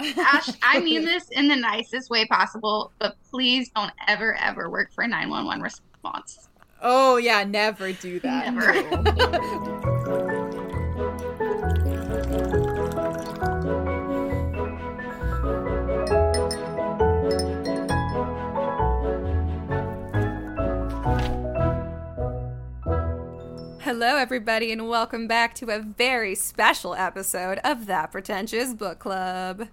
Ash, I mean this in the nicest way possible, but please don't ever, ever work for a 911 response. Oh, yeah, never do that. Never. Hello, everybody, and welcome back to a very special episode of That Pretentious Book Club.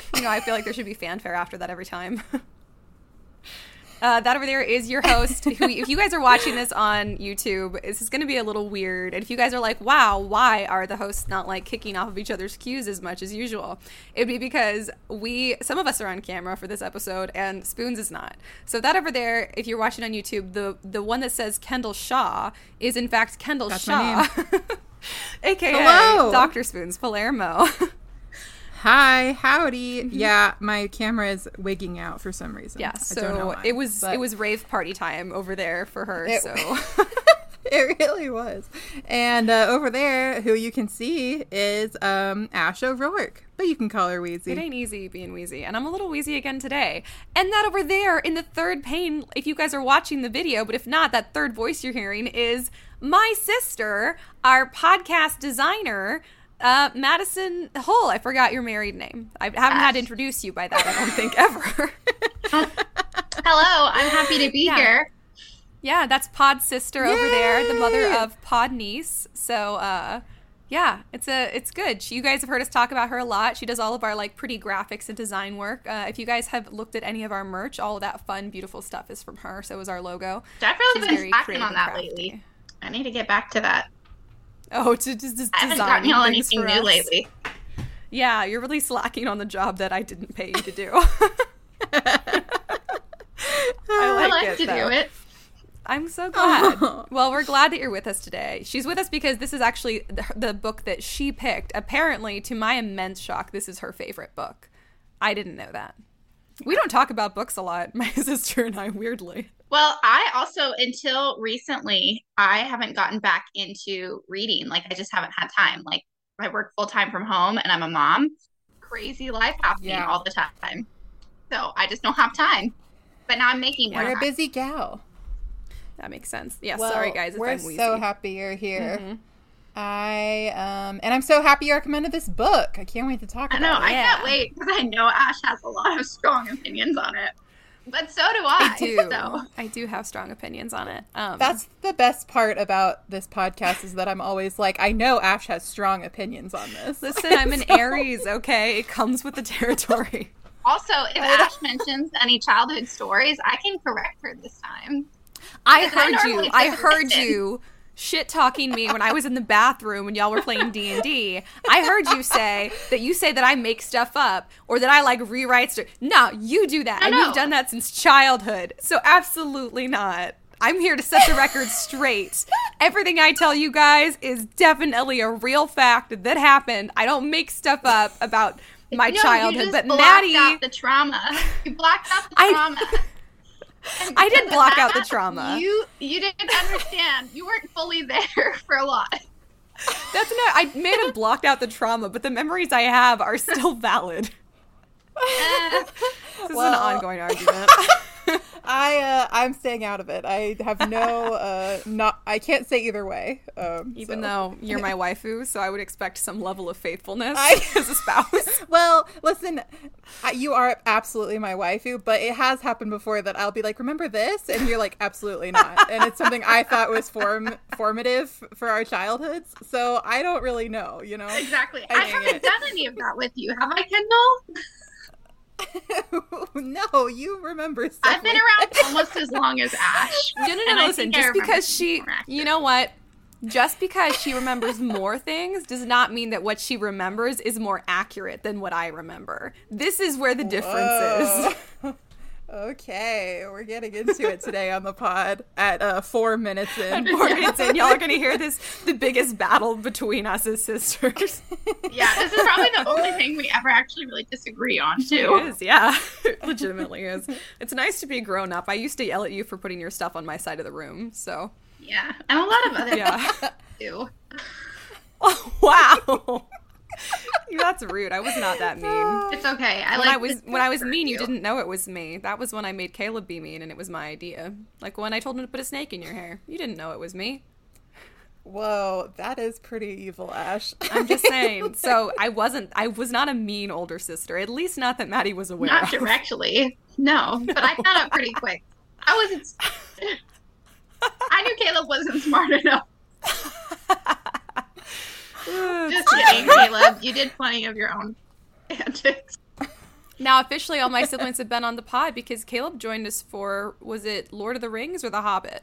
You know, I feel like there should be fanfare after that every time. Uh, that over there is your host. Who, if you guys are watching this on YouTube, this is going to be a little weird. And if you guys are like, "Wow, why are the hosts not like kicking off of each other's cues as much as usual?" It'd be because we, some of us are on camera for this episode, and Spoons is not. So that over there, if you're watching on YouTube, the the one that says Kendall Shaw is in fact Kendall That's my Shaw, aka Hello. Doctor Spoons Palermo. Hi, howdy. Yeah, my camera is wigging out for some reason. yeah, I don't know so why, it was but it was rave party time over there for her. It- so. it really was. And uh, over there, who you can see is um, Ash O'Rourke, but you can call her Wheezy. It ain't easy being wheezy, and I'm a little wheezy again today. And that over there in the third pane, if you guys are watching the video, but if not, that third voice you're hearing is my sister, our podcast designer, uh, Madison Hull. I forgot your married name. I haven't had to introduce you by that, I don't think, ever. Hello, I'm happy to be Yeah. here. yeah, that's Pod's sister over there, the mother of Pod niece. So, uh, yeah, it's a it's good. She, you guys have heard us talk about her a lot. She does all of our like pretty graphics and design work. Uh, if you guys have looked at any of our merch, all of that fun, beautiful stuff is from her. So is our logo. Definitely She's been slacking on that crafty. lately. I need to get back to that. Oh, to just, just I haven't design gotten y'all anything new us. lately. Yeah, you're really slacking on the job that I didn't pay you to do. I like like it, to though. do it. I'm so glad. Oh. Well, we're glad that you're with us today. She's with us because this is actually the, the book that she picked. Apparently, to my immense shock, this is her favorite book. I didn't know that. We don't talk about books a lot, my sister and I, weirdly. Well, I also, until recently, I haven't gotten back into reading. Like, I just haven't had time. Like, I work full time from home and I'm a mom. Crazy life happening Yeah. all the time. So I just don't have time. But now I'm making more You're a time. busy gal. That makes sense. Yeah, Well, sorry, guys, if we're I'm so happy you're here. Mhm. I um and I'm so happy you recommended this book. I can't wait to talk I about know. it. I can't wait because I know Ash has a lot of strong opinions on it. But so do I. I do. So. I do have strong opinions on it. Um, That's the best part about this podcast is that I'm always like, I know Ash has strong opinions on this. listen, I'm an So- Aries, okay? It comes with the territory. Also, if Ash mentions any childhood stories, I can correct her this time. I Because I heard you. I heard attention. you shit talking me when I was in the bathroom when y'all were playing D and I heard you say that you say that I make stuff up or that I like rewrite stuff. No, you do that, and you've done that since childhood. So absolutely not. I'm here to set the record straight. Everything I tell you guys is definitely a real fact that happened. I don't make stuff up about my No, childhood. But blocked Maddie, out the trauma. You blocked out the I- trauma. I did block out the trauma. You you didn't understand. You weren't fully there for a lot. That's no. I may have blocked out the trauma, but the memories I have are still valid. Eh, This is an ongoing argument. I uh, I'm staying out of it. I have no uh not I can't say either way. Um, Even so. though you're my waifu, so I would expect some level of faithfulness I- as a spouse. Well, listen, I- you are absolutely my waifu, but it has happened before that I'll be like, "Remember this?" and you're like, "Absolutely not." And it's something I thought was form formative for our childhoods. So I don't really know, you know. exactly. I I, haven't it. done any of that with you, have I, Kendall? no, you remember. Stuff I've been like around that. almost as long as Ash. No, no, And no, listen. Just because she, you know what? Just because she remembers more things does not mean that what she remembers is more accurate than what I remember. This is where the difference is. Whoa. okay, we're getting into it today on the pod at uh, four minutes in. Four minutes in, y'all are gonna hear this the biggest battle between us as sisters. Yeah, this is probably the only thing we ever actually really disagree on, too. is, yeah. It legitimately is. It's nice to be grown up. I used to yell at you for putting your stuff on my side of the room, so. Yeah, and a lot of other Yeah. things too. Oh, wow. You That's rude. I was not that mean. It's okay. I When like I was when I was mean, you didn't know it was me. That was when I made Caleb be mean, and it was my idea. Like when I told him to put a snake in your hair, you didn't know it was me. Whoa, that is pretty evil, Ash. I'm just saying. So I wasn't. I was not a mean older sister. At least not that Maddie was aware. Not of. directly. No, but I found out pretty quick. I wasn't. I knew Caleb wasn't smart enough. Just kidding, Caleb. You did plenty of your own antics. Now officially, all my siblings have been on the pod because Caleb joined us for was it Lord of the Rings or The Hobbit?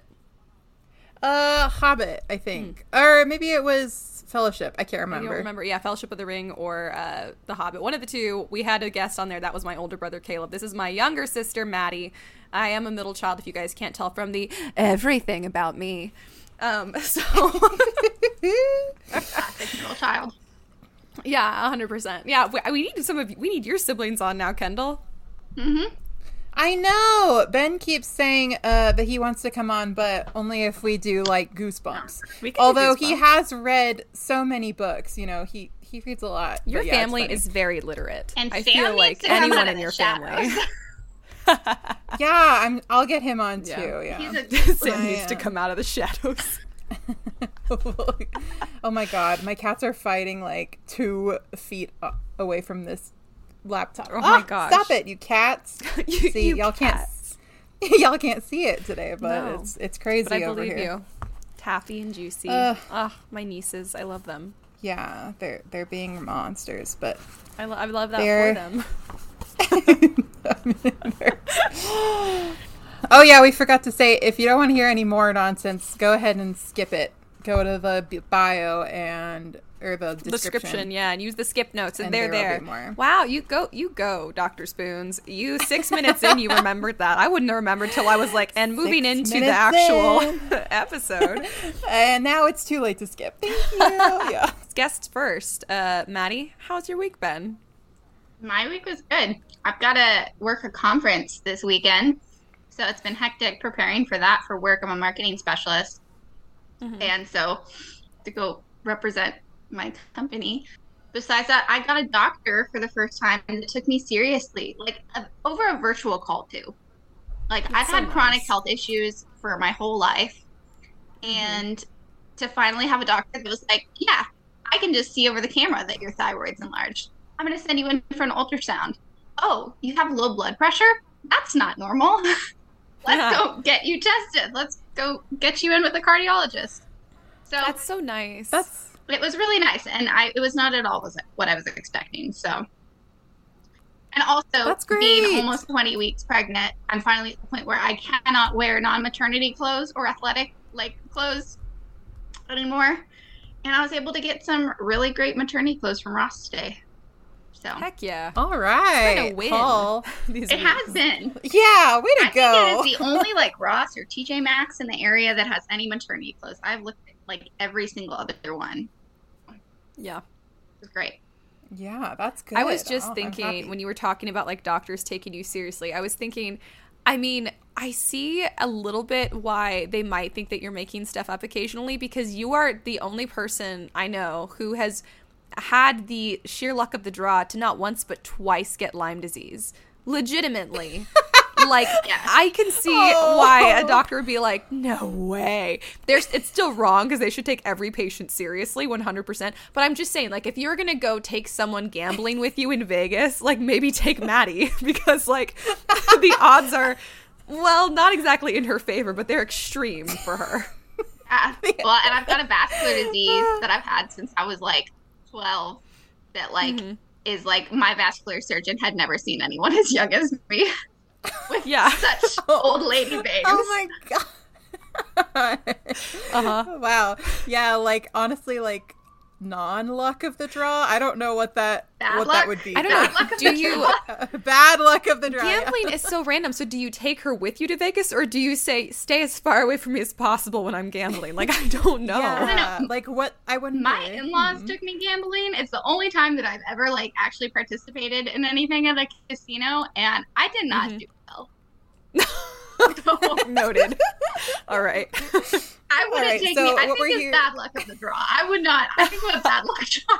Uh, Hobbit, I think, or maybe it was Fellowship. I can't I remember. don't remember. Yeah, Fellowship of the Ring or uh, The Hobbit. One of the two. We had a guest on there. That was my older brother Caleb. This is my younger sister Maddie. I am a middle child. If you guys can't tell from the everything about me. Um, so Classic middle child. yeah, hundred percent. Yeah, we, we need some of we need your siblings on now, Kendall. Mm-hmm. I know. Ben keeps saying uh, that he wants to come on, but only if we do like Goosebumps. We can do Although he has read so many books, you know, he he reads a lot. Your yeah, family is very literate. And I Sam feel like anyone in your family. Yeah, I'm. I'll get him on Yeah. too. Yeah. He's a Sam needs to come out of the shadows. oh my god, my cats are fighting like two feet away from this laptop. Oh my god! Stop it, you cats! You- See, you y'all cats. can't. Y'all can't see it today, but No. it's it's crazy But I over believe here. you. Taffy and Juicy. Ugh. Ah, my nieces. I love them. Yeah, they're they're being monsters, but I, lo- I love that for them. Oh yeah, we forgot to say if you don't want to hear any more nonsense, go ahead and skip it. Go to the bio and or the description. Description, yeah, and use the skip notes, and, And they're there there. will be more. Wow, you go, you go, Doctor Spoons. You six minutes in, you remembered that. I wouldn't have remembered till I was like, and moving Six into the actual episode. And now it's too late to skip. Thank you. yeah. Guests first, uh, Maddie. How's your week been? My week was good. I've got to work a conference this weekend. So it's been hectic preparing for that for work. I'm a marketing specialist. Mhm. And so to go represent my company. Besides that, I got a doctor for the first time and it took me seriously, like uh, over a virtual call too. Like I've so had chronic health issues for my whole life. And to finally have a doctor that was like, yeah, I can just see over the camera that your thyroid's enlarged. I'm going to send you in for an ultrasound. Oh, you have low blood pressure? That's not normal. Let's Yeah. go get you tested. Let's go get you in with a cardiologist. So That's so nice. That's it was really nice, and I it was not at all was what I was expecting. So, and also That's great. being great. almost 20 weeks pregnant, I'm finally at the point where I cannot wear non-maternity clothes or athletic like clothes anymore. And I was able to get some really great maternity clothes from Ross today. So heck yeah. all right. It's been a win. Paul. These it has been. Yeah, way to I go. think it is the only like Ross or TJ Maxx in the area that has any maternity clothes. I've looked at like every single other one. Yeah. It was great. yeah, that's good. I was just Oh, thinking when you were talking about like doctors taking you seriously, I was thinking, I mean, I see a little bit why they might think that you're making stuff up occasionally because you are the only person I know who has had the sheer luck of the draw to not once but twice get Lyme disease. Legitimately. like Yes. I can see Oh. why a oh. doctor would be like, "No way." There's it's still wrong because they should take every patient seriously 100%, but I'm just saying like if you're going to go take someone gambling with you in Vegas, like maybe take Maddie because like the odds are well, not exactly in her favor, but they're extreme for her. Yeah. Well, and I've got a vascular disease that I've had since I was like 12 that like Mhm. is like my vascular surgeon had never seen anyone as young as me with Yeah. such old lady veins. Oh my god. Uh-huh. Wow. Yeah, like honestly, like non luck of the draw. I don't know what that Bad what luck? that would be. I don't Bad know. luck Do you. Bad luck of the draw. Gambling is so random. So do you take her with you to Vegas or do you say stay as far away from me as possible when I'm gambling? Like I don't know. Yeah, know. like what I wouldn't. My do. in-laws Mhm. took me gambling. It's the only time that I've ever like actually participated in anything at a casino, and I did not Mhm. do well. Noted. All right. I would have Alright, taken. so I think it's here- bad luck of the draw. I would not. I think what bad luck charm.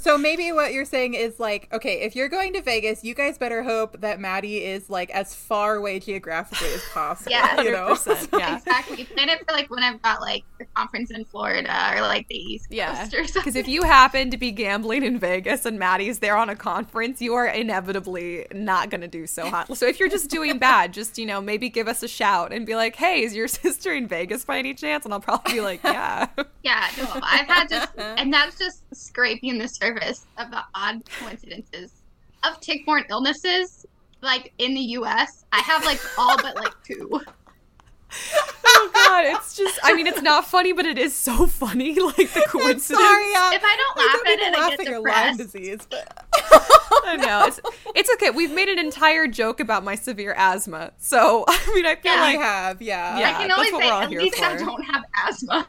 So maybe what you're saying is like, okay, if you're going to Vegas, you guys better hope that Maddie is like as far away geographically as possible. Yeah, you know. 100%, yeah. Exactly. Plan it for like when I've got like a conference in Florida or like the East Coast Yeah. or Because if you happen to be gambling in Vegas and Maddie's there on a conference, you are inevitably not going to do so hot. So if you're just doing bad, just, you know, maybe give us a shout and be like, hey, is your sister in Vegas by any chance? And I'll probably be like, yeah. Yeah, no, I've had just, and that's just scraping the surface of the odd coincidences of tick-borne illnesses. Like in the U.S., I have like all but like two. oh, God. It's just, I mean, it's not funny, but it is so funny. Like the coincidence. Sorry, uh, If I don't I laugh don't at even it, I laugh get at your Lyme depressed. disease, but I know. It's, it's okay. We've made an entire joke about my severe asthma. So, I mean, I feel Yeah. I have, yeah. Yeah. I can that's always what say, we're all at here least I don't have asthma.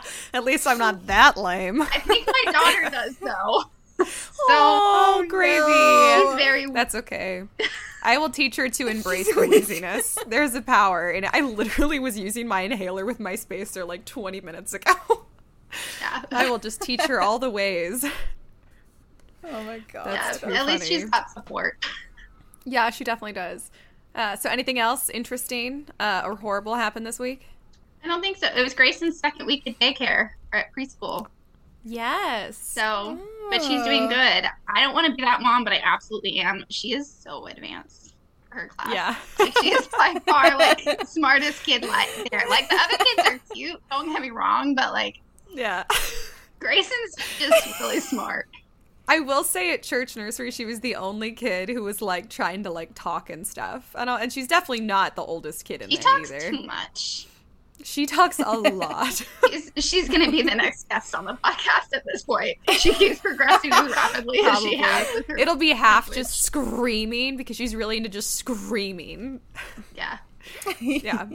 at least I'm not that lame. I think my daughter does though. So oh, gravy. she's very That's okay. I will teach her to embrace queasiness. There's a power, and I literally was using my inhaler with my spacer like 20 minutes ago. yeah. I will just teach her all the ways. Oh my god. Yeah, That's too at least she's got support. Yeah, she definitely does. Uh, so, anything else interesting uh, or horrible happened this week? I don't think so. It was Grayson's second week at daycare or at preschool. Yes. So, but she's doing good. I don't want to be that mom, but I absolutely am. She is so advanced for her class. yeah. Like, she is by far like smartest kid like there. Like the other kids are cute. Don't get me wrong, but like Yeah. Grayson's just really smart. I will say at church nursery, she was the only kid who was like trying to like talk and stuff. I know, and she's definitely not the oldest kid in She there talks either. too much. She talks a lot. She's, she's going to be the next guest on the podcast at this point. She keeps progressing as rapidly as she has. It'll be half language. just screaming because she's really into just screaming. yeah. Yeah.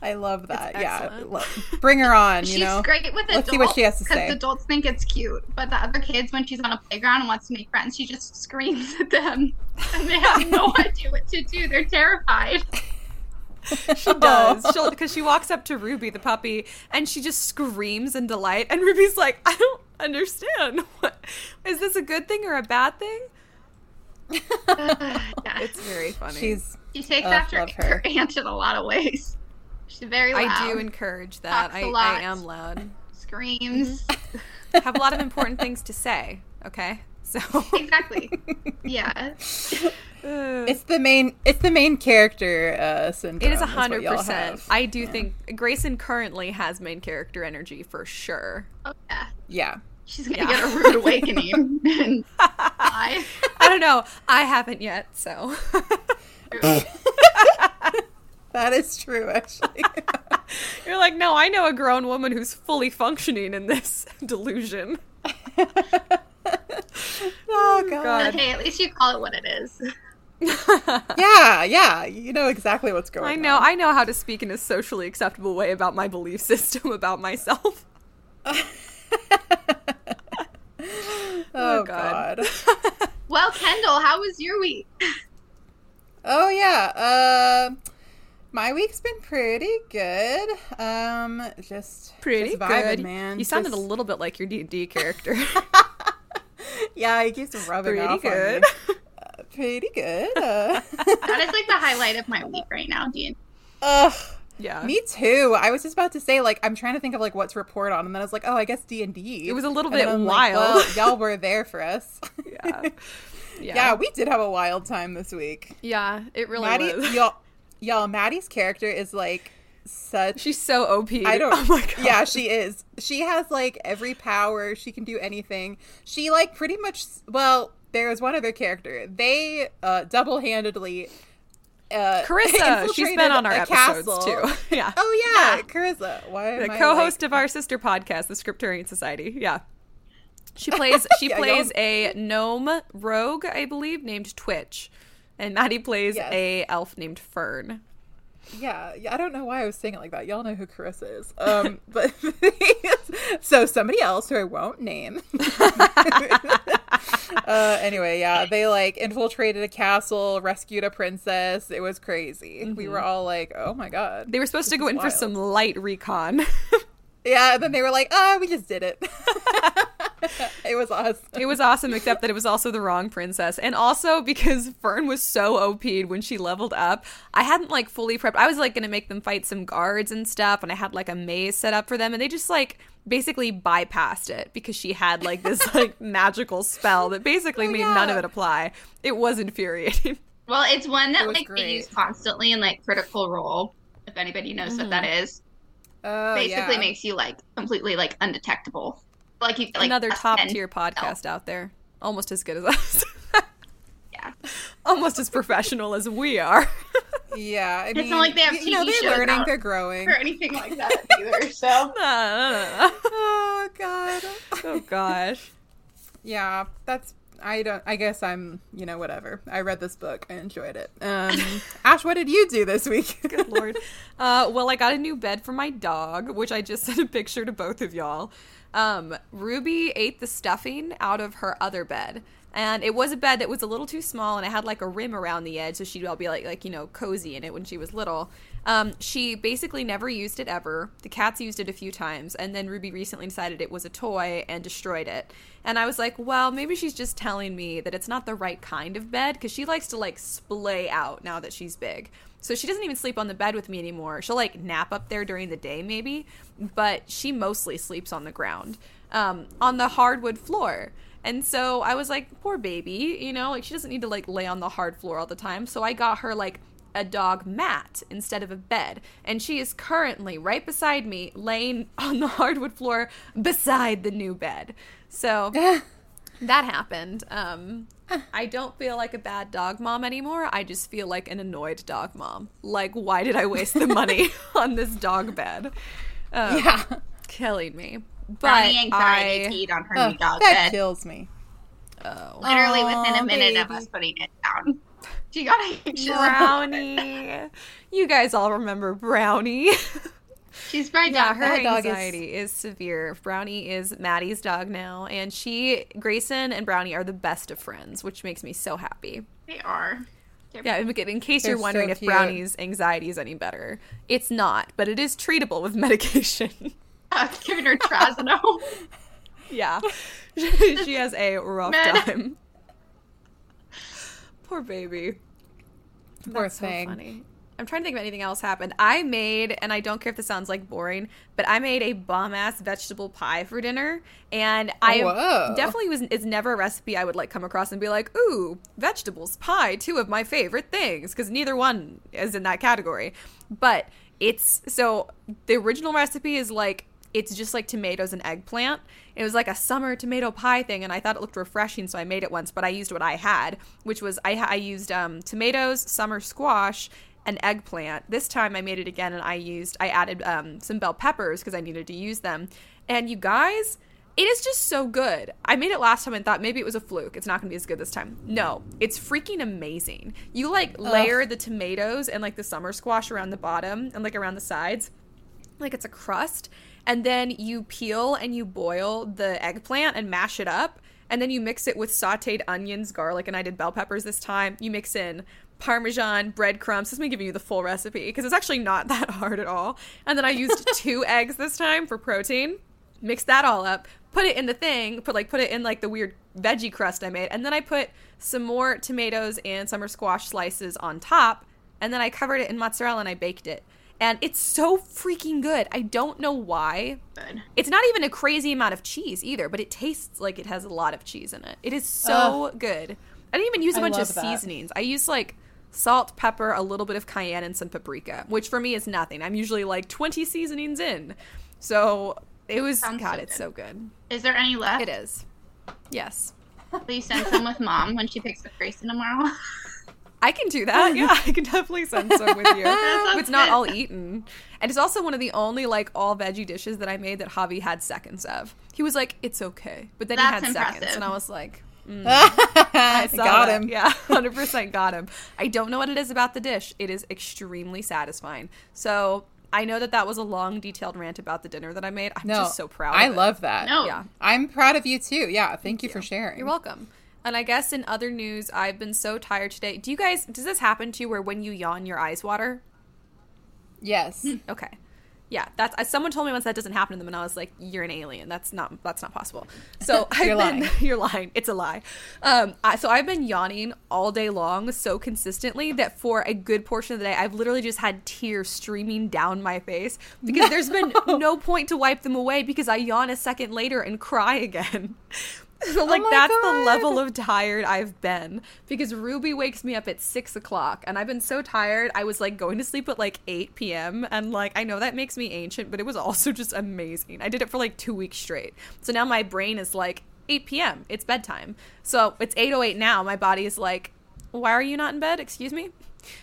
I love that. It's Yeah. excellent. Bring her on, you She's know. great with adults. Let's see what she has to say. Because say. adults think it's cute, but the other kids, when she's on a playground and wants to make friends, she just screams at them, and they have no idea what to do. They're terrified. She does. She'll because she walks up to Ruby the puppy and she just screams in delight and Ruby's like, "I don't understand. What is this a good thing or a bad thing?" yeah. It's very funny. She's She takes Oh, after her. her. aunt in a lot of ways. She's very loud. I do encourage that. I, a I, I lot. am loud. screams. Have a lot of important things to say. Okay, so exactly. Yeah. It's the main it's the main character uh syndrome. It is a hundred percent. I do think Grayson currently has main character energy for sure. Oh yeah. Yeah. She's gonna Yeah. get a rude awakening. and die. I don't know. I haven't yet, so That is true actually. you're like, no, I know a grown woman who's fully functioning in this delusion. oh god. God. Okay, at least you call it what it is. Yeah, yeah. You know exactly what's going on. I on. know. I know how to speak in a socially acceptable way about my belief system about myself. oh God. god. Well, Kendall, how was your week? Oh yeah. Uh, my week's been pretty good. Um, just Pretty just vibing, good, man. You sounded Just- a little bit like your D and D character. Yeah, he keeps rubbing Pretty off good. on me. Pretty good. Uh, That is like the highlight of my week right now, Dean. ugh. yeah. Me too. I was just about to say, like, I'm trying to think of like what to report on, and then I was like, oh, I guess D and D. It was a little bit then I'm like, wild. well, y'all were there for us. yeah. Yeah. yeah, we did have a wild time this week. Yeah, it really Maddie, was. y'all, y'all, Maddie's character is like such. She's so OP. I don't. Oh my god. Yeah, she is. She has like every power. She can do anything. She like pretty much. Well, there was one other character. They uh, double-handedly. Uh, Carissa. She's been on our episodes castle. too. Yeah. Oh yeah, Carissa. Why? the co-host like- of our sister podcast, the Scripturian Society. Yeah. She plays she Yeah, plays a gnome rogue, I believe, named Twitch. And Maddie plays Yes. a elf named Fern. Yeah, yeah, I don't know why I was saying it like that. Y'all know who Carissa is. Um, but so somebody else who I won't name. Uh, anyway, yeah, they like infiltrated a castle, rescued a princess. It was crazy. We were all like, "Oh my god!" They were supposed to go in for some light recon. Yeah, and then they were like, "Ah, we just did it." it was awesome. It was awesome, except that it was also the wrong princess. And also because Fern was so OP'd when she leveled up, I hadn't like fully prepped. I was like gonna make them fight some guards and stuff, and I had like a maze set up for them, and they just like basically bypassed it because she had like this like magical spell that basically Oh, made yeah. none of it apply. It was infuriating. Well, it's one that was like great. they use constantly in like Critical Role. If anybody knows what that mm-hmm. is, Oh, basically yeah. makes you like completely like undetectable. Like you like Another top tier podcast out there. Almost as good as us. Yeah, Almost as professional as we are. Yeah, I It's not like they have you know, TV they're shows learning, they're growing. or anything like that either. So Oh god. oh gosh. Yeah, that's. I don't. I guess I'm. You know, whatever. I read this book. I enjoyed it. Um, Ash, what did you do this week? Good lord. Uh, well, I got a new bed for my dog, which I just sent a picture to both of y'all. Um, Ruby ate the stuffing out of her other bed. And it was a bed that was a little too small, and it had like a rim around the edge, so she'd all be like, like you know, cozy in it when she was little. Um, she basically never used it ever. The cats used it a few times, and then Ruby recently decided it was a toy and destroyed it. And I was like, well, maybe she's just telling me that it's not the right kind of bed because she likes to like splay out now that she's big. So she doesn't even sleep on the bed with me anymore. She'll like nap up there during the day, maybe, but she mostly sleeps on the ground, um, on the hardwood floor. And so I was like, poor baby, you know, like she doesn't need to like lay on the hard floor all the time. So I got her like a dog mat instead of a bed. And she is currently right beside me, laying on the hardwood floor beside the new bed. So that happened. Um, I don't feel like a bad dog mom anymore. I just feel like an annoyed dog mom. Like, why did I waste the money on this dog bed? Um, yeah. killing me. But Brownie anxiety I, teed on her Oh, new dog that bed. kills me. oh, Literally within a minute of us putting it down. She got anxious. Brownie. you guys all remember Brownie. She's probably yeah, dog her That dog anxiety is... severe. Brownie is Maddie's dog now, and she, Grayson, and Brownie are the best of friends, which makes me so happy. They are. Yeah, in, in case you're wondering so if. Brownie's anxiety is any better, it's not, but it is treatable with medication. Uh, giving her trazodone. yeah, she has a rough Med- time. Poor baby. Poor That's so funny. I'm trying to think if anything else happened. I made, and I don't care if this sounds like boring, but I made a bomb ass vegetable pie for dinner, and I Whoa. definitely was. It's never a recipe I would like come across and be like, "Ooh, vegetables pie, two of my favorite things," because neither one is in that category. But it's so the original recipe is like it's just like tomatoes and eggplant. It was like a summer tomato pie thing, and I thought it looked refreshing, so I made it once. But I used what I had, which was I, I used um, tomatoes, summer squash, and eggplant. This time I made it again, and I used I added um, some bell peppers because I needed to use them. And you guys, it is just so good. I made it last time and thought maybe it was a fluke. It's not going to be as good this time. No, it's freaking amazing. You like layer the tomatoes and like the summer squash around the bottom and like around the sides like it's a crust and then you peel and you boil the eggplant and mash it up and then you mix it with sauteed onions garlic and i did bell peppers this time you mix in parmesan breadcrumbs this is me giving you the full recipe because it's actually not that hard at all and then i used two eggs this time for protein mix that all up put it in the thing put like put it in like the weird veggie crust i made and then i put some more tomatoes and summer squash slices on top and then i covered it in mozzarella and i baked it and it's so freaking good. I don't know why. Good. It's not even a crazy amount of cheese either, but it tastes like it has a lot of cheese in it. It is so good. I didn't even use a bunch of that. seasonings. I used like salt, pepper, a little bit of cayenne, and some paprika, which for me is nothing. I'm usually like 20 seasonings in. So it was, Sounds God, so it's so good. Is there any left? It is. Yes. Please send some with mom when she picks up Grayson tomorrow. I can do that. Yeah, I can definitely send some with you. it's not good. all eaten. And it's also one of the only like all veggie dishes that I made that Javi had seconds of. He was like, "It's okay," but then That's he had seconds, and I was like, mm, I Got that. him. Yeah, hundred percent got him. I don't know what it is about the dish. It is extremely satisfying. So I know that that was a long, detailed rant about the dinner that I made. I'm No, just so proud. I it. love that. No. Yeah. I'm proud of you too. Yeah, thank, you for sharing. You're welcome. And I guess in other news, I've been so tired today. Do you guys, does this happen to you where when you yawn, your eyes water? Yes. Okay. Yeah, that's someone told me once that doesn't happen to them, and I was like, "You're an alien. That's not that's not possible." So I've You're been lying. you're lying. It's a lie. Um, I, so I've been yawning all day long so consistently that for a good portion of the day, I've literally just had tears streaming down my face because there's been no point to wipe them away because I yawn a second later and cry again. So like oh my that's the level of tired I've been because Ruby wakes me up at six o'clock and I've been so tired. I was like going to sleep at like 8 p.m. and like I know that makes me ancient, but it was also just amazing. I did it for like two weeks straight. So now my brain is like 8 p.m. It's bedtime. So it's 8:08 now. My body is like, why are you not in bed? Excuse me.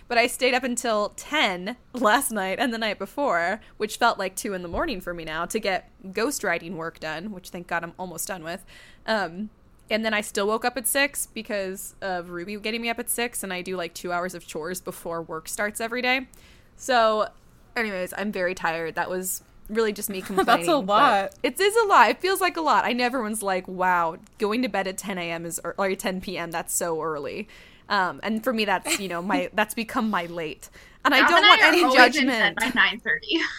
But I stayed up until 10 last night and the night before, which felt like 2 in the morning for me now, to get ghostwriting work done, which thank God I'm almost done with. Um, and then I still woke up at 6 because of Ruby getting me up at 6, and I do like two hours of chores before work starts every day. So, anyways, I'm very tired. That was really just me complaining. but lot. It is a lot. It feels like a lot. I know everyone's like, wow, going to bed at 10 a.m. is, or 10 p.m., that's so early. Um, and for me, that's, you know, my, that's become my late. And I don't and want are any always in bed judgment. by nine thirty.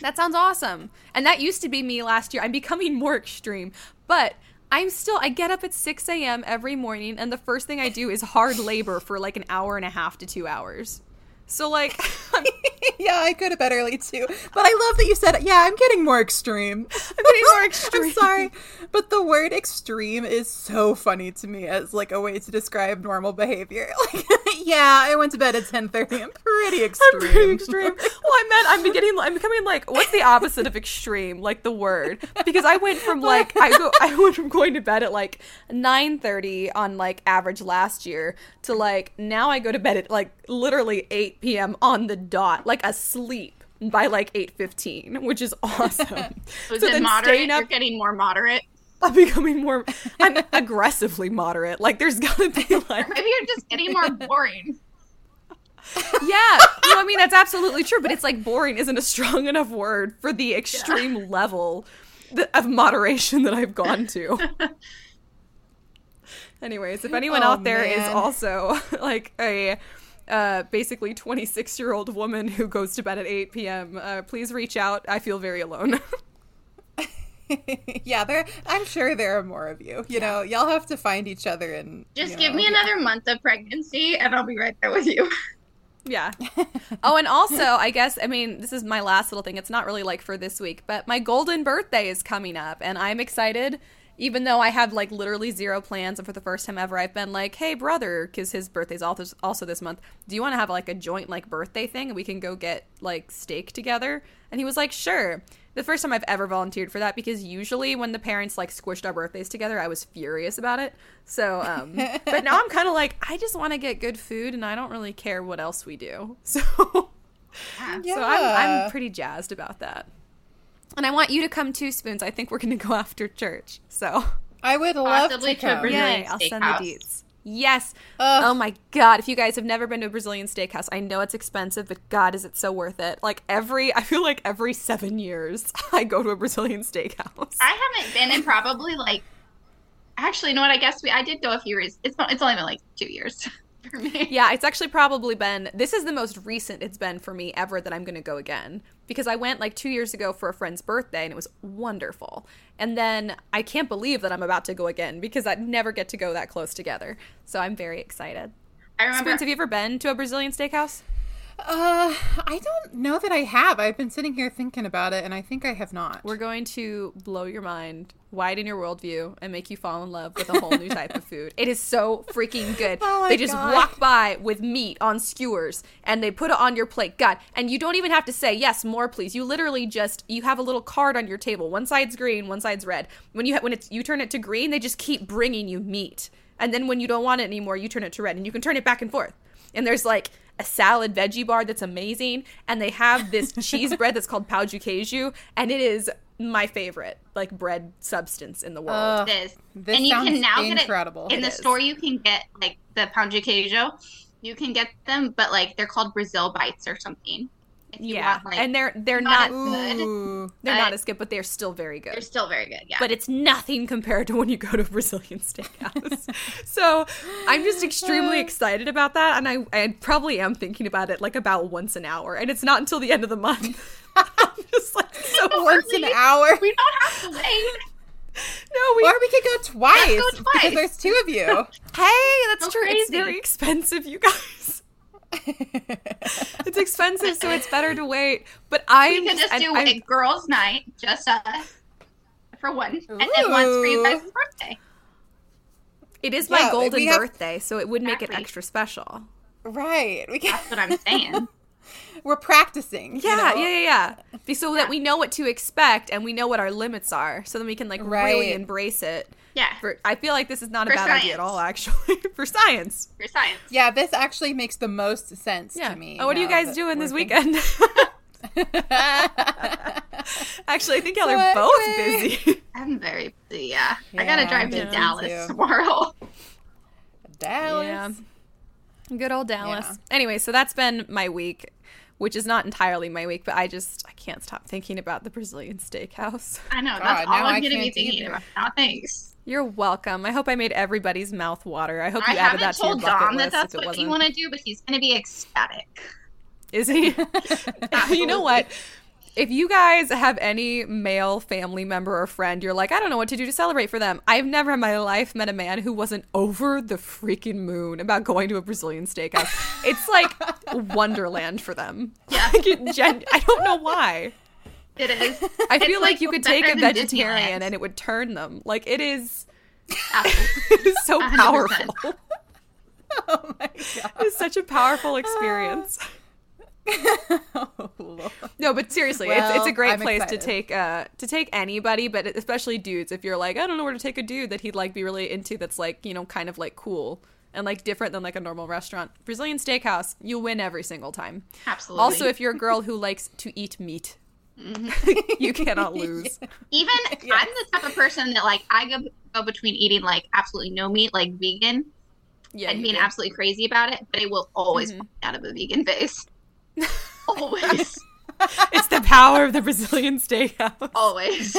That sounds awesome. And that used to be me last year. I'm becoming more extreme. But I'm still, I get up at 6 a.m. every morning, and the first thing I do is hard labor for like an hour and a half to two hours. So, like, yeah, I go to bed early too. But I love that you said, yeah, I'm getting more extreme. I'm getting more extreme. I'm sorry. But the word extreme is so funny to me as like a way to describe normal behavior. Like, yeah, I went to bed at 10:30. I'm pretty extreme. I'm pretty extreme. Well, I meant I'm beginning. I'm becoming like, what's the opposite of extreme? Like the word, because I went from like I go, I went from going to bed at like 9:30 on like average last year to like now I go to bed at like literally 8 p.m. on the dot, like asleep by like 8:15, which is awesome. Was So it then moderate? up- You're getting more moderate. I'm becoming more. I'm aggressively moderate. Like there's gotta be like Maybe you're just getting more boring. Yeah, no, I mean that's absolutely true, but it's like boring isn't a strong enough word for the extreme level th- of moderation that I've gone to. Anyways, if oh, anyone Oh, out there is man. also like a uh, basically 26 year old woman who goes to bed at 8 p.m., uh, please reach out. I feel very alone. yeah, there. I'm sure there are more of you. You know, y'all have to find each other and Just give know, me another month of pregnancy, and I'll be right there with you. Yeah. Oh, and also, I guess, I mean, this is my last little thing. It's not really like for this week, but my golden birthday is coming up, and I'm excited. Even though I have like literally zero plans, and for the first time ever, I've been like, "Hey, brother," because his birthday's also also this month. Do you want to have like a joint like birthday thing, and we can go get like steak together? And he was like, "Sure." The first time I've ever volunteered for that because usually when the parents like squished our birthdays together, I was furious about it. So, um, but now I'm kind of like, I just want to get good food, and I don't really care what else we do. So. Yeah. So I'm, I'm pretty jazzed about that. And I want you to come too, Spoons. I think we're going to go after church. So, I would love Possibly to to come. Brazilian yay, I'll send the steakhouse. deets. Yes. Ugh. Oh my God. If you guys have never been to a Brazilian steakhouse, I know it's expensive, but God, is it so worth it? Like every, I feel like every seven years, I go to a Brazilian steakhouse. I haven't been in probably like. Actually, you know what? I guess we. I did go a few years. It's it's only been like two years for me. Yeah, it's actually probably been this is the most recent it's been for me ever that I'm going to go again because I went like 2 years ago for a friend's birthday and it was wonderful. And then I can't believe that I'm about to go again because I'd never get to go that close together. So I'm very excited. I remember. Spoons, have you ever been to a Brazilian steakhouse? Uh, I don't know that I have. I've been sitting here thinking about it, and I think I have not. We're going to blow your mind, widen your worldview, and make you fall in love with a whole new type of food. It is so freaking good. Oh they just God. walk by with meat on skewers and they put it on your plate. God, and you don't even have to say yes, more please. You literally just you have a little card on your table. One side's green, one side's red. When you ha- when it's you turn it to green, they just keep bringing you meat. And then when you don't want it anymore, you turn it to red, and you can turn it back and forth. And there's like a salad veggie bar that's amazing, and they have this cheese bread that's called pão de queijo, and it is my favorite like bread substance in the world. Ugh. It is. This and you can sounds now incredible. get it in It the is. store. You can get like the pound de queijo. You can get them, but like they're called Brazil bites or something. Yeah, want, like, and they're they're not not as good. They're not as good, but they're still very good. they're still very good. Yeah, but it's nothing compared to when you go to a Brazilian steakhouse. so I'm just extremely excited about that, and I, I probably am thinking about it like about once an hour, and it's not until the end of the month. I'm just like so Once an hour. We don't have to wait. no, we Or we could go twice, go because there's two of you. Hey, that's So true. It's very expensive, you guys. It's expensive, so it's better to wait. But I'm We could just and do I'm- a girls' night, just us, for one, and then once for you guys' birthday. It is my Yeah, golden have- birthday, so it would make it extra special. right. We can, That's what I'm saying. we're practicing. you Yeah, know? yeah, yeah, yeah. Be- So that we know what to expect and we know what our limits are, so then we can like really embrace it. Yeah, For I feel like this is not a For bad idea at all, actually. For science. for science. Yeah, this actually makes the most sense Yeah. to me. Oh, what are you guys doing this we're weekend? actually, I think y'all are both busy. I'm very busy. Yeah, I gotta I'm drive to Dallas too. tomorrow. Dallas. Yeah. Good old Dallas. Yeah. Anyway, so that's been my week, which is not entirely my week, but I just I can't stop thinking about the Brazilian steakhouse. I know. God, That's all I'm I gonna be can't thinking either. about now. Thanks. You're welcome. I hope I made everybody's mouth water. I hope you I added that to your told bucket Dom that list that's if it what you wasn't. want to do, but he's gonna be ecstatic. Is he? you know what? If you guys have any male family member or friend, you're like, I don't know what to do to celebrate for them. I've never in my life met a man who wasn't over the freaking moon about going to a Brazilian steakhouse. it's like wonderland for them. Yeah. Like, gen- I don't know why. It is. I It's feel like, you could take a vegetarian and it would turn them. Like it is, it is so 100%. powerful. Oh my god. It's such a powerful experience. oh, No, but seriously, it's, it's a great I'm place excited. to take uh to take anybody, but especially dudes. If you're like, I don't know where to take a dude that he'd like be really into, that's like you know kind of like cool and like different than like a normal restaurant. Brazilian steakhouse, you win every single time. Absolutely. Also, if you're a girl who likes to eat meat, you cannot lose. even I'm the type of person that like I go go between eating like absolutely no meat, like vegan, Yeah, and being do. absolutely crazy about it, but it will always Mhm. out of a vegan face. always, it's the power of the Brazilian steakhouse. always.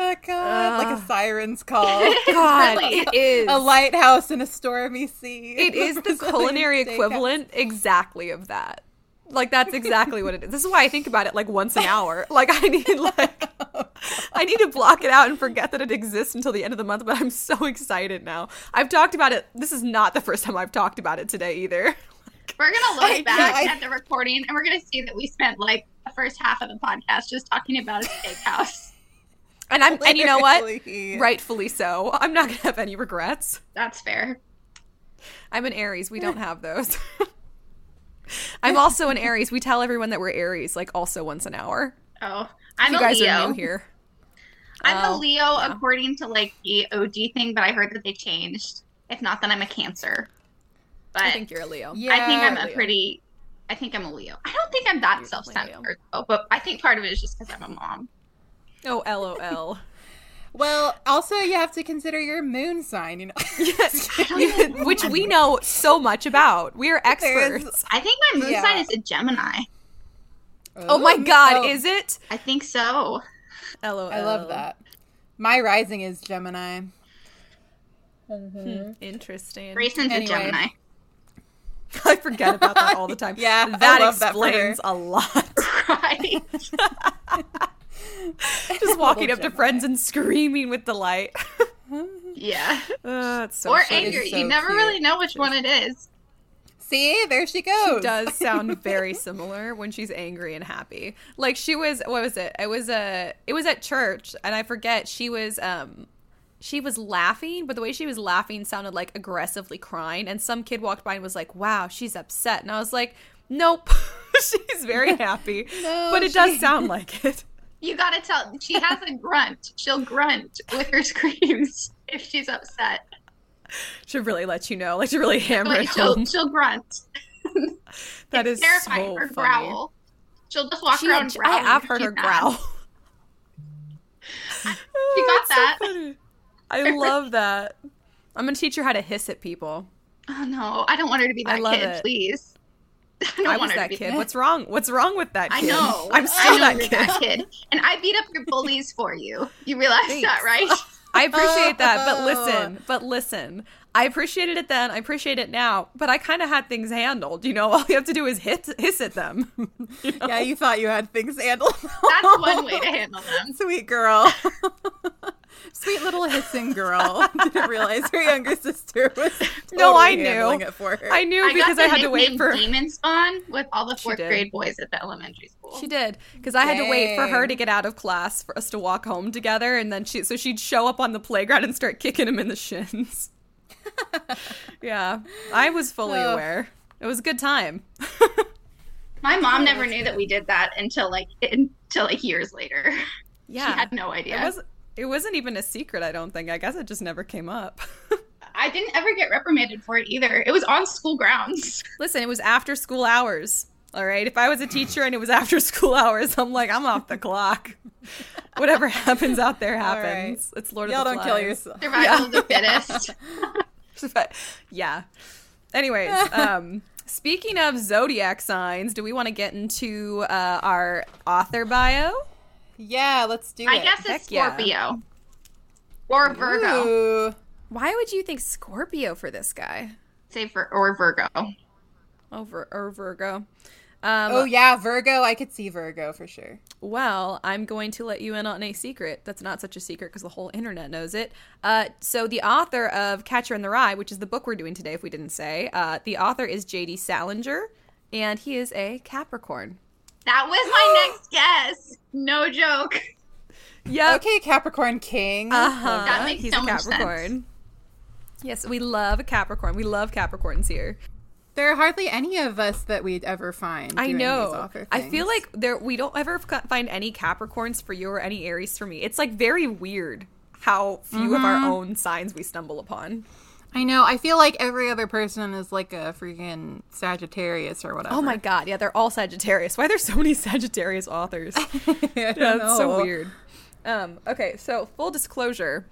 Oh god, like a siren's call. God, Really? it is. a lighthouse in a stormy sea. It is the Brazilian culinary steakhouse. equivalent exactly of that. Like that's exactly what it is. This is why I think about it like once an hour. Like I need like I need to block it out and forget that it exists until the end of the month, but I'm so excited now. I've talked about it. This is not the first time I've talked about it today either. We're gonna look I- back I- at the recording, and we're gonna see that we spent like the first half of the podcast just talking about a steakhouse. And I'm and you know what? Rightfully so. I'm not gonna have any regrets. That's fair. I'm an Aries. We don't have those. I'm also an Aries. We tell everyone that we're Aries, like also once an hour. Oh, I'm you a guys Leo. are new here. I'm Oh, a Leo yeah. according to like the OG thing, but I heard that they changed. If not, then I'm a Cancer. But I think you're a Leo. Yeah, I think I'm a Leo. pretty. I think I'm a Leo. I don't think I'm that self-centered though, but I think part of it is just because I'm a mom. Oh, LOL. Well, also you have to consider your moon sign. You know, Yes, which we know so much about. We are There's- experts. I think my moon Yeah. sign is a Gemini. Oh my god, Oh, is it? I think so. LOL. I love that. My rising is Gemini. Hmm, Interesting. Grayson's Anyway. a Gemini. I forget about that all the time. Yeah, I that love that for her. explains a lot. right. Just walking up to friends and screaming with delight. Yeah. Uh, it's so or funny. angry. so you never cute. really know which one it is. See, there she goes. She does sound very similar when she's angry and happy. Like she was what was it? It was a it was at church and I forget she was um she was laughing, but the way she was laughing sounded like aggressively crying and some kid walked by and was like, "Wow, she's upset." And I was like, "Nope. she's very happy." No, but it does sound like it. You gotta tell. She has a grunt. She'll grunt with her screams if she's upset. She'll really let you know, like to really hammer Like it she'll home. she'll grunt. That It's is terrifying. so her funny. growl. She'll just walk She, around I have heard her growl. She got so that. funny. I love that. I'm gonna teach her how to hiss at people. Oh no, I don't want her to be I that love kid, it. please. I I want was that kid. What's wrong? What's wrong with that Kid? I know. I'm still know that kid. that kid. And I beat up your bullies for you. You realize that, right? I appreciate that, but listen, but listen. I appreciated it then. I appreciate it now, but I kind of had things handled. You know, all you have to do is hit hiss at them. You know? Yeah, you thought you had things handled. That's one way to handle them. Sweet girl. Sweet little hissing girl. Didn't realize her younger sister was No, I knew. it for her. I knew I because got I had to wait for. Demon Spawn with all the fourth grade boys at the elementary school. She did because I had to wait for her to get out of class for us to walk home together, and then she so she'd show up on the playground and start kicking him in the shins. yeah, I was fully Ugh. aware. It was a good time. My mom never knew that we did that until like until like years later. Yeah, She had no it idea. was. It wasn't even a secret. I don't think. I guess it just never came up. I didn't ever get reprimanded for it either. It was on school grounds. Listen, it was after school hours. All right. If I was a teacher and it was after school hours, I'm like, I'm off the clock. Whatever happens out there All right. happens. It's Lord Y'all of the don't kill yourself. Survival Yeah. of the fittest. But, yeah. Anyways, um, speaking of zodiac signs, do we want to get into uh, our author bio? Yeah, let's do I it. I guess it's Heck yeah. Scorpio. Or Virgo. Ooh. Why would you think Scorpio for this guy? Say for or Virgo. Oh, or Virgo. Um, Oh yeah, Virgo. I could see Virgo for sure. Well, I'm going to let you in on a secret. That's not such a secret because the whole internet knows it. Uh, so, the author of Catcher in the Rye, which is the book we're doing today, if we didn't say, uh, the author is J.D. Salinger, and he is a Capricorn. That was my next guess. No joke. Yep. Okay, Capricorn King. Uh huh. That makes He's so a much Capricorn. Yes, we love a Capricorn. We love Capricorns here. There are hardly any of us that we'd ever find. I know. I feel like there we don't ever find any Capricorns for you or any Aries for me. It's like very weird how few of Mm-hmm. our own signs we stumble upon. I know. I feel like every other person is like a freaking Sagittarius or whatever. Oh my god, yeah, they're all Sagittarius. Why are there so many Sagittarius authors? I yeah, don't it's so weird. Um, okay, so full disclosure,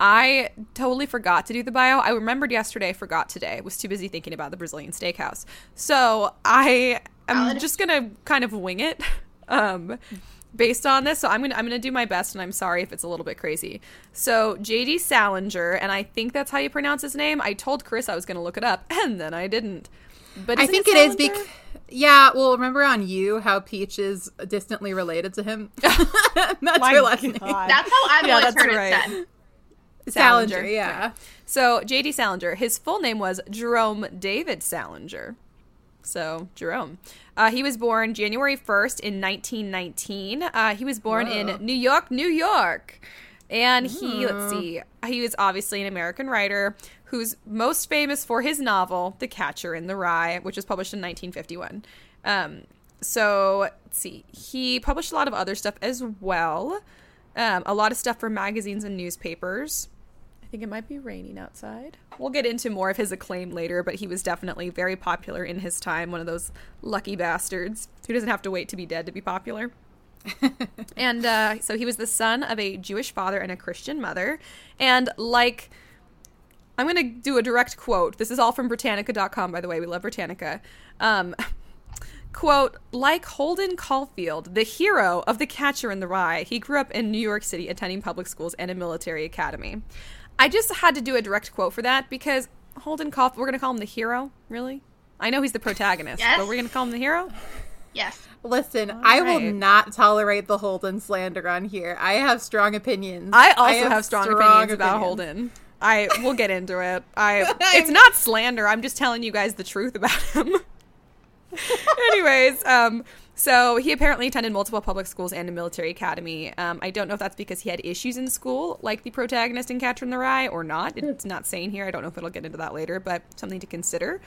I totally forgot to do the bio. I remembered yesterday, forgot today. Was too busy thinking about the Brazilian steakhouse. So I am Valid. just gonna kind of wing it. Um, based on this, so I'm gonna I'm gonna do my best, and I'm sorry if it's a little bit crazy. So JD Salinger, and I think that's how you pronounce his name. I told Chris I was gonna look it up, and then I didn't. But I isn't think it is because yeah. Well, remember on you how Peach is distantly related to him. that's My her last name. That's how I've Yeah, always heard right. it said. Salinger. Yeah. So JD Salinger, his full name was Jerome David Salinger. So Jerome, uh, he was born January first in 1919. Uh, he was born Whoa. in New York, New York, and he let's see, he was obviously an American writer who's most famous for his novel *The Catcher in the Rye*, which was published in 1951. Um, so let's see, he published a lot of other stuff as well. Um, a lot of stuff for magazines and newspapers. I think it might be raining outside. We'll get into more of his acclaim later, but he was definitely very popular in his time, one of those lucky bastards who doesn't have to wait to be dead to be popular. and uh, so he was the son of a Jewish father and a Christian mother. And like, I'm going to do a direct quote. This is all from Britannica.com, by the way. We love Britannica. Um, quote, like Holden Caulfield, the hero of The Catcher in the Rye, he grew up in New York City attending public schools and a military academy. I just had to do a direct quote for that because Holden Caulfield, we're going to call him the hero, really? I know he's the protagonist, Yes. but we're going to call him the hero? Yes. Listen, I will not tolerate the Holden slander on here. I have strong opinions. I also have, strong, opinions, about. Holden. I we'll get into it. I it's not slander. I'm just telling you guys the truth about him. Anyways, um, so he apparently attended multiple public schools and a military academy. Um, I don't know if that's because he had issues in school, like the protagonist in Catcher in the Rye, or not. It's not saying here. I don't know if it'll get into that later, but something to consider.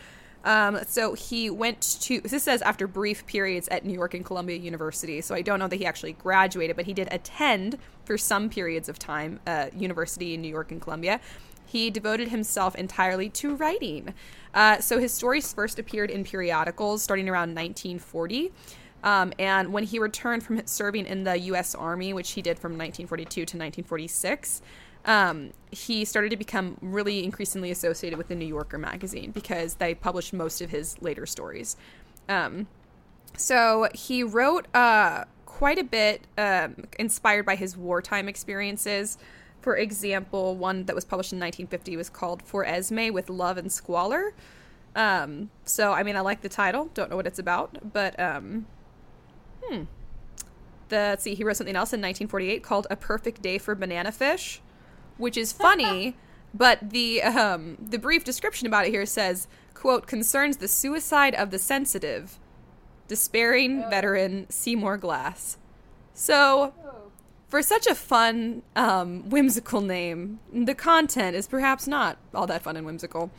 Um, so he went to, this says after brief periods at New York and Columbia University. So I don't know that he actually graduated, but he did attend for some periods of time uh, university in New York and Columbia. He devoted himself entirely to writing. Uh, so his stories first appeared in periodicals starting around 1940. Um, and when he returned from serving in the U.S. Army, which he did from 1942 to 1946, um, he started to become really increasingly associated with the New Yorker magazine because they published most of his later stories. Um, so he wrote uh, quite a bit, um, inspired by his wartime experiences. For example, one that was published in 1950 was called For Esme with Love and Squalor. Um, so, I mean, I like the title. Don't know what it's about, but um, hmm. The, let's see, he wrote something else in 1948 called A Perfect Day for Banana Fish, which is funny, but the um, the brief description about it here says, quote, concerns the suicide of the sensitive, despairing veteran Seymour Glass. So, for such a fun, um, whimsical name, the content is perhaps not all that fun and whimsical.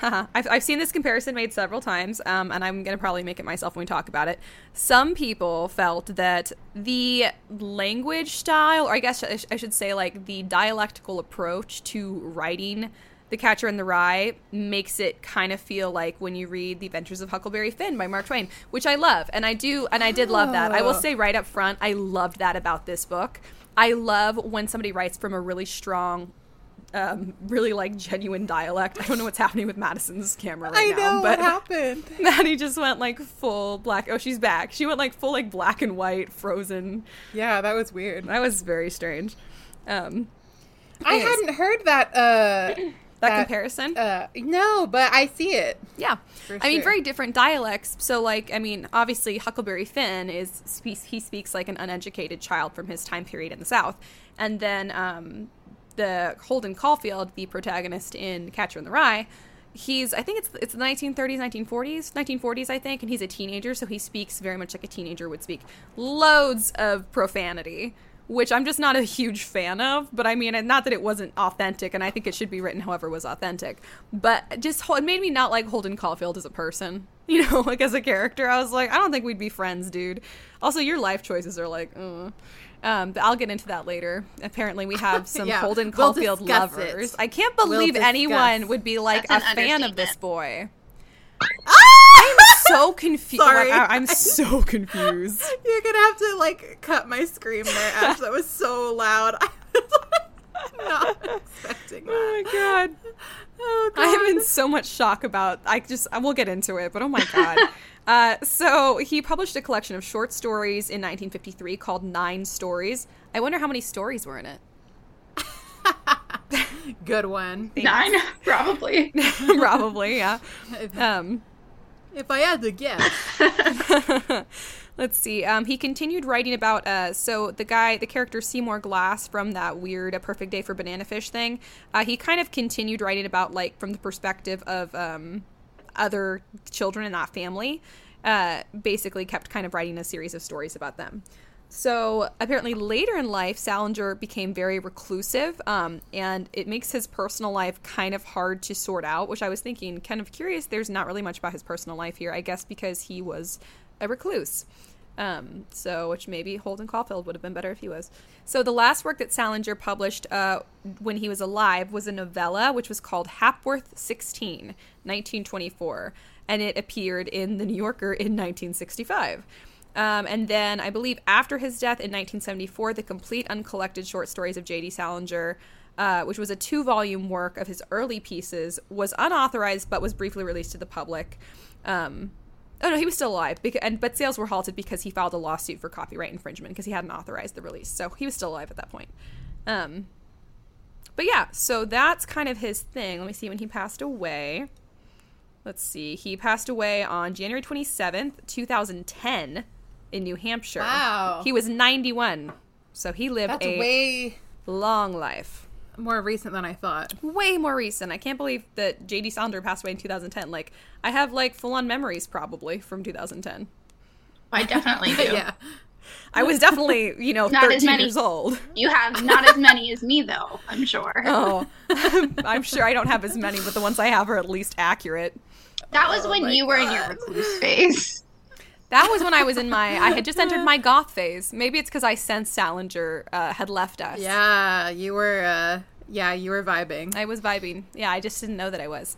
I've, I've seen this comparison made several times, um, and I'm going to probably make it myself when we talk about it. Some people felt that the language style, or I guess I, sh- I should say, like the dialectical approach to writing The Catcher in the Rye makes it kind of feel like when you read The Adventures of Huckleberry Finn by Mark Twain, which I love, and I do, and I did love that. I will Oh. say right up front, I loved that about this book. I love when somebody writes from a really strong um, really like genuine dialect. I don't know what's happening with Madison's camera right I now, know but what happened. Maddie just went like full black. Oh, she's back. She went like full like black and white, frozen. Yeah, that was weird. That was very strange. Um, I Anyways. hadn't heard that. Uh, that, That- comparison, uh, no, but I see it. yeah. I mean, very different dialects. So, like, I mean, obviously, Huckleberry Finn is. He speaks like an uneducated child from his time period in the South, and then um, the Holden Caulfield, the protagonist in Catcher in the Rye, he's I think it's it's the 1930s, 1940s, 1940s, I think, and he's a teenager, so he speaks very much like a teenager would speak. Loads of profanity. Which I'm just not a huge fan of, but I mean, not that it wasn't authentic, and I think it should be written however was authentic. But just it made me not like Holden Caulfield as a person, you know, like as a character. I was like, I don't think we'd be friends, dude. Also, your life choices are like, uh. Um, but I'll get into that later. Apparently, we have some Yeah, Holden we'll Caulfield discuss it. lovers. I can't We'll believe anyone would be like That's a fan of this boy. I'm so confused. Sorry. I'm so confused. You're gonna have to like cut my scream there, Ash. That was so loud. I was not expecting that. Oh my god. Oh. I am in so much shock about. I just I will get into it, but oh my god. uh, so he published a collection of short stories in 1953 called Nine Stories. I wonder how many stories were in it. Good one. Nine, probably. Probably, yeah. If, Um, if I had to guess, Let's see. Um, he continued writing about. Uh, so the guy, the character Seymour Glass from that weird "A Perfect Day for Banana Fish" thing. Uh, he kind of continued writing about like from the perspective of um, other children in that family. Uh, basically, kept kind of writing a series of stories about them. So apparently, later in life, Salinger became very reclusive, um, and it makes his personal life kind of hard to sort out. Which I was thinking, kind of curious. There's not really much about his personal life here, I guess, because he was a recluse. Um, so, which maybe Holden Caulfield would have been better if he was. So, the last work that Salinger published uh, when he was alive was a novella, which was called Hapworth 16, 1924, and it appeared in The New Yorker in 1965. Um, and then I believe after his death in 1974, the complete uncollected short stories of J.D. Salinger, uh, which was a two volume work of his early pieces, was unauthorized but was briefly released to the public. Um, oh no, he was still alive, because, and but sales were halted because he filed a lawsuit for copyright infringement because he hadn't authorized the release. So he was still alive at that point. Um, but yeah, so that's kind of his thing. Let me see when he passed away. Let's see. He passed away on January 27th, 2010 in New Hampshire. Wow. He was 91. So he lived that's a way long life. More recent than I thought. Way more recent. I can't believe that JD Salinger passed away in 2010. Like I have like full-on memories probably from 2010. I definitely do. Yeah. I was definitely, you know, Not as 13 many. years old. You have not as many as me, though, I'm sure. Oh, I'm sure I don't have as many, but the ones I have are at least accurate. that was Oh when my you were in your recluse phase. That was when I was in my, I had just entered my goth phase. Maybe it's because I sensed Salinger uh, had left us. Yeah, you were uh yeah, you were vibing. I was vibing. Yeah, I just didn't know that I was.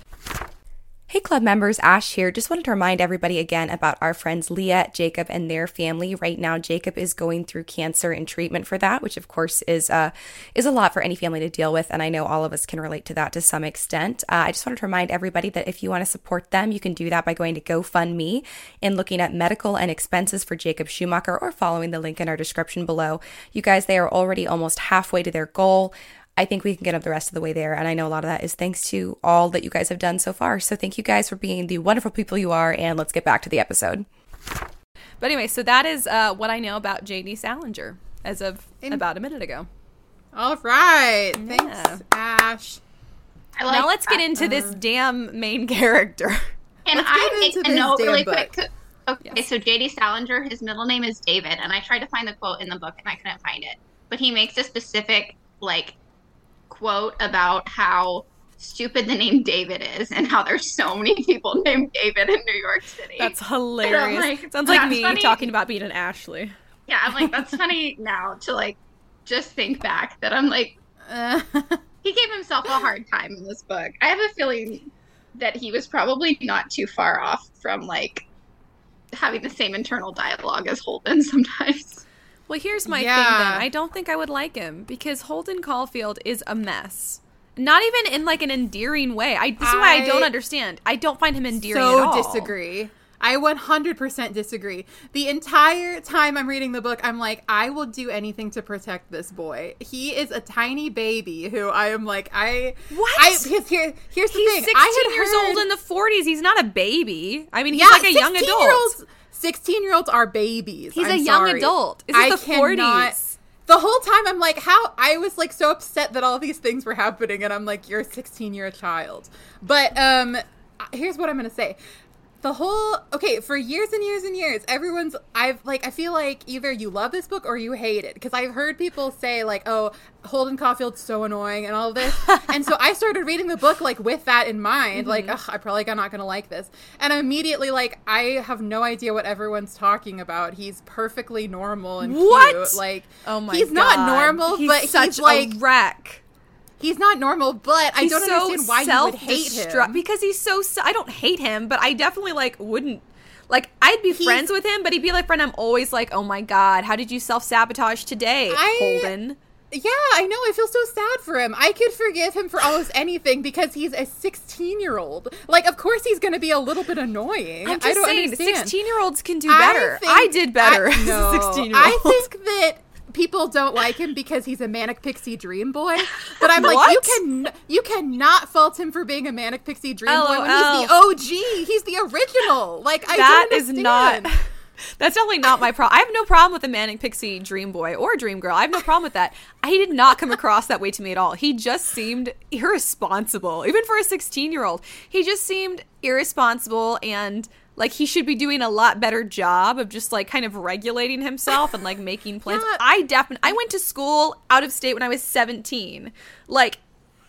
Hey, club members, Ash here. Just wanted to remind everybody again about our friends Leah, Jacob, and their family. Right now, Jacob is going through cancer and treatment for that, which of course is uh, is a lot for any family to deal with, and I know all of us can relate to that to some extent. Uh, I just wanted to remind everybody that if you want to support them, you can do that by going to GoFundMe and looking at medical and expenses for Jacob Schumacher, or following the link in our description below. You guys, they are already almost halfway to their goal. I think we can get up the rest of the way there. And I know a lot of that is thanks to all that you guys have done so far. So thank you guys for being the wonderful people you are. And let's get back to the episode. But anyway, so that is uh, what I know about JD Salinger as of In- about a minute ago. All right. Yeah. Thanks, Ash. I like now let's get that. into this damn main character. Can Let's I get make a note really book. quick? Okay, Yes. so JD Salinger, his middle name is David, and I tried to find the quote in the book and I couldn't find it. But he makes a specific like quote about how stupid the name David is and how there's so many people named David in New York City. That's hilarious. like, Sounds like me funny. talking about being an Ashley. yeah, I'm like that's funny now to like just think back that I'm like Uh, he gave himself a hard time in this book. I have a feeling that he was probably not too far off from like having the same internal dialogue as Holden sometimes. Well, here's my thing then. I don't think I would like him because Holden Caulfield is a mess. Not even in like an endearing way. I this is why I don't understand. I don't find him endearing so at all. disagree. I 100% disagree. The entire time I'm reading the book, I'm like, I will do anything to protect this boy. He is a tiny baby who I am like, I. What? I, his, here, here's the He's thing. 16 I years heard- old in the 40s. He's not a baby. I mean, he's yeah, like a young 16 adult. Year olds- 16 year olds are babies. He's I'm a young sorry. adult. This is I the cannot- 40s. The whole time I'm like, how I was like so upset that all these things were happening, and I'm like, you're a 16 year old child. But um, here's what I'm gonna say. The whole okay for years and years and years, everyone's I've like I feel like either you love this book or you hate it because I've heard people say like, oh, Holden Caulfield's so annoying and all this, and so I started reading the book like with that in mind, like, mm-hmm. Ugh, I'm probably not gonna like this, and I'm immediately like, I have no idea what everyone's talking about. He's perfectly normal and What? cute, like. Oh my he's god. not normal, he's but such he's like a wreck. He's not normal. But I He's don't so understand why you would hate him. because he's so I don't hate him, but I definitely like wouldn't like I'd be He's- friends with him, but he'd be like friend. I'm always like, oh my god, how did you self sabotage today, I- Holden? Yeah, I know. I feel so sad for him. I could forgive him for almost anything because he's a 16 year old. Like, of course he's going to be a little bit annoying. I'm just I don't saying, understand. 16 year olds can do better. I, think- did better I, no, 16 year I think that people don't like him because he's a manic pixie dream boy. But I'm like, you can you cannot fault him for being a manic pixie dream boy oh, when LOL. he's the oh. OG. He's the original. Like, I That is not. That's definitely not my problem. I have no problem with a manic pixie dream boy or dream girl. I have no problem with that. He did not come across that way to me at all. He just seemed irresponsible, even for a 16 year old. He just seemed irresponsible and like he should be doing a lot better job of just like kind of regulating himself and like making plans. Yeah. I definitely I went to school out of state when I was 17. Like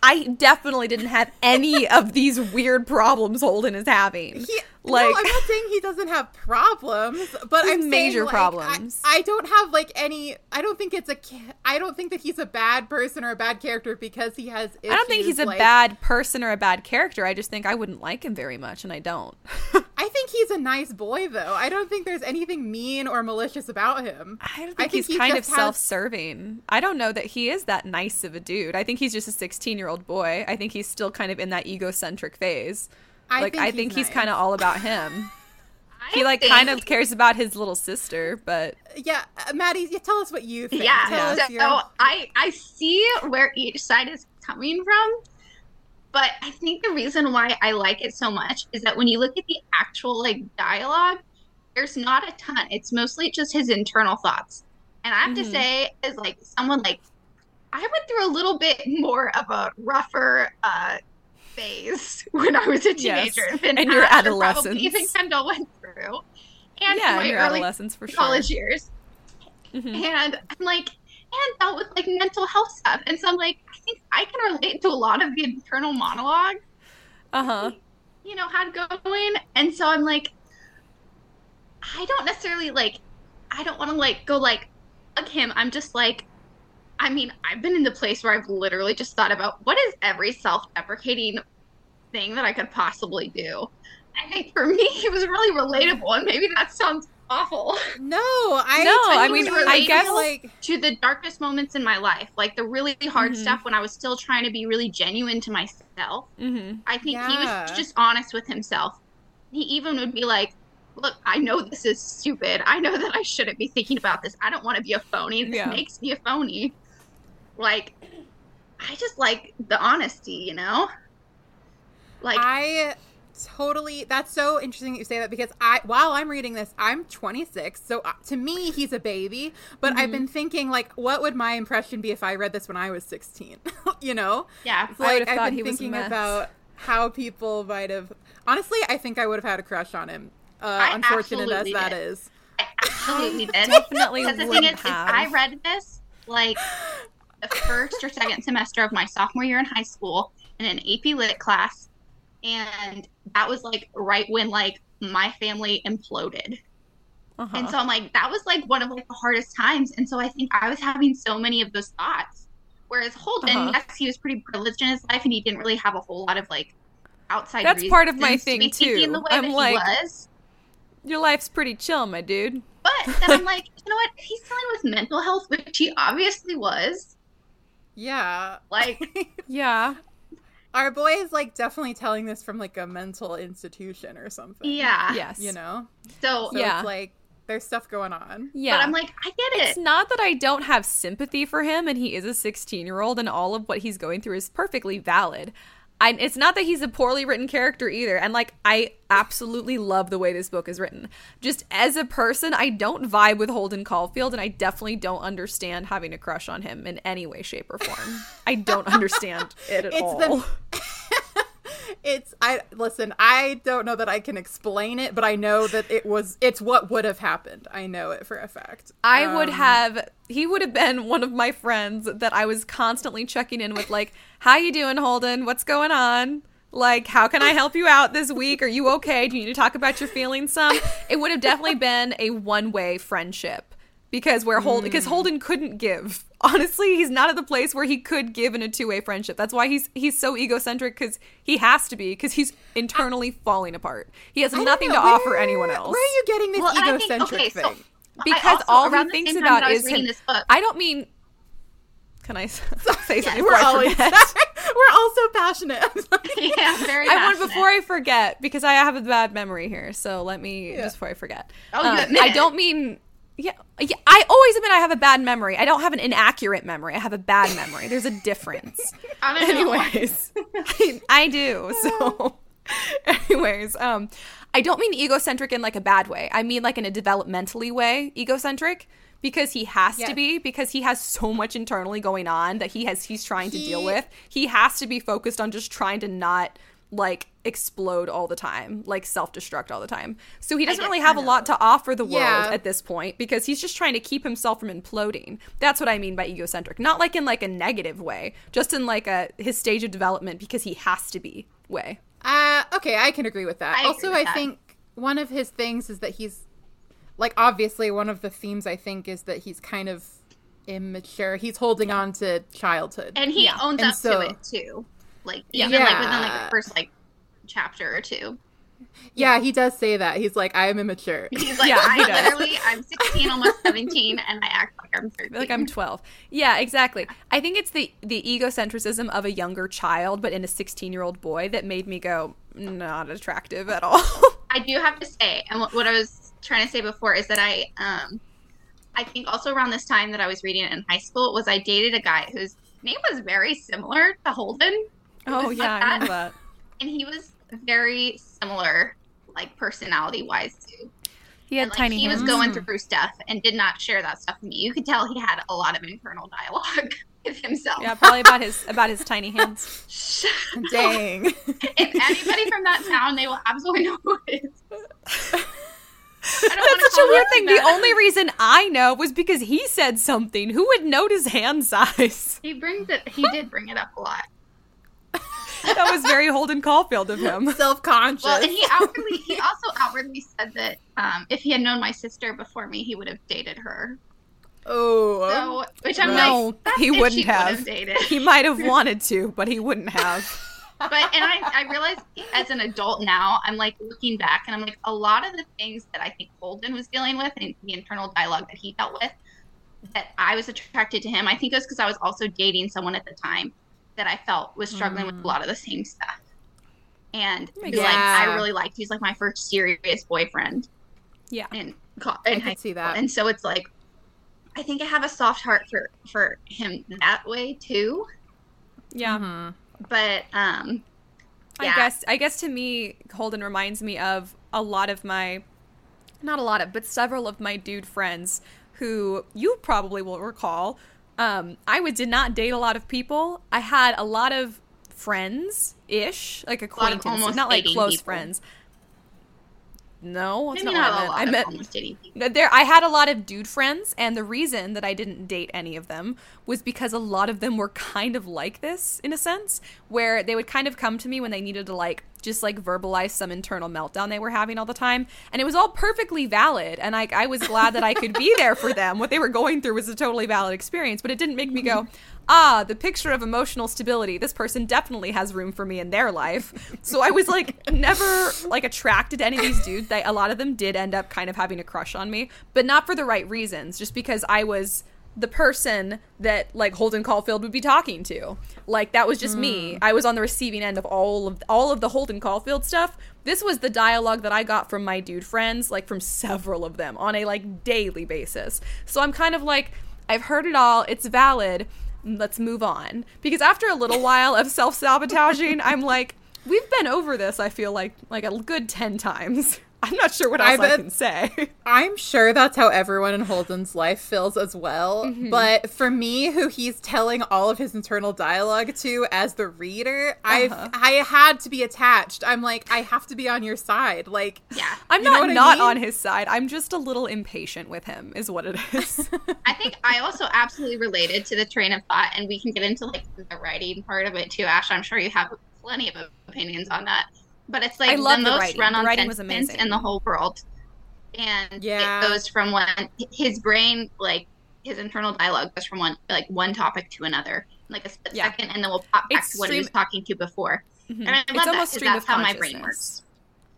I definitely didn't have any of these weird problems Holden is having. He, like no, I'm not saying he doesn't have problems, but I'm saying, major like, problems. I, I don't have like any. I don't think it's a. I don't think that he's a bad person or a bad character because he has. Issues, I don't think he's a bad person or a bad character. I just think I wouldn't like him very much, and I don't. I think he's a nice boy, though. I don't think there's anything mean or malicious about him. I don't think, think he's he kind of has- self-serving. I don't know that he is that nice of a dude. I think he's just a 16-year-old boy. I think he's still kind of in that egocentric phase. I like think I think he's he's kind of all about him. He like think- kind of cares about his little sister, but Yeah, uh, Maddie, yeah, tell us what you think. Yeah. Tell So us your- I I see where each side is coming from, but I think the reason why I like it so much is that when you look at the actual like dialogue, there's not a ton. It's mostly just his internal thoughts. And I have to Mhm. say, as like someone like I went through a little bit more of a rougher uh phase when I was a Yes. teenager than And your adolescence. Even Kendall went through. And yeah, my your early adolescence for sure. college years Mhm. and I'm like, and dealt with like mental health stuff. And so I'm like, I think I can relate to a lot of the internal monologue, Uh-huh. you know, had going. And so I'm like, I don't necessarily like, I don't want to like go like, like him. I'm just like, I mean, I've been in the place where I've literally just thought about what is every self deprecating thing that I could possibly do. I think for me, it was really relatable, and maybe that sounds awful. no, I No, I mean, I guess- like to the darkest moments in my life, like the really hard Mhm. stuff when I was still trying to be really genuine to myself. Mhm. I think he was just honest with himself. He even would be like, Look, I know this is stupid. I know that I shouldn't be thinking about this. I don't want to be a phony. This Yeah. makes me a phony. Like, I just like the honesty, you know? Like I totally that's so interesting that you say that because I while I'm reading this, I'm 26. So uh, to me he's a baby, but I've been thinking like what would my impression be if I read this when I was 16? you know? yeah, It's I would've like I've been he was thinking about how people might have Honestly, I think I would have had a crush on him. Uh, I unfortunate as absolutely that did. is. I absolutely did. Definitely Because the thing is, is have. I read this like the first or second semester of my sophomore year in high school in an AP Lit class, and that was like right when like my family imploded. Uh-huh. And so I'm like, that was like one of like the hardest times. And so I think I was having so many of those thoughts. Whereas Holden, Uh-huh. yes, he was pretty privileged in his life, and he didn't really have a whole lot of like outside. That's part of my to thing, be thinking too. The way I'm that like- he was. Your life's pretty chill, my dude. But then I'm like, you know what? He's dealing with mental health, which he obviously was. Yeah. Like, Yeah. Our boy is like definitely telling this from like a mental institution or something. yeah. Yes. You know? So, So Yeah. it's like there's stuff going on. Yeah. but I'm like, I get it. It's not that I don't have sympathy for him and he is a 16 year old and all of what he's going through is perfectly valid. I, it's not that he's a poorly written character either. And like, I absolutely love the way this book is written. Just as a person, I don't vibe with Holden Caulfield and I definitely don't understand having a crush on him in any way, shape, or form. I don't understand it at It's all. the- It's I listen, I don't know that I can explain it, but I know that it was it's what would have happened. I know it for a fact. I would Um, have he would have been one of my friends that I was constantly checking in with like, "How you doing, Holden? What's going on?" Like, how can I help you out this week? Are you okay? Do you need to talk about your feelings some? It would have definitely been a one-way friendship because where Holden because Holden couldn't give. Honestly, he's not at the place where he could give in a two-way friendship. That's why he's he's so egocentric cuz he has to be because he's internally falling apart. He has nothing know, to offer anyone else. Where are you getting this Well, and I think- egocentric okay, thing? I because also, all around he thinks about that I was is him. this book. I don't mean. Can I say something We're before I always we're also passionate. I'm yeah, very. I want before I forget because I have a bad memory here. So let me Yeah. just before I forget. Oh, Um, I don't mean. Yeah, yeah, I always admit I have a bad memory. I don't have an inaccurate memory. I have a bad memory. There's a difference. I anyways i do so anyways um i don't mean egocentric in like a bad way i mean like in a developmentally way egocentric because he has Yes. to be because he has so much internally going on that he has he's trying to deal with he has to be focused on just trying to not like explode all the time like self-destruct all the time so he doesn't really have a lot to offer the world Yeah. at this point because he's just trying to keep himself from imploding that's what i mean by egocentric not like in like a negative way just in like a his stage of development because he has to be way Uh, okay, I can agree with that. I also, with I that. think one of his things is that he's like obviously one of the themes I think is that he's kind of immature. He's holding on to childhood. and he Yeah. owns And up so- to it too. Like Yeah. even like within like the first like chapter or two. yeah, he does say that. He's like, I am immature. He's like, Yeah, I he literally, I'm 16, almost 17, and I act like I'm 13. like i'm 12 yeah exactly i think it's the the egocentrism of a younger child but in a 16 year old boy that made me go not attractive at all I do have to say, and what, what I was trying to say before is that I, um, I think also around this time that I was reading it in high school was I dated a guy whose name was very similar to Holden, oh yeah like i remember that. and he was very similar, like personality wise too. he had And, like, tiny he was going through stuff and did not share that stuff with me. You could tell he had a lot of internal dialogue with himself. yeah probably about his about his tiny hands Dang. if anybody from that town, they will absolutely know who it is. I don't That's such a weird thing. The only reason I know was because he said something. Who would note his hand size? he brings it. He did bring it up a lot. That was very Holden Caulfield of him. Self conscious. Well, and he outwardly, he also outwardly said that um, if he had known my sister before me, he would have dated her. oh. So, which I'm No, like, that's he wouldn't she have. dated. He might have wanted to, but he wouldn't have. but and I, I realize as an adult now, I'm like looking back and I'm like a lot of the things that I think Holden was dealing with and the internal dialogue that he dealt with, that I was attracted to him. I think it was because I was also dating someone at the time that I felt was struggling with a lot of the same stuff. And Makes like. I really liked, he's like my first serious boyfriend Yeah. And co- I can see that. And so it's like, I think I have a soft heart for for him that way too. Yeah. Mm-hmm. But um, I guess I guess to me, Holden reminds me of a lot of my not a lot of, but several of my dude friends who you probably will recall. Um, I would did not date a lot of people. I had a lot of friends ish, like acquaintances, almost not like close people. friends. No, that's maybe not what a I lot meant. I meant almost dating people. no, There, I had a lot of dude friends, and the reason that I didn't date any of them was because a lot of them were kind of like this in a sense, where they would kind of come to me when they needed to like just like verbalize some internal meltdown they were having all the time, and it was all perfectly valid, and I, I was glad that I could be there for them. What they were going through was a totally valid experience, but it didn't make me go. Ah, the picture of emotional stability. This person definitely has room for me in their life. So I was like never like attracted to any of these dudes. They, a lot of them did end up kind of having a crush on me, but not for the right reasons. Just because I was the person that like Holden Caulfield would be talking to. Like that was just me. Hmm. I was on the receiving end of all of all of the Holden Caulfield stuff. This was the dialogue that I got from my dude friends, like from several of them on a like daily basis. So I'm kind of like I've heard it all. It's valid. Let's move on. Because after a little while of self-sabotaging, I'm like we've been over this, I feel like like a good 10 times. I'm not sure what I else I, bet- can say. I'm sure that's how everyone in Holden's life feels as well. Mm-hmm. But for me, who he's telling all of his internal dialogue to as the reader, Uh-huh. I've I had to be attached. I'm like, I have to be on your side. Like, Yeah, I'm You know not I not mean? on his side. I'm just a little impatient with him, is what it is. I think I also absolutely related to the train of thought, and we can get into like the writing part of it too. Ash, I'm sure you have plenty of opinions on that. But it's like I love the the most writing. run-on The writing was sentence amazing. in the whole world, and Yeah. it goes from one his brain like his internal dialogue goes from one like one topic to another, like a split Yeah. second, and then we'll pop back It's to what he was talking to before. Mhm. And I It's love that almost 'cause stream that's of how my brain works.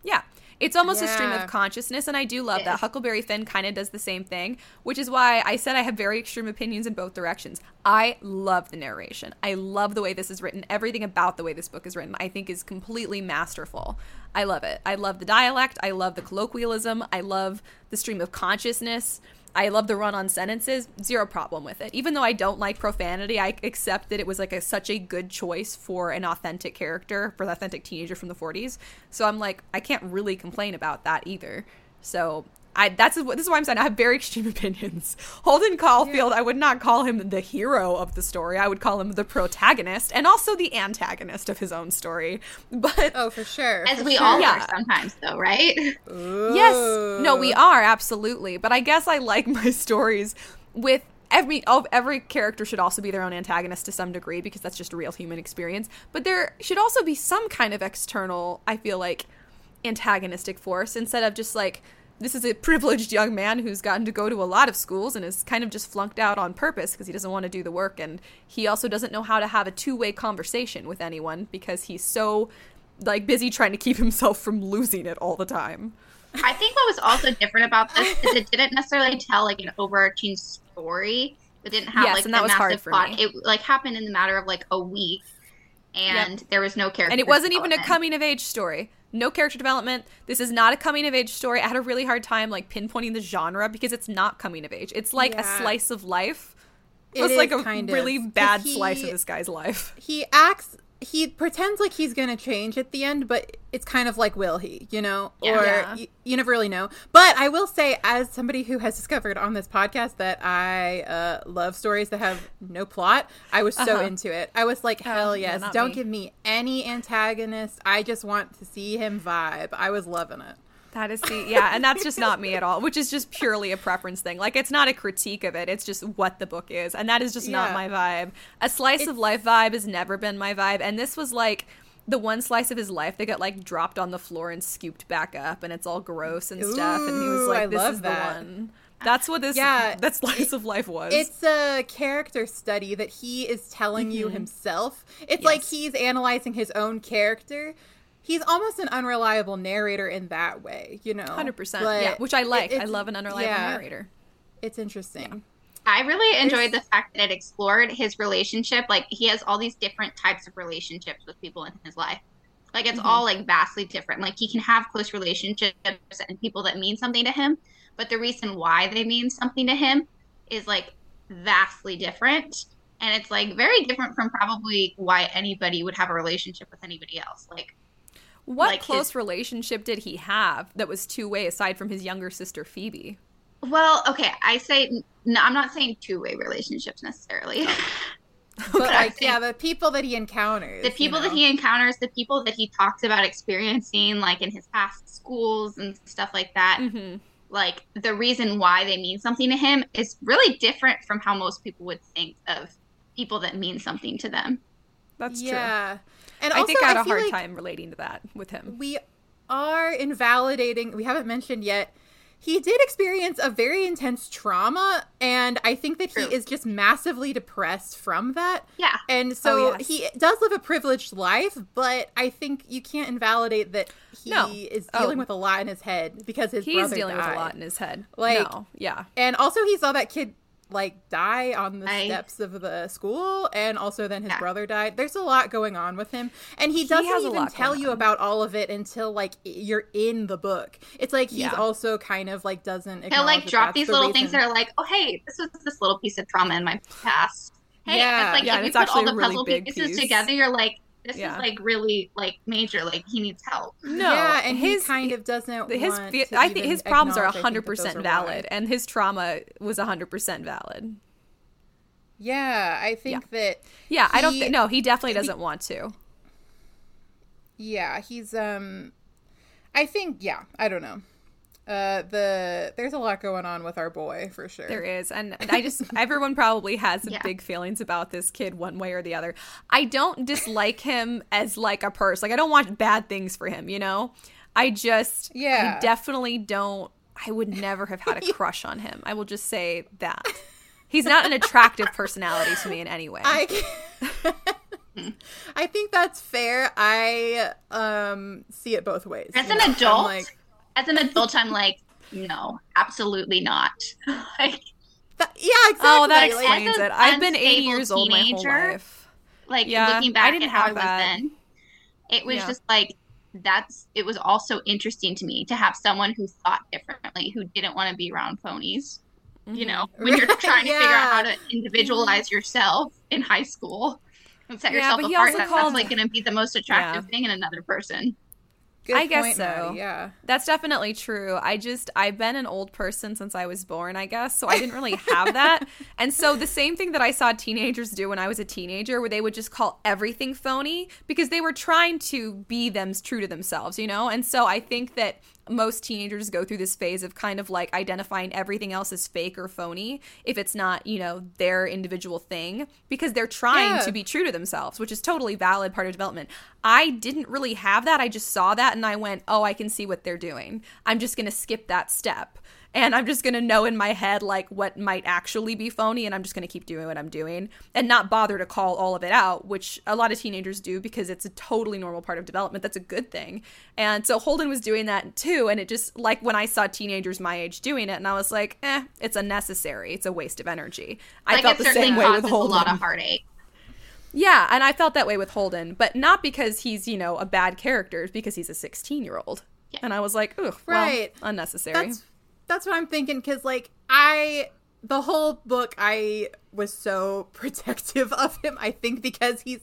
Yeah. It's almost a stream of consciousness, and I do love It that. is. Huckleberry Finn kind of does the same thing, which is why I said I have very extreme opinions in both directions. I love the narration. I love the way this is written. Everything about the way this book is written, I think, is completely masterful. I love it. I love the dialect. I love the colloquialism. I love the stream of consciousness. I love the run on sentences. Zero problem with it. Even though I don't like profanity, I accept that it was like a, such a good choice for an authentic character, for the authentic teenager from the 40s. So I'm like, I can't really complain about that either. So I that's this is why I'm saying I have very extreme opinions. Holden Caulfield, I would not call him the hero of the story. I would call him the protagonist and also the antagonist of his own story. But oh, for sure. As for we sure. all Yeah. are sometimes, though, right? Yes. No, we are absolutely. But I guess I like my stories with every oh, every character should also be their own antagonist to some degree because that's just a real human experience. But there should also be some kind of external, I feel like, antagonistic force instead of just like this is a privileged young man who's gotten to go to a lot of schools and is kind of just flunked out on purpose because he doesn't want to do the work and he also doesn't know how to have a two-way conversation with anyone because he's so like busy trying to keep himself from losing it all the time. I think what was also different about this is it didn't necessarily tell like an overarching story. It didn't have Yes, like and the that was hard massive for plot. me. It like happened in the matter of like a week, and there was no character. and it wasn't even a coming of age story no character development. This is not a coming of age story. I had a really hard time like pinpointing the genre because it's not coming of age. It's like a slice of life. It it's like a kind really of, bad he- slice of this guy's life. he acts he pretends like he's gonna change at the end but it's kind of like will he you know Yeah. or Yeah. y- you never really know but i will say as somebody who has discovered on this podcast that i uh, love stories that have no plot i was so Uh-huh. into it i was like hell yeah, yes not don't me. give me any antagonist i just want to see him vibe i was loving it that is the yeah and that's just not me at all which is just purely a preference thing like it's not a critique of it it's just what the book is and that is just not my vibe a slice of life vibe has never been my vibe and this was like the one slice of his life that got like dropped on the floor and scooped back up and it's all gross and stuff and he was Ooh, like I this is that. the one that's what this Yeah. that slice of life was It's a character study that he is telling you mm-hmm. himself. It's like he's analyzing his own character. He's almost an unreliable narrator in that way, you know. Hundred percent, But yeah, which I it- like. I love an unreliable yeah, narrator. It's interesting. I really enjoyed There's- the fact that it explored his relationship. Like he has all these different types of relationships with people in his life. Like it's all mm-hmm. like vastly different. Like he can have close relationships and people that mean something to him, but the reason why they mean something to him is like vastly different. and it's like very different from probably why anybody would have a relationship with anybody else. Like, What Like close his- relationship did he have that was two way aside from his younger sister Phoebe? well, okay, I say no, I'm not saying two way relationships necessarily. But I like, yeah, the people that he encounters, the you people that he encounters, the people that he talks about experiencing, like in his past schools and stuff like that, Mm-hmm. like the reason why they mean something to him is really different from how most people would think of people that mean something to them. That's true. And I also think I had a hard like time relating to that with him. We are invalidating. We haven't mentioned yet. He did experience a very intense trauma, and I think that True. he is just massively depressed from that. Yeah. And oh, so Oh, yes. he does live a privileged life, but I think you can't invalidate that he No. is Oh. dealing with a lot in his head because his He's brother dealing with a lot in his head. Like- no, yeah. And also, he saw that kid like die on the I- steps of the school, and also then his Yeah. brother died. There's a lot going on with him, and he, He doesn't even tell you on. about all of it until like you're in the book. It's like he's Yeah. also kind of like doesn't. He'll like drop these the little reason. things that are like, oh hey, this was this little piece of trauma in my past. Hey, Yeah. it's like Yeah, if you put all the really puzzle pieces piece. together, you're like, this Yeah. is like really like major. Like he needs help. No, yeah, and his he kind of doesn't. his want fe- to I think his problems are acknowledge, hundred percent valid, why. and his trauma was hundred percent valid. Yeah, I think that. Yeah, I don't He- think no, he definitely doesn't want to. Yeah, he's um. I think yeah. I don't know. Uh, the there's a lot going on with our boy for sure. There is, and I just everyone probably has Yeah. big feelings about this kid one way or the other. I don't dislike him as like a person. Like I don't want bad things for him, you know. I just Yeah. I definitely don't. I would never have had a crush on him. I will just say that he's not an attractive personality to me in any way. I I think that's fair. I um see it both ways. As an know? Adult, like, as an adult, I'm like, no, absolutely not. like, that- yeah, exactly. oh, that explains as it. I've been 80 unstable years old my whole teenager, life. like Yeah, looking I didn't at how I have was that. then, it was Yeah. just like that's. It was also interesting to me to have someone who thought differently, who didn't want to be around ponies. You know, mm-hmm. when you're Right, trying to figure out how to individualize mm-hmm. yourself in high school and set Yeah, yourself but apart, that's called- like going to be the most attractive thing in another person. Good I guess so. Maddie, Yeah. That's definitely true. I just I've been an old person since I was born, I guess. So I didn't really have that. And so the same thing that I saw teenagers do when I was a teenager where they would just call everything phony because they were trying to be them true to themselves, you know? And so I think that most teenagers go through this phase of kind of like identifying everything else as fake or phony if it's not, you know, their individual thing because they're trying Yeah. to be true to themselves, which is totally valid part of development. I didn't really have that. I just saw that and I went, "Oh, I can see what they're doing. I'm just going to skip that step." And I'm just going to know in my head like what might actually be phony and I'm just going to keep doing what I'm doing and not bother to call all of it out, which a lot of teenagers do because it's a totally normal part of development. That's a good thing. And so Holden was doing that too and it just like when I saw teenagers my age doing it and I was like, "Eh, it's unnecessary. It's a waste of energy." I Like felt the same way causes with a Holden. lot of heartache. Yeah, and I felt that way with Holden, but not because he's, you know, a bad character, because he's a 16 year old. Yeah. And I was like, ugh, Right. well, unnecessary. That's that's what I'm thinking because like I the whole book I was so protective of him. I think because he's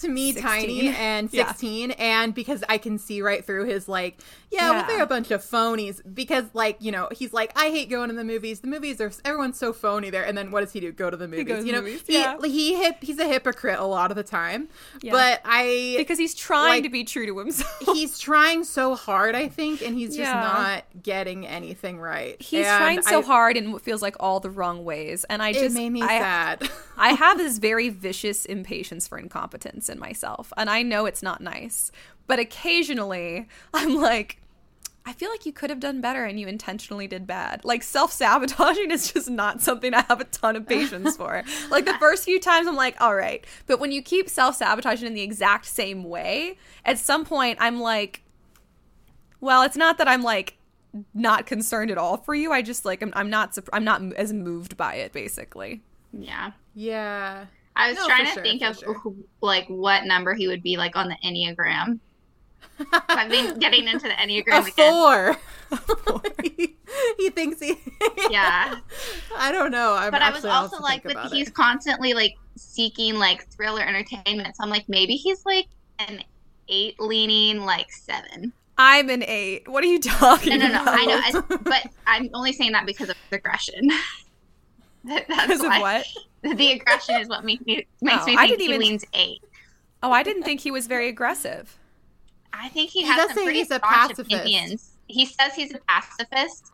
to me 16. tiny and Yeah. 16 and because I can see right through his like yeah, well they're a bunch of phonies because like, you know, he's like I hate going to the movies. The movies are everyone's so phony there and then what does he do? Go to the movies. you know, movies, he yeah. he hip, he's a hypocrite a lot of the time. Yeah. But I because he's trying like- to be true to himself. he's trying so hard, I think, and he's just Yeah. not getting anything right. He's And trying so I- hard in what feels like all the wrong ways. And I just made me I, sad. I have this very vicious impatience for incompetence in myself. And I know it's not nice. But occasionally I'm like, I feel like you could have done better and you intentionally did bad. Like self sabotaging is just not something I have a ton of patience for. like the first few times I'm like, all right. But when you keep self sabotaging in the exact same way, at some point I'm like, well, it's not that I'm like not concerned at all for you. I just like I'm, I'm not I'm not as moved by it basically. Yeah. yeah. I was No, trying to sure, think of sure. like what number he would be like on the Enneagram. I've been getting into the A Enneagram again. four. he, he thinks he. Yeah. I don't know. I'm But I was actually, I'll have also like, but he's it. constantly like seeking like thriller entertainment. So I'm like, maybe he's like an eight leaning like seven. I'm an eight. What are you talking No, no, no. about? I know, I, but I'm only saying that because of the aggression. That- That's Because of why. what? The aggression is what makes me makes Oh, me think didn't he even- leans eight. Oh, I didn't think he was very aggressive. I think he, He has some pretty he's a staunch pacifist. opinions. He says he's a pacifist,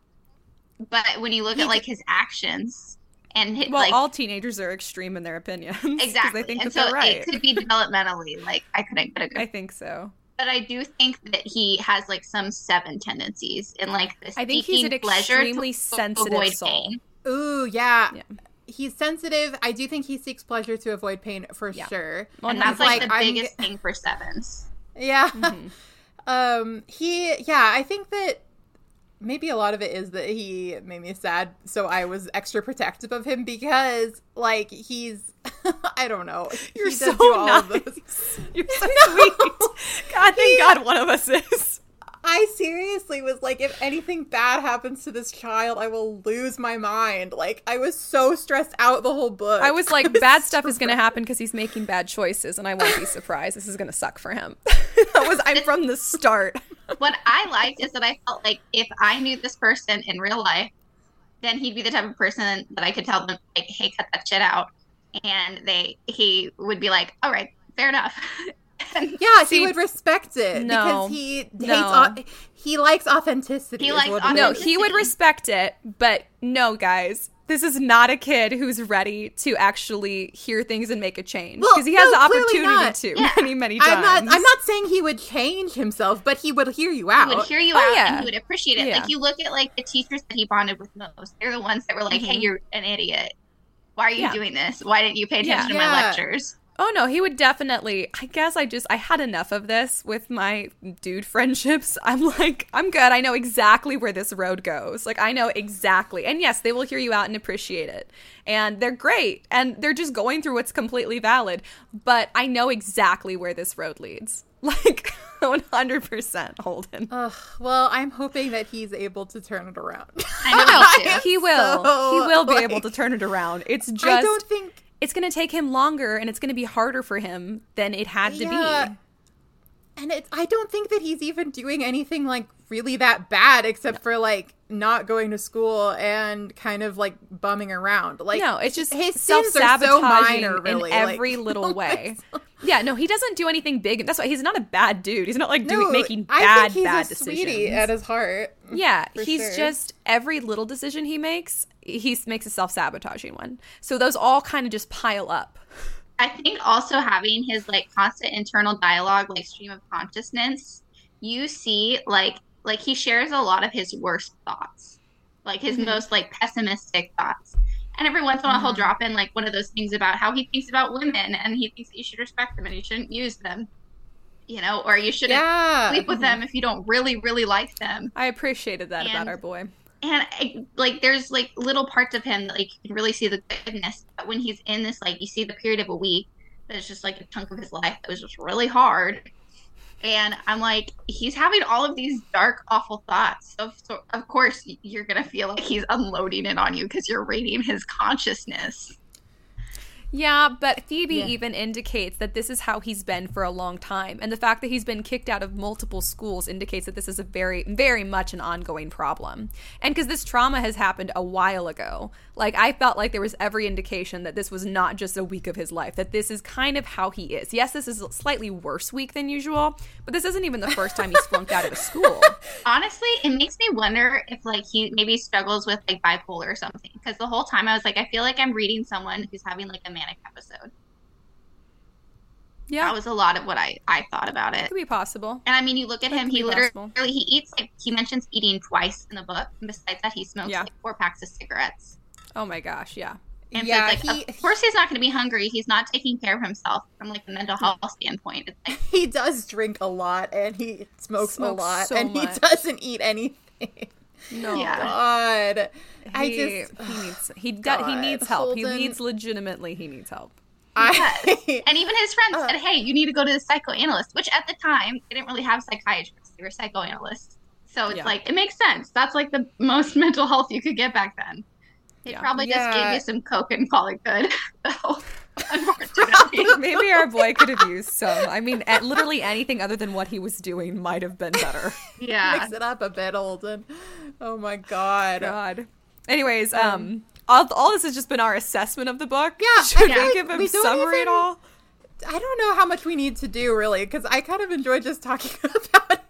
but when you look He at d- like his actions and his, Well, like all teenagers are extreme in their opinions. exactly, They think and that so they're right. it could be developmentally. Like I couldn't get a good I think so. but I do think that he has like some seven tendencies in like this. I think he's an extremely sensitive soul. Ooh, yeah. Yeah. He's sensitive. I do think he seeks pleasure to avoid pain for Yeah. sure. Well, and that's like like, the I'm- biggest thing for sevens. Yeah. Mhm. Um he yeah, I think that maybe a lot of it is that he made me sad, so I was extra protective of him because like he's I don't know. You're He so do all of those- nice. You're so No. sweet. God, thank God one of us is. I seriously was like, if anything bad happens to this child, I will lose my mind. Like, I was so stressed out the whole book. I was like, bad stuff is going to happen because he's making bad choices, and I won't be surprised. This is going to suck for him. that was I'm from the start. what I liked is that I felt like if I knew this person in real life, then he'd be the type of person that I could tell them like, "Hey, cut that shit out," and they he would be like, "All right, fair enough." And Yeah, See, he would respect it no, because he hates. no. au- he likes authenticity. He likes what it No, he would respect it, but no, guys. This is not a kid who's ready to actually hear things and make a change Well, because he has no, the opportunity to Yeah. many, many times. I'm not. I'm not saying he would change himself, but he would hear you out. he would hear you Oh, out yeah. and he would appreciate it. Yeah. Like you look at like the teachers that he bonded with most. They're the ones that were like, "Hey, Mhm. you're an idiot. Why are you Yeah. doing this? Why didn't you pay attention Yeah. to my lectures?" Oh no, he would definitely. I guess I just I had enough of this with my dude friendships. I'm like, I'm good. I know exactly where this road goes. Like I know exactly. And yes, they will hear you out and appreciate it. And they're great. And they're just going through what's completely valid. But I know exactly where this road leads. Like 100% Holden. Ugh, well, I'm hoping that he's able to turn it around. I know. He will. so, he will be like- able to turn it around. It's just I don't think. It's going to take him longer and it's going to be harder for him than it had to Yeah. be. And it's, I don't think that he's even doing anything like really that bad except for like not going to school and kind of like bumming around. Like no, it's just his self so sabotaging minor, really. in every like- little way. Yeah, no, he doesn't do anything big. That's why he's not a bad dude. He's not like doing No, making I bad bad decisions. sweetie at his heart. yeah, he's sure. just every little decision he makes, he makes a self sabotaging one. So those all kind of just pile up. I think also having his like constant internal dialogue, like stream of consciousness, you see like like he shares a lot of his worst thoughts, like his Mhm. most like pessimistic thoughts. And every once in a while, he'll Mhm. drop in like one of those things about how he thinks about women and he thinks that you should respect them and you shouldn't use them, you know, or you shouldn't Yeah. sleep with them if you don't really, really like them. I appreciated that about our boy. And I, like, there's like little parts of him that like you can really see the goodness. But when he's in this, like, you see the period of a week that is just like a chunk of his life that was just really hard. And I'm like, he's having all of these dark, awful thoughts. So, so of course, you're gonna feel like he's unloading it on you because you're rating his consciousness. Yeah, but Phoebe Yeah. even indicates that this is how he's been for a long time. And the fact that he's been kicked out of multiple schools indicates that this is a very, very much an ongoing problem. And because this trauma has happened a while ago, like I felt like there was every indication that this was not just a week of his life, that this is kind of how he is. Yes, this is a slightly worse week than usual, but this isn't even the first time he's flunked out of a school. Honestly, it makes me wonder if like he maybe struggles with like bipolar or something. Because the whole time I was like, I feel like I'm reading someone who's having like a manic episode. Yeah, That was a lot of what I I thought about it. could be possible. And I mean, you look at That him; he be literally possible. he eats like he mentions eating twice in the book. And besides that, he smokes Yeah. like four packs of cigarettes. Oh my gosh, yeah. And Yeah, so it's like, he- of course, he's not going to be hungry. He's not taking care of himself from like a mental health standpoint. It's like He does drink a lot and he smokes, a lot so and much. he doesn't eat anything. No. Yeah. God. I he, just he needs he do, he needs help. He needs legitimately he needs help. I And even his friends Uh. said, "Hey, you need to go to the psychoanalyst," which at the time they didn't really have psychiatrists; they were psychoanalysts. So it's Yeah. like it makes sense. That's like the most mental health you could get back then. They Yeah. probably just Yeah. gave you some coke and call it good. So, unfortunately, Maybe our boy could have used some. I mean, at literally anything other than what he was doing might have been better. yeah. mix it up a bit, Holden. Oh my god. God. Anyways, um, all, all this has just been our assessment of the book. Yeah, Should I we think give a we don't summary even- at all? I don't know how much we need to do really because I kind of enjoy just talking about. it.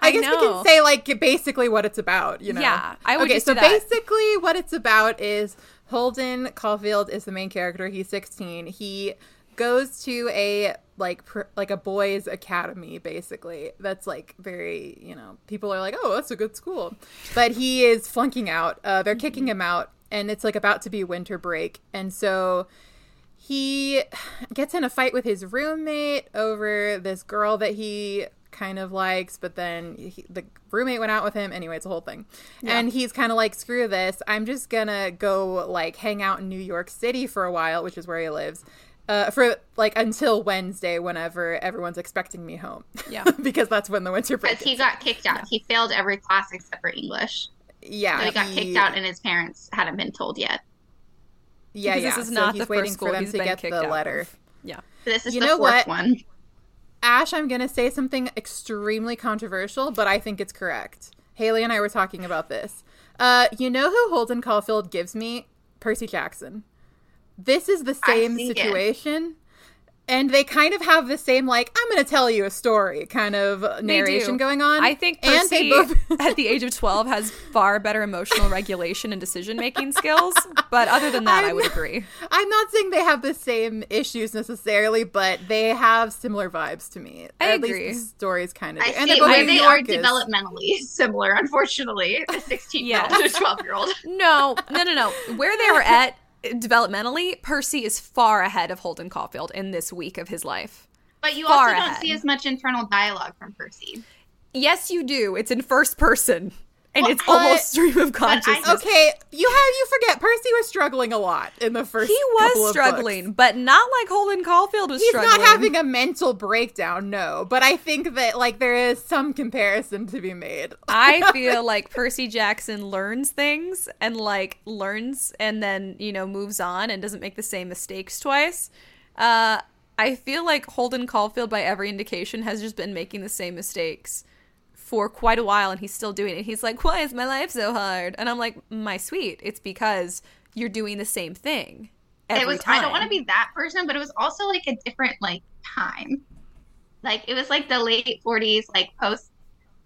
I, I guess we can say like basically what it's about. You know. Yeah, I would Okay, just so do that. basically what it's about is Holden Caulfield is the main character. He's 16. He goes to a like pr- like a boys academy basically. That's like very you know people are like oh that's a good school. But he is flunking out. Uh, they're kicking him out and it's like about to be winter break. And so he gets in a fight with his roommate over this girl that he kind of likes, but then he, the roommate went out with him. Anyway, it's a whole thing. And he's kind of like, screw this. I'm just gonna go like hang out in New York City for a while, which is where he lives. Uh, for like until Wednesday, whenever everyone's expecting me home. Yeah. because that's when the winter break. Because he got kicked out. He failed every class except for English. yeah, So he got kicked out, and his parents hadn't been told yet. Yeah, Because yeah. this is so not he's the waiting first school for them he's to get the out letter. of. Yeah. This is You the know fourth what? one. Ash, I'm going to say something extremely controversial, but I think it's correct. Haley and I were talking about this. Uh, you know who Holden Caulfield gives me? Percy Jackson. This is the same situation. And they kind of have the same, like, I'm going to tell you a story kind of narration going on. I think and they Percy, both. at the age of 12, has far better emotional regulation and decision making skills. But other than that, i I'm would agree. I'm not saying they have the same issues necessarily, but they have similar vibes to me. I At agree. least the stories kind of I do. see And they're both they are Yorkers. developmentally similar, unfortunately. A 16 year old Yes. and a 12 year old. No, no, no, no. Where they were at developmentally, Percy is far ahead of Holden Caulfield in this week of his life. But you Far also don't ahead. see as much internal dialogue from Percy. Yes, you do. It's in first person, and Well, it's but- almost stream of but I- consciousness. Okay, you have you forget Percy was struggling a lot in the first. He couple was of struggling, books. but not like Holden Caulfield was He's struggling. not having a mental breakdown, no. But I think that like there is some comparison to be made. I feel like Percy Jackson learns things and like learns and then, you know, moves on and doesn't make the same mistakes twice. Uh I feel like Holden Caulfield by every indication has just been making the same mistakes for quite a while and he's still doing it. He's like, "Why is my life so hard?" And I'm like, "My sweet, it's because you're doing the same thing." Every it was time. I don't want to be that person, but it was also like a different like time. Like it was like the late 40s, like post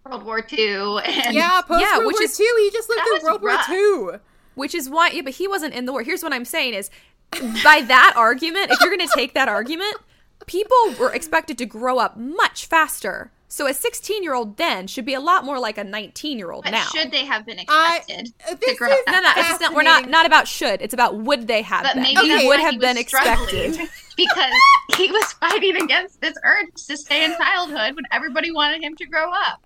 World War II and yeah, post Yeah, World which War is- II, he just lived that through World rough. War II. Which is why, yeah, but he wasn't in the war. Here's what I'm saying is, by that argument, if you're going to take that argument, people were expected to grow up much faster. So a 16 year old then should be a lot more like a 19 year old now. should they have been expected uh, to grow up? no, no, it's just not, we're not not about should. It's about would they have But been. maybe Okay. that's would why have he been was struggling, expected. because he was fighting against this urge to stay in childhood when everybody wanted him to grow up.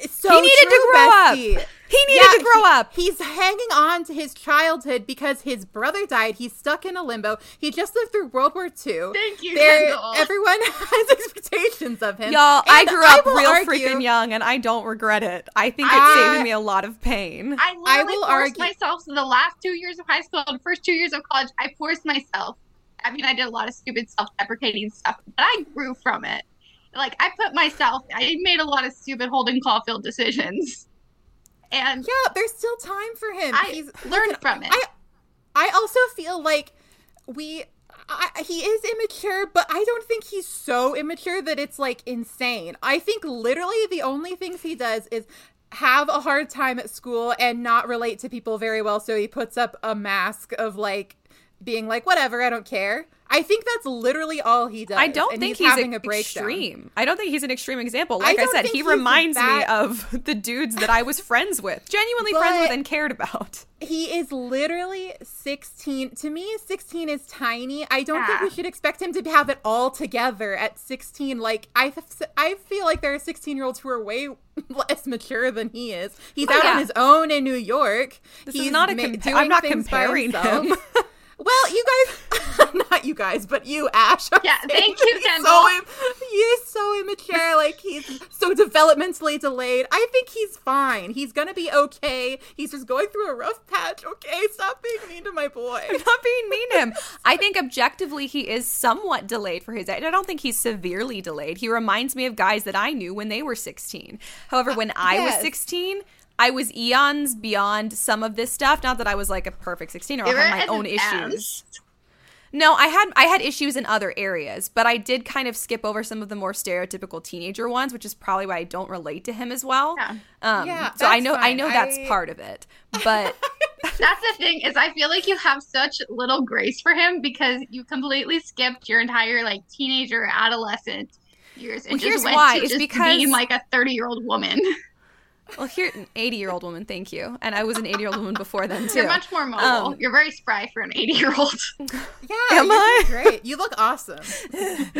It's so He needed to true, grow up. Bestie. He needed to grow he- up. He's hanging on to his childhood because his brother died. He's stuck in a limbo. He just lived through World War II. Thank you, There, everyone has expectations of him. Y'all, I grew up will real argue- freaking young, and I don't regret it. I think it's I- saving me a lot of pain. I I will forced argue- myself in the last two years of high school and first two years of college. I forced myself. I mean, I did a lot of stupid self-deprecating stuff, but I grew from it. Like I put myself. I made a lot of stupid Holden Caulfield decisions, and Yeah, there's still time for him. I He's learned from it. I I also feel like we I, he is immature, but I don't think he's so immature that it's like insane. I think literally the only things he does is have a hard time at school and not relate to people very well, so he puts up a mask of like being like whatever, I don't care. I think that's literally all he does. I don't think he's, he's, having a a breakdown. extreme. I don't think he's an extreme example. Like I, don't said, he reminds that- me of the dudes that I was friends with, genuinely friends with and cared about. He is literally 16. To me, 16 is tiny. I don't think we should expect him to have it all together at 16. Like, I, I feel like there are 16 year olds who are way less mature than he is. He's Oh, out yeah. on his own in New York. This He's is not a compa- doing I'm not comparing him. Well, you guys, not you guys, but you, Ash. Yeah, thank you, he's Kendall. So, he's so immature. Like he's so developmentally delayed. I think he's fine. He's gonna be okay. He's just going through a rough patch. Okay, stop being mean to my boy. I'm not being mean to him. I think objectively he is somewhat delayed for his age. I don't think he's severely delayed. He reminds me of guys that I knew when they were 16. However, when I was 16, I was eons beyond some of this stuff. Not that I was like a perfect 16 or I had my own advanced. issues. No, I had I had issues in other areas, but I did kind of skip over some of the more stereotypical teenager ones, which is probably why I don't relate to him as well. Yeah. Um, Yeah, so I that's know I know that's I- part of it, but That's the thing is I feel like you have such little grace for him because you completely skipped your entire like teenager adolescent years and Well, just here's went why. to It's just because- being like a 30 year old woman. well, here an 80 year old woman, thank you, and I was an 80 year old woman before then too. You're much more mobile. Um, You're very spry for an 80 year old. Yeah, Am I? doing great. You look awesome.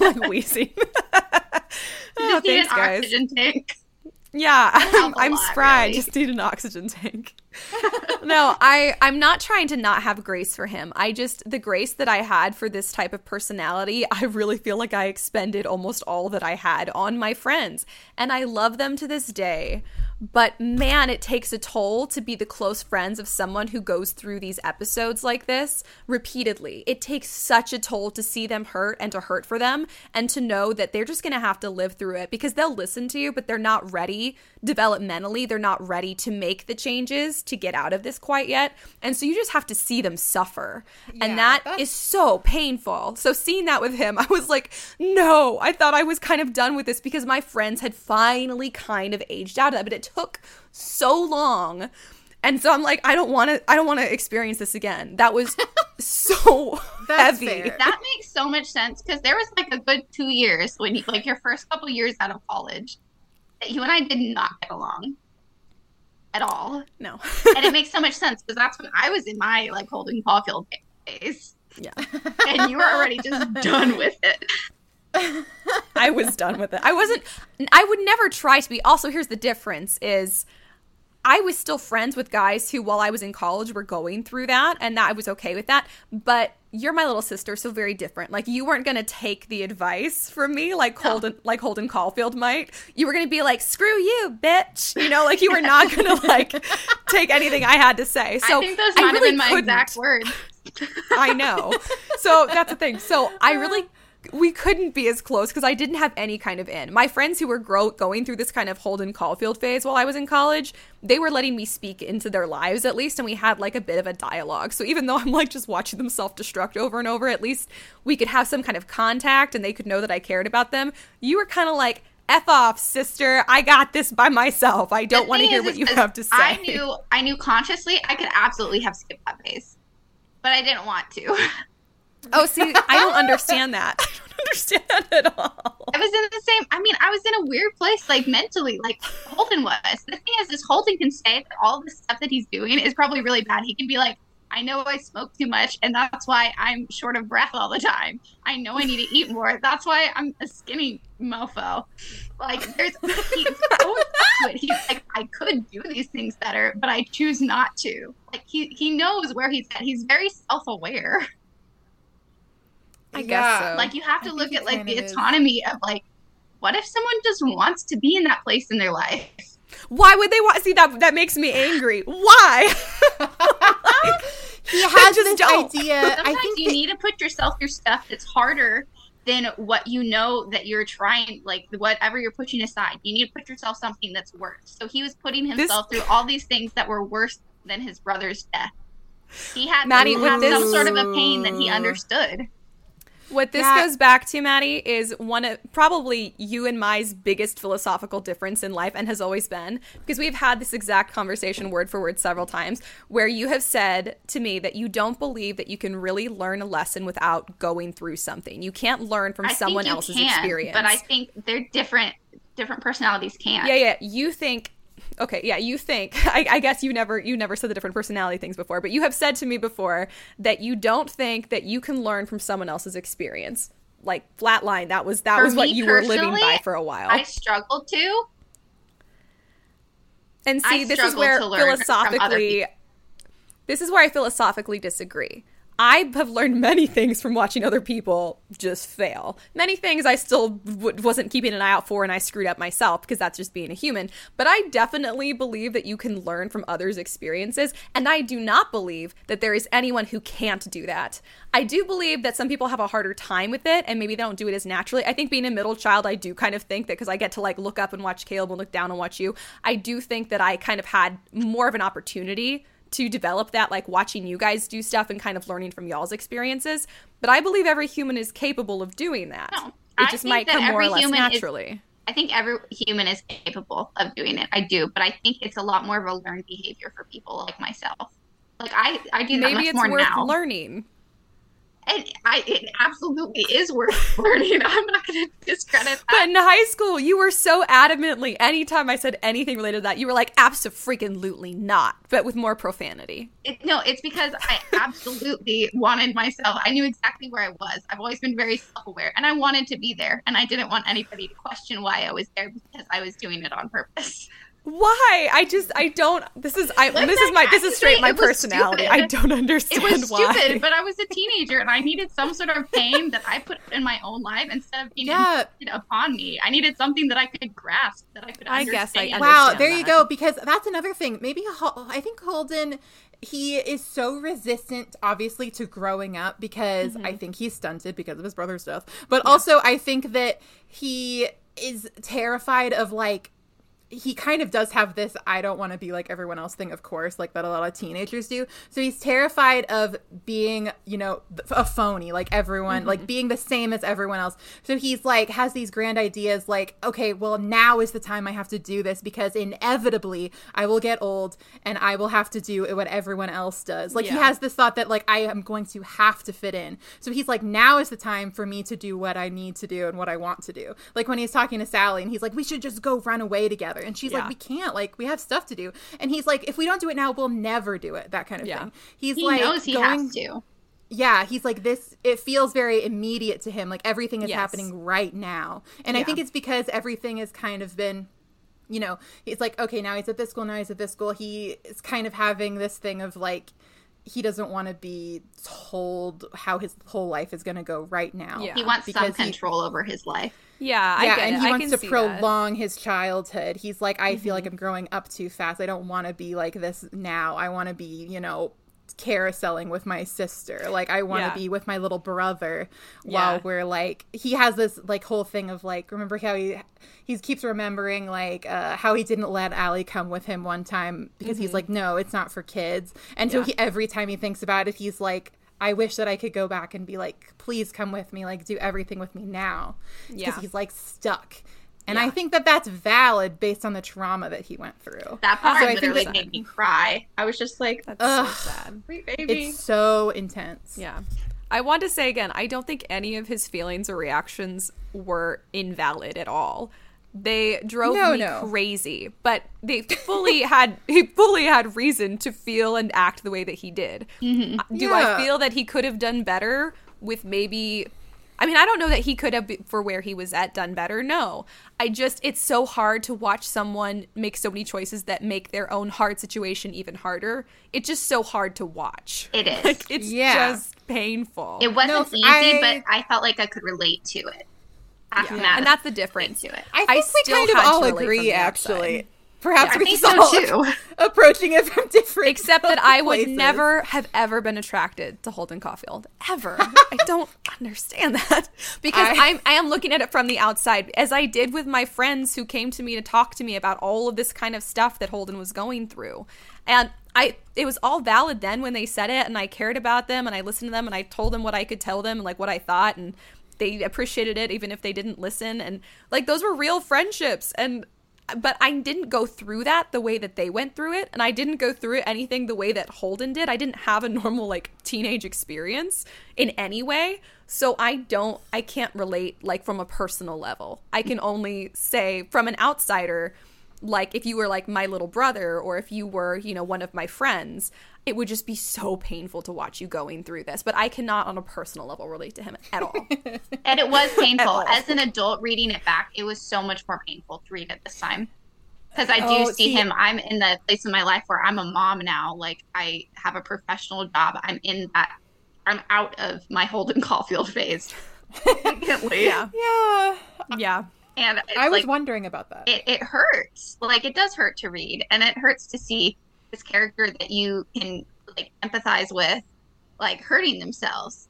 like wheezing. You oh, just need thanks, an guys. oxygen tank. Yeah, I'm, help a I'm lot, spry. I really. just need an oxygen tank. no, I I'm not trying to not have grace for him. I just the grace that I had for this type of personality, I really feel like I expended almost all that I had on my friends, and I love them to this day. But man, it takes a toll to be the close friends of someone who goes through these episodes like this repeatedly. It takes such a toll to see them hurt and to hurt for them and to know that they're just going to have to live through it because they'll listen to you, but they're not ready developmentally. They're not ready to make the changes to get out of this quite yet. And so you just have to see them suffer. Yeah, and that that's- is so painful. So seeing that with him, I was like, no, I thought I was kind of done with this because my friends had finally kind of aged out of it, it took so long. And so I'm like, I don't want to. I don't want to experience this again. That was so That's heavy. fair. That makes so much sense because there was like a good two years when you, like your first couple years out of college that you and I did not get along at all. No, And it makes so much sense because that's when I was in my like Holden Caulfield phase. yeah, And you were already just done with it. I was done with it. I wasn't. I would never try to be. Also, here's the difference: is I was still friends with guys who, while I was in college, were going through that, and that I was okay with that. But you're my little sister, so very different. Like you weren't gonna take the advice from me, like Holden, like Holden Caulfield might. You were gonna be like, "Screw you, bitch," you know, like you were not gonna like take anything I had to say. So I think those might really have been my couldn't. exact words. I know. So that's the thing. So I really uh. We couldn't be as close because I didn't have any kind of in. My friends who were grow- going through this kind of Holden Caulfield phase while I was in college, they were letting me speak into their lives at least, and we had like a bit of a dialogue. So even though I'm like just watching them self destruct over and over, at least we could have some kind of contact and they could know that I cared about them. You were kind of like, F off, sister. I got this by myself. I don't want to hear is, what you have to say. I knew, I knew consciously I could absolutely have skipped that phase, but I didn't want to. Oh, see, I don't understand that. I don't understand that at all. I was in the same. I mean, I was in a weird place, like mentally, like Holden was. The thing is, is Holden can say that all the stuff that he's doing is probably really bad. He can be like, I know I smoke too much, and that's why I'm short of breath all the time. I know I need to eat more. That's why I'm a skinny mofo. Like, there's he's so into it. He's like, I could do these things better, but I choose not to. Like, he he knows where he's at. He's very self aware. I guess Yeah. so. like you have to I look at like the of is. autonomy of like what if someone just wants to be in that place in their life Why would they want? See that that makes me angry. Why? he has just this don't. idea. sometimes I think you that- need to put yourself through stuff that's harder than what you know that you're trying like whatever you're pushing aside you need to put yourself something that's worse so he was putting himself through all these things that were worse than his brother's death he had Maddie, to with have this- some sort of a pain that he understood What this Yeah. goes back to, Maddie, is one of probably you and my's biggest philosophical difference in life, and has always been because we've had this exact conversation word for word several times, where you have said to me that you don't believe that you can really learn a lesson without going through something. You can't learn from I someone else's can, experience. but i think they're different different personalities can yeah, yeah. You think okay, yeah, you think I, I guess you never you never said the different personality things before, but you have said to me before that you don't think that you can learn from someone else's experience. Like flatline, that was that For was what you were living by for a while. i struggled to and see, this is where to learn from other philosophically this is where I philosophically disagree. I have learned many things from watching other people just fail. Many things I still w- wasn't keeping an eye out for and I screwed up myself because that's just being a human. But I definitely believe that you can learn from others' experiences. And I do not believe that there is anyone who can't do that. I do believe that some people have a harder time with it and maybe they don't do it as naturally. I think being a middle child, I do kind of think that because I get to like look up and watch Caleb and look down and watch you, I do think that I kind of had more of an opportunity to develop that, like watching you guys do stuff and kind of learning from y'all's experiences. But I believe every human is capable of doing that. No, it just might come more or every less human is- naturally. I think every human is capable of doing it. I do, but I think it's a lot more of a learned behavior for people like myself. Like I, I do Maybe it's worth now, learning. And I, it absolutely is worth learning. I'm not going to discredit that. But in high school, you were so adamantly, anytime I said anything related to that, you were like, absolutely not, but with more profanity. It, no, it's because I absolutely wanted myself. I knew exactly where I was. I've always been very self-aware, and I wanted to be there, and I didn't want anybody to question why I was there because I was doing it on purpose. Why? I just, I don't, this is, I, Like this is my, this is straight my personality. stupid. I don't understand It was why. stupid, but I was a teenager and I needed some sort of pain that I put in my own life instead of being Yeah. upon me. I needed something that I could grasp, that I could I guess I understand. Wow, understand there you go. Because that's another thing. Maybe I think Holden, he is so resistant, obviously, to growing up because Mm-hmm. I think he's stunted because of his brother's death. But also, I think that he is terrified of like. He kind of does have this I don't want to be like everyone else thing, of course, like that a lot of teenagers do. So he's terrified of being, you know, a phony, like everyone, Mm-hmm. like being the same as everyone else. So he's like, has these grand ideas like, okay, well, now is the time I have to do this because inevitably I will get old and I will have to do what everyone else does. Like he has this thought that like I am going to have to fit in. So he's like, now is the time for me to do what I need to do and what I want to do. Like when he's talking to Sally and he's like, we should just go run away together. And she's Yeah. like, we can't. Like we have stuff to do. And he's like, if we don't do it now, we'll never do it. That kind of Yeah. thing. He's He like knows he going has to. yeah he's like this it feels very immediate to him like everything is Yes. happening right now and i think it's because everything has kind of been you know it's like okay now he's at this school now he's at this school he is kind of having this thing of like he doesn't want to be told how his whole life is going to go right now Yeah. He wants some Because he- control over his life. Yeah, I yeah, get and it. he I wants to see that. Mm-hmm. prolong his childhood. He's like, I feel like I'm growing up too fast. I don't want to be like this now. I want to be, you know, carouseling with my sister. Like I want to Yeah. be with my little brother while Yeah. we're like he has this like whole thing of like remember how he he keeps remembering like uh, how he didn't let Allie come with him one time because he's like no, it's not for kids. And so Mm-hmm. Yeah. he every time he thinks about it, he's like I wish that I could go back and be like, please come with me, like do everything with me now, because he's like stuck. And I think that that's valid based on the trauma that he went through. That part So I think literally that- made me cry. I was just like, That's Ugh. so sad. "Sweet baby." It's so intense. Yeah. I want to say again, I don't think any of his feelings or reactions were invalid at all. They drove No, me no. crazy, but they fully had he fully had reason to feel and act the way that he did. Uh, Do I feel that he could have done better with maybe I mean, I don't know that he could have for where he was at done better. No. I just it's so hard to watch someone make so many choices that make their own hard situation even harder. It's just so hard to watch. It is. Like it's Yeah. just painful. it wasn't No, easy, I- but I felt like I could relate to it. Yeah. And that's the difference. to it. I I think we still kind of all agree, the actually. Perhaps I we're think just so all too. approaching it from different Except that I would never have ever been attracted to Holden Caulfield. Ever. I don't understand that. Because I- I'm I am looking at it from the outside, as I did with my friends who came to me to talk to me about all of this kind of stuff that Holden was going through. And I it was all valid then when they said it and I cared about them and I listened to them and I told them what I could tell them and like what I thought and they appreciated it even if they didn't listen and like those were real friendships and but I didn't go through that the way that they went through it, and I didn't go through anything the way that Holden did. I didn't have a normal like teenage experience in any way, so I don't, I can't relate like from a personal level. I can only say from an outsider, like if you were like my little brother or if you were, you know, one of my friends, it would just be so painful to watch you going through this. But I cannot on a personal level relate to him at all. And it was painful. As an adult reading it back, it was so much more painful to read it this time. Because I do Oh, see see- him. I'm in the place in my life where I'm a mom now. Like I have a professional job. I'm in that I'm out of my Holden Caulfield phase. yeah. Yeah. Yeah. And I was like, wondering about that. it, it hurts. Like it does hurt to read, and it hurts to see this character that you can like empathize with, like hurting themselves.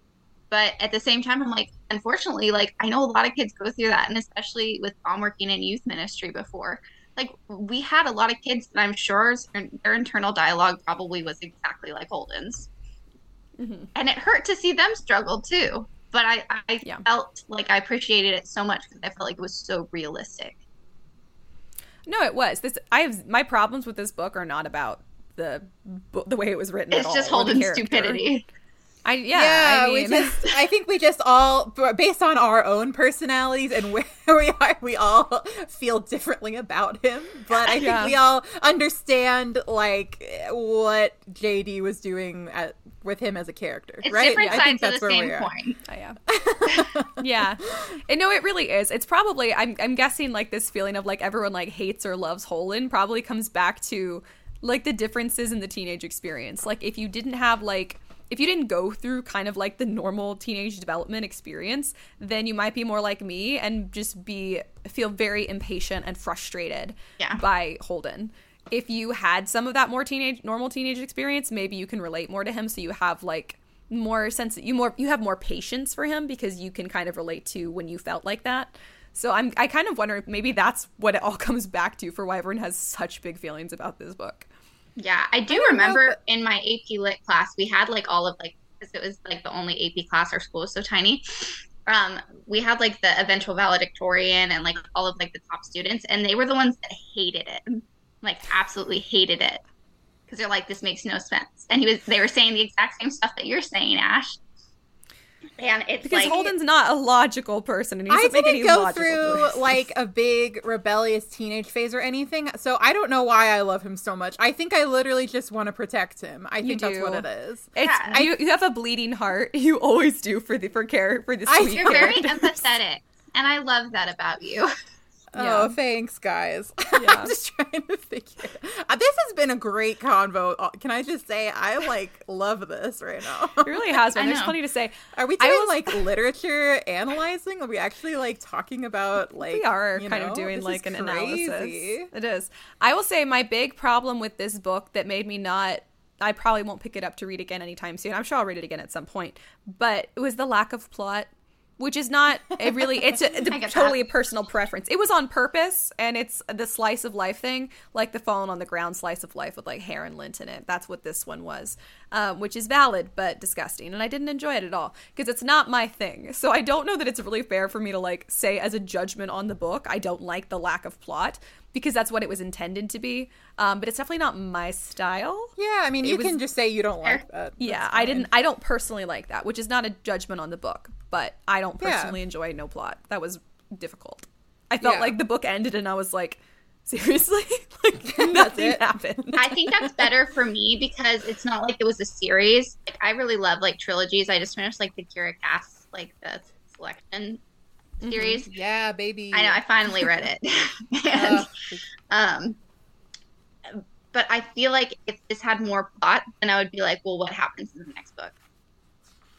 But at the same time, I'm like, unfortunately, like I know a lot of kids go through that, and especially with mom working in youth ministry before, like we had a lot of kids that I'm sure their internal dialogue probably was exactly like Holden's, Mm-hmm. and it hurt to see them struggle too. But I, I Yeah. felt like I appreciated it so much because I felt like it was so realistic. No, it was. This I have my problems with this book are not about the the way it was written. It's all, just or Holden's stupidity. I yeah. I we just I think we just all based on our own personalities and where we are we all feel differently about him but I think Yeah. we all understand like what JD was doing at, with him as a character It's right different I think that's of the same we are. coin. Oh, yeah. yeah. And no, it really is. It's probably I'm I'm guessing like this feeling of like everyone like hates or loves Holden probably comes back to like the differences in the teenage experience. Like if you didn't have like if you didn't go through kind of like the normal teenage development experience, then you might be more like me and just be feel very impatient and frustrated Yeah. by Holden. If you had some of that more teenage normal teenage experience, maybe you can relate more to him so you have like more sense you more you have more patience for him because you can kind of relate to when you felt like that. So I'm I kind of wonder if maybe that's what it all comes back to for why everyone has such big feelings about this book. Yeah, I do know, remember but- in my AP Lit class, we had like all of like, because it was like the only AP class, our school was so tiny. Um, we had like the eventual valedictorian and like all of like the top students, and they were the ones that hated it, like absolutely hated it, because they're like, this makes no sense. And he was, they were saying the exact same stuff that you're saying, Ash. And it's Because like, Holden's not a logical person and he I doesn't make any didn't go logical through choices. like a big rebellious teenage phase or anything, so I don't know why I love him so much. I think I literally just want to protect him. I You think that's what it is. It's Yeah. you, you have a bleeding heart. You always do for the for care for the I- you're very empathetic, and I love that about you. Yeah. Oh, thanks, guys. Yeah. I'm just trying to figure. Uh, this has been a great convo. Uh, Can I just say I like love this right now? It really has been. There's plenty to say. Are we I doing was- like literature analyzing? Are we actually like talking about like we are you kind know? of doing This like an crazy. analysis. It is. I will say my big problem with this book that made me not. I probably won't pick it up to read again anytime soon. I'm sure I'll read it again at some point. But it was the lack of plot, which is not a really. It's a, get totally a personal preference. It was on purpose, and it's the slice of life thing, like the fallen on the ground slice of life with like hair and lint in it. That's what this one was, um, which is valid but disgusting, and I didn't enjoy it at all because it's not my thing. So I don't know that it's really fair for me to like say as a judgment on the book. I don't like the lack of plot because that's what it was intended to be, um, but it's definitely not my style. Yeah, I mean, you was- can just say you don't like that. Yeah, That's I fine. didn't. I don't personally like that, which is not a judgment on the book, but I don't Yeah. personally enjoy no plot. That was difficult. I felt Yeah. like the book ended, and I was like, seriously, like nothing happened. I think that's better for me because it's not like it was a series. Like I really love like trilogies. I just finished like the Kiera Cass like the selection series. Yeah, baby. I know I finally read it. and Ugh. um but I feel like if this had more plot, then I would be like, well, what happens in the next book?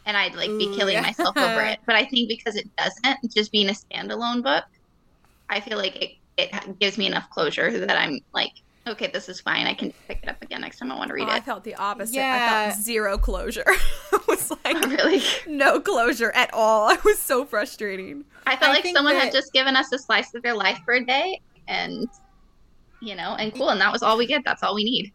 And I'd like be Ooh, killing yeah. myself over it. But I think because it doesn't, just being a standalone book, I feel like it, it gives me enough closure that I'm like, okay, this is fine. I can pick it up again next time I want to read Oh, I felt the opposite. I Yeah. felt zero closure. Was like, really? no closure at all. I was so frustrating. I felt I like someone that- had just given us a slice of their life for a day and you know, and cool, and that was all we get. That's all we need.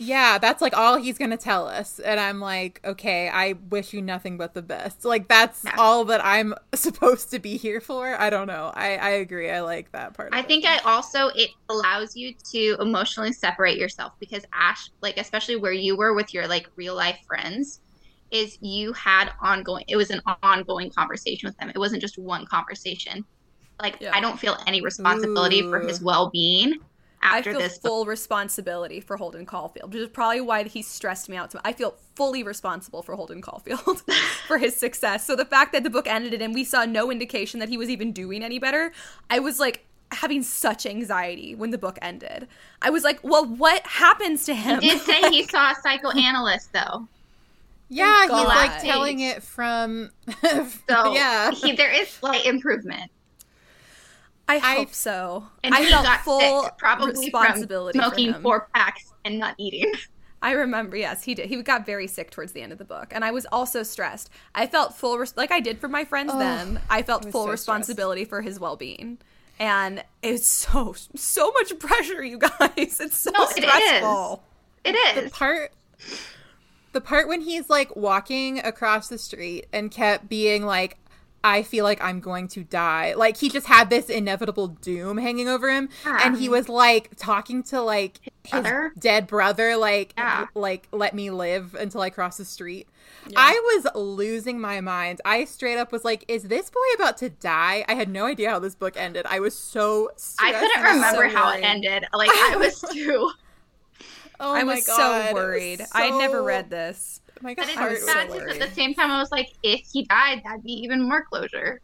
Yeah, that's like all he's gonna tell us, and I'm like, okay, I wish you nothing but the best. Like that's Yeah. all that I'm supposed to be here for. I don't know. I I agree. I like that part. I of it. think I also it allows you to emotionally separate yourself because Ash, like especially where you were with your like real life friends, is you had ongoing. It was an ongoing conversation with them. It wasn't just one conversation. Like Yeah. I don't feel any responsibility for his well being I feel this. full responsibility for Holden Caulfield, which is probably why he stressed me out. So I feel fully responsible for Holden Caulfield for his success. So the fact that the book ended and we saw no indication that he was even doing any better, I was like having such anxiety when the book ended. I was like, well, what happens to him? He did say he saw a psychoanalyst though. Yeah, he's like telling it from. So yeah. he, there is slight improvement. I I- hope so. And I he felt got full sick, probably responsibility from smoking four packs and not eating. I remember, yes, he did. He got very sick towards the end of the book, and I was also stressed. I felt full, res- like I did for my friends. then I felt full so responsibility for his well-being, and it's so so much pressure, you guys. It's so No, it is. stressful. It the part the part when he's like walking across the street and kept being like I feel like I'm going to die. Like he just had this inevitable doom hanging over him and he was like talking to like his brother? dead brother like Yeah. like let me live until I cross the street. I was losing my mind. I straight up was like is this boy about to die? I had no idea how this book ended. I was so I couldn't remember so how worried. it ended. Like I was too. Oh I my was God, so it was worried. I had never read this. My But God, it's I was so sad because worried. at the same time I was like, if he died, that'd be even more closure.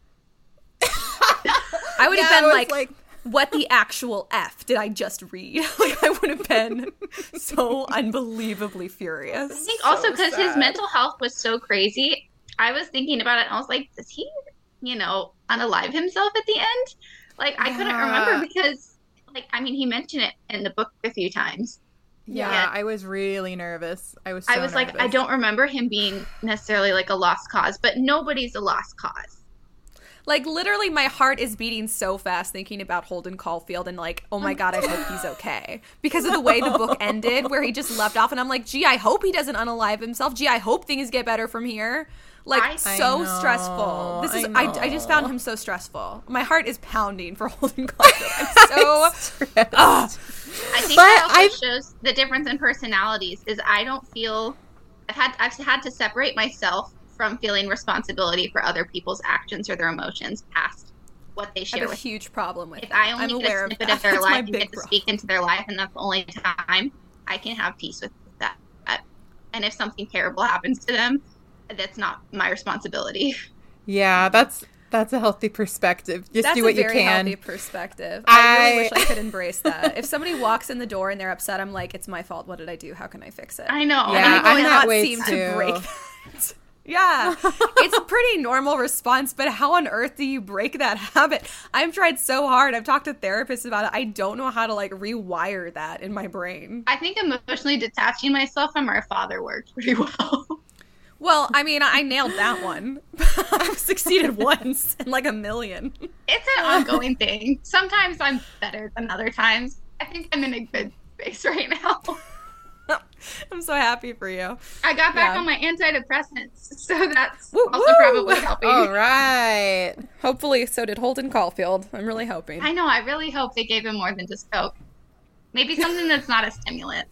I would Yeah, have been was like, "What the actual f did I just read?" like I would have been so unbelievably furious. I furious. think also So because his mental health was so crazy. I was thinking about it and I was like, does he, you know, unalive himself at the end? Like I couldn't remember because, like, I mean, he mentioned it in the book a few times. Yeah, Yeah. I was really nervous. I was. So I was like, I don't remember him being necessarily like a lost cause, but nobody's a lost cause. Like literally, my heart is beating so fast thinking about Holden Caulfield and like, oh my god, I hope he's okay because of the way the book ended, where he just left off, and I'm like, gee, I hope he doesn't unalive himself. Gee, I hope things get better from here. Like I- so I stressful. This is I I, I just found him so stressful. My heart is pounding for Holden Caulfield. I'm so Ugh. Ah. I think But that also I- shows the difference in personalities. Is I don't feel I've had I've had to separate myself from feeling responsibility for other people's actions or their emotions past what they I share have a huge problem with If that. I only I'm get aware a of snippet that. of their life and big get to speak into their life, and that's the only time I can have peace with that. And if something terrible happens to them, that's not my responsibility. Yeah, that's that's a healthy perspective. Just That's do what a you very can. healthy perspective. I, I- really wish I could embrace that. if somebody walks in the door and they're upset, I'm like, it's my fault. What did I do? How can I fix it? I know. Yeah, and I'm do that not seem too. to break that. Yeah, it's a pretty normal response, but how on earth do you break that habit? I've tried so hard. I've talked to therapists about it. I don't know how to like rewire that in my brain. I think emotionally detaching myself from our father worked pretty well. Well, I mean, I nailed that one. I've succeeded once in like a million. it's an ongoing thing. Sometimes I'm better than other times. I think I'm in a good space right now. I'm so happy for you. I got back Yeah. on my antidepressants, so that's Woo, also woo! probably helping. All right. Hopefully, so did Holden Caulfield. I'm really hoping. I know. I really hope they gave him more than just coke. Maybe something that's not a stimulant.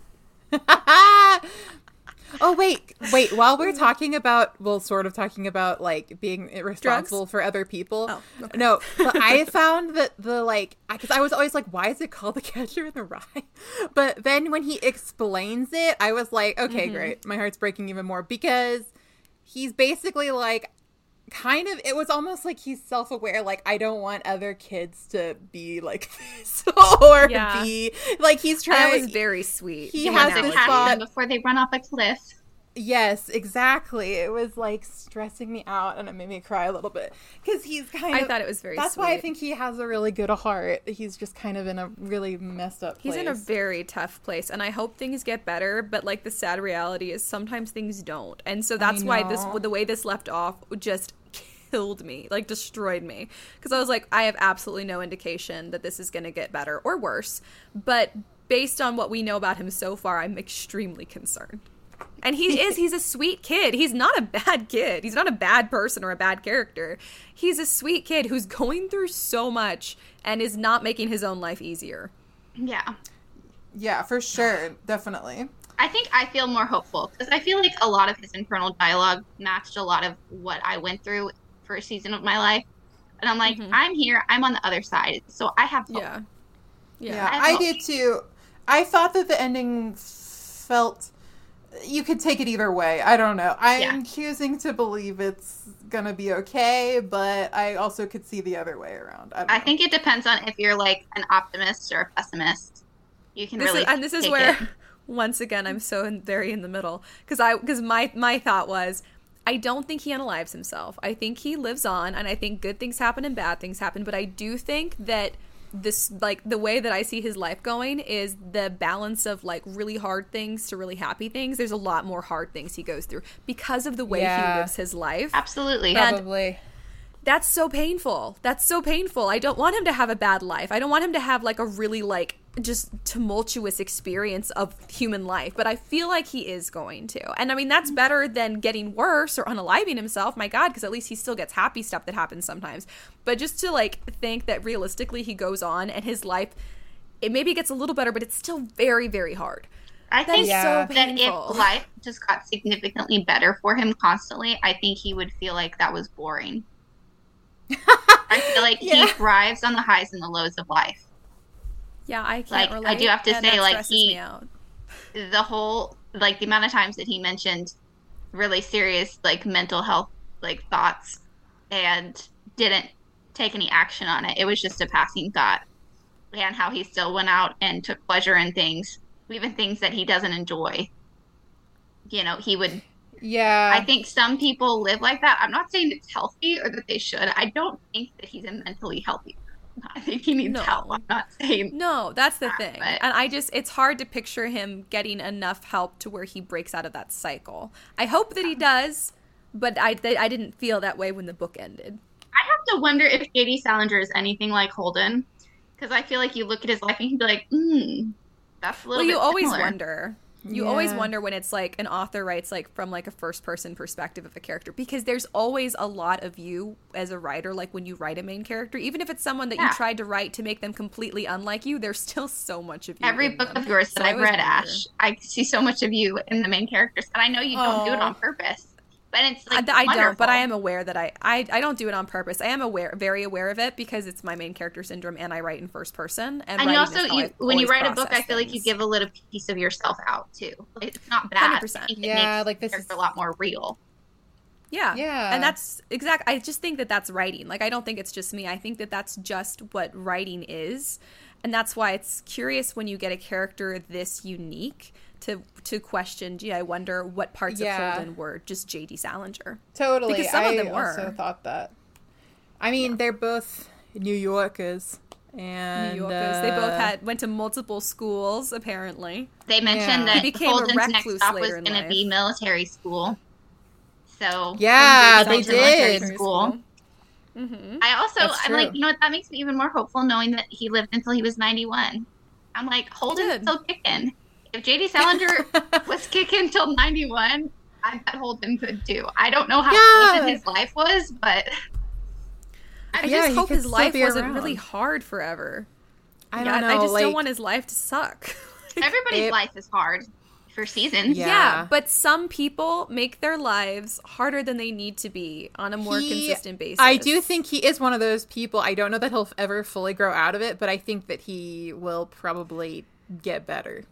Oh wait, wait. While we're talking about, well, sort of talking about like being responsible for other people. Oh, okay. No, but I found that the like because I was always like, why is it called the Catcher in the Rye? But then when he explains it, I was like, okay, Mm-hmm. great. My heart's breaking even more because he's basically like kind of it was almost like he's self-aware like i don't want other kids to be like this or Yeah. be like he's That trying was very sweet. He He has wants to this thought- them before they run off a cliff. Yes, exactly. It was like stressing me out and it made me cry a little bit because he's kind of. I thought it was very That's why I think he has a really good heart. He's just kind of in a really messed up He's in a very tough place, and I hope things get better. But like the sad reality is, sometimes things don't, and so that's why this the way this left off just killed me, like destroyed me, because I was like, I have absolutely no indication that this is going to get better or worse. But based on what we know about him so far, I'm extremely concerned. And he is, he's a sweet kid. He's not a bad kid. He's not a bad person or a bad character. He's a sweet kid who's going through so much and is not making his own life easier. Yeah. yeah, for sure, definitely. I think I feel more hopeful because I feel like a lot of his internal dialogue matched a lot of what I went through for a season of my life. And I'm like, mm-hmm. I'm here, I'm on the other side. So I have hope. Yeah. Yeah, Yeah. I I hope- did too. I thought that the ending felt you could take it either way. I don't know. I'm Yeah. choosing to believe it's gonna be okay, but I also could see the other way around. I, I think it depends on if you're like an optimist or a pessimist. You can This really is, and this is where it. once again, I'm so in, very in the middle because I because my my thought was. I don't think he unalives himself. I think he lives on, and I think good things happen and bad things happen. But I do think that this like the way that I see his life going is the balance of like really hard things to really happy things. There's a lot more hard things he goes through because of the way Yeah. he lives his life. Absolutely. And- Probably. That's so painful. That's so painful. I don't want him to have a bad life. I don't want him to have like a really like just tumultuous experience of human life, but I feel like he is going to. And I mean, that's better than getting worse or unaliving himself. My God, because at least he still gets happy stuff that happens sometimes. But just to like think that realistically he goes on and his life, it maybe gets a little better, but it's still very, very hard. I think is so that if life just got significantly better for him constantly, I think he would feel like that was boring. I feel like Yeah. he thrives on the highs and the lows of life. Yeah, I can't relate. Like, I do have to and say, like, he- me out. The whole like the amount of times that he mentioned really serious like mental health like thoughts and didn't take any action on it. It was just a passing thought. And how he still went out and took pleasure in things, even things that he doesn't enjoy. You know, he would Yeah. I think some people live like that. I'm not saying it's healthy or that they should. I don't think that he's a mentally healthy. I think he needs No. help. I'm not saying. No, that's the that, thing. but- And I just, it's hard to picture him getting enough help to where he breaks out of that cycle. I hope that he does, but I, th- I didn't feel that way when the book ended. I have to wonder if J.D. Salinger is anything like Holden, because I feel like you look at his life and you'd be like, hmm, that's a little. Well, you always similar. wonder. You always wonder when it's like an author writes like from like a first person perspective of a character because there's always a lot of you as a writer like when you write a main character even if it's someone that Yeah. you tried to write to make them completely unlike you there's still so much of you Every book them. of yours that So I I've read, wonder. Ash, I see so much of you in the main characters, and I know you don't do it oh. on purpose, but it's like I, I don't, but I am aware that I, I I don't do it on purpose. I am aware, very aware of it because it's my main character syndrome, and I write in first person. And, And you also, you, when you write a book, I feel like you give a little piece of yourself out too. Like, It's not bad. 100%. I think it Yeah, makes like, this is- a lot more real. Yeah. Yeah. And that's exact. I just think that that's writing. Like, I don't think it's just me. I think that that's just what writing is. And that's why it's curious when you get a character this unique to to question, gee, I wonder what parts Yeah. of Holden were just J.D. Salinger. Totally. Because some of I them were. also thought that. I mean, they're both New Yorkers. And New Yorkers. they both uh, had went to multiple schools, apparently. They mentioned Yeah. that He became a Holden's next recluse stop was going to be military school. So Yeah, they J.D. military did. School. Mm-hmm. I also, That's I'm like, you know what? That makes me even more hopeful knowing that he lived until he was 91. I'm like, Holden's did. still kicking. If J.D. Salinger was kicking till 91, I bet Holden could too. I don't know how Yeah. even his life was, but I Yeah, just hope his life wasn't around. really hard forever. I don't know. I just like, don't want his life to suck. everybody's It- life is hard for seasons. Yeah. Yeah. but some people make their lives harder than they need to be on a more He- consistent basis. I do think he is one of those people. I don't know that he'll ever fully grow out of it, but I think that he will probably get better.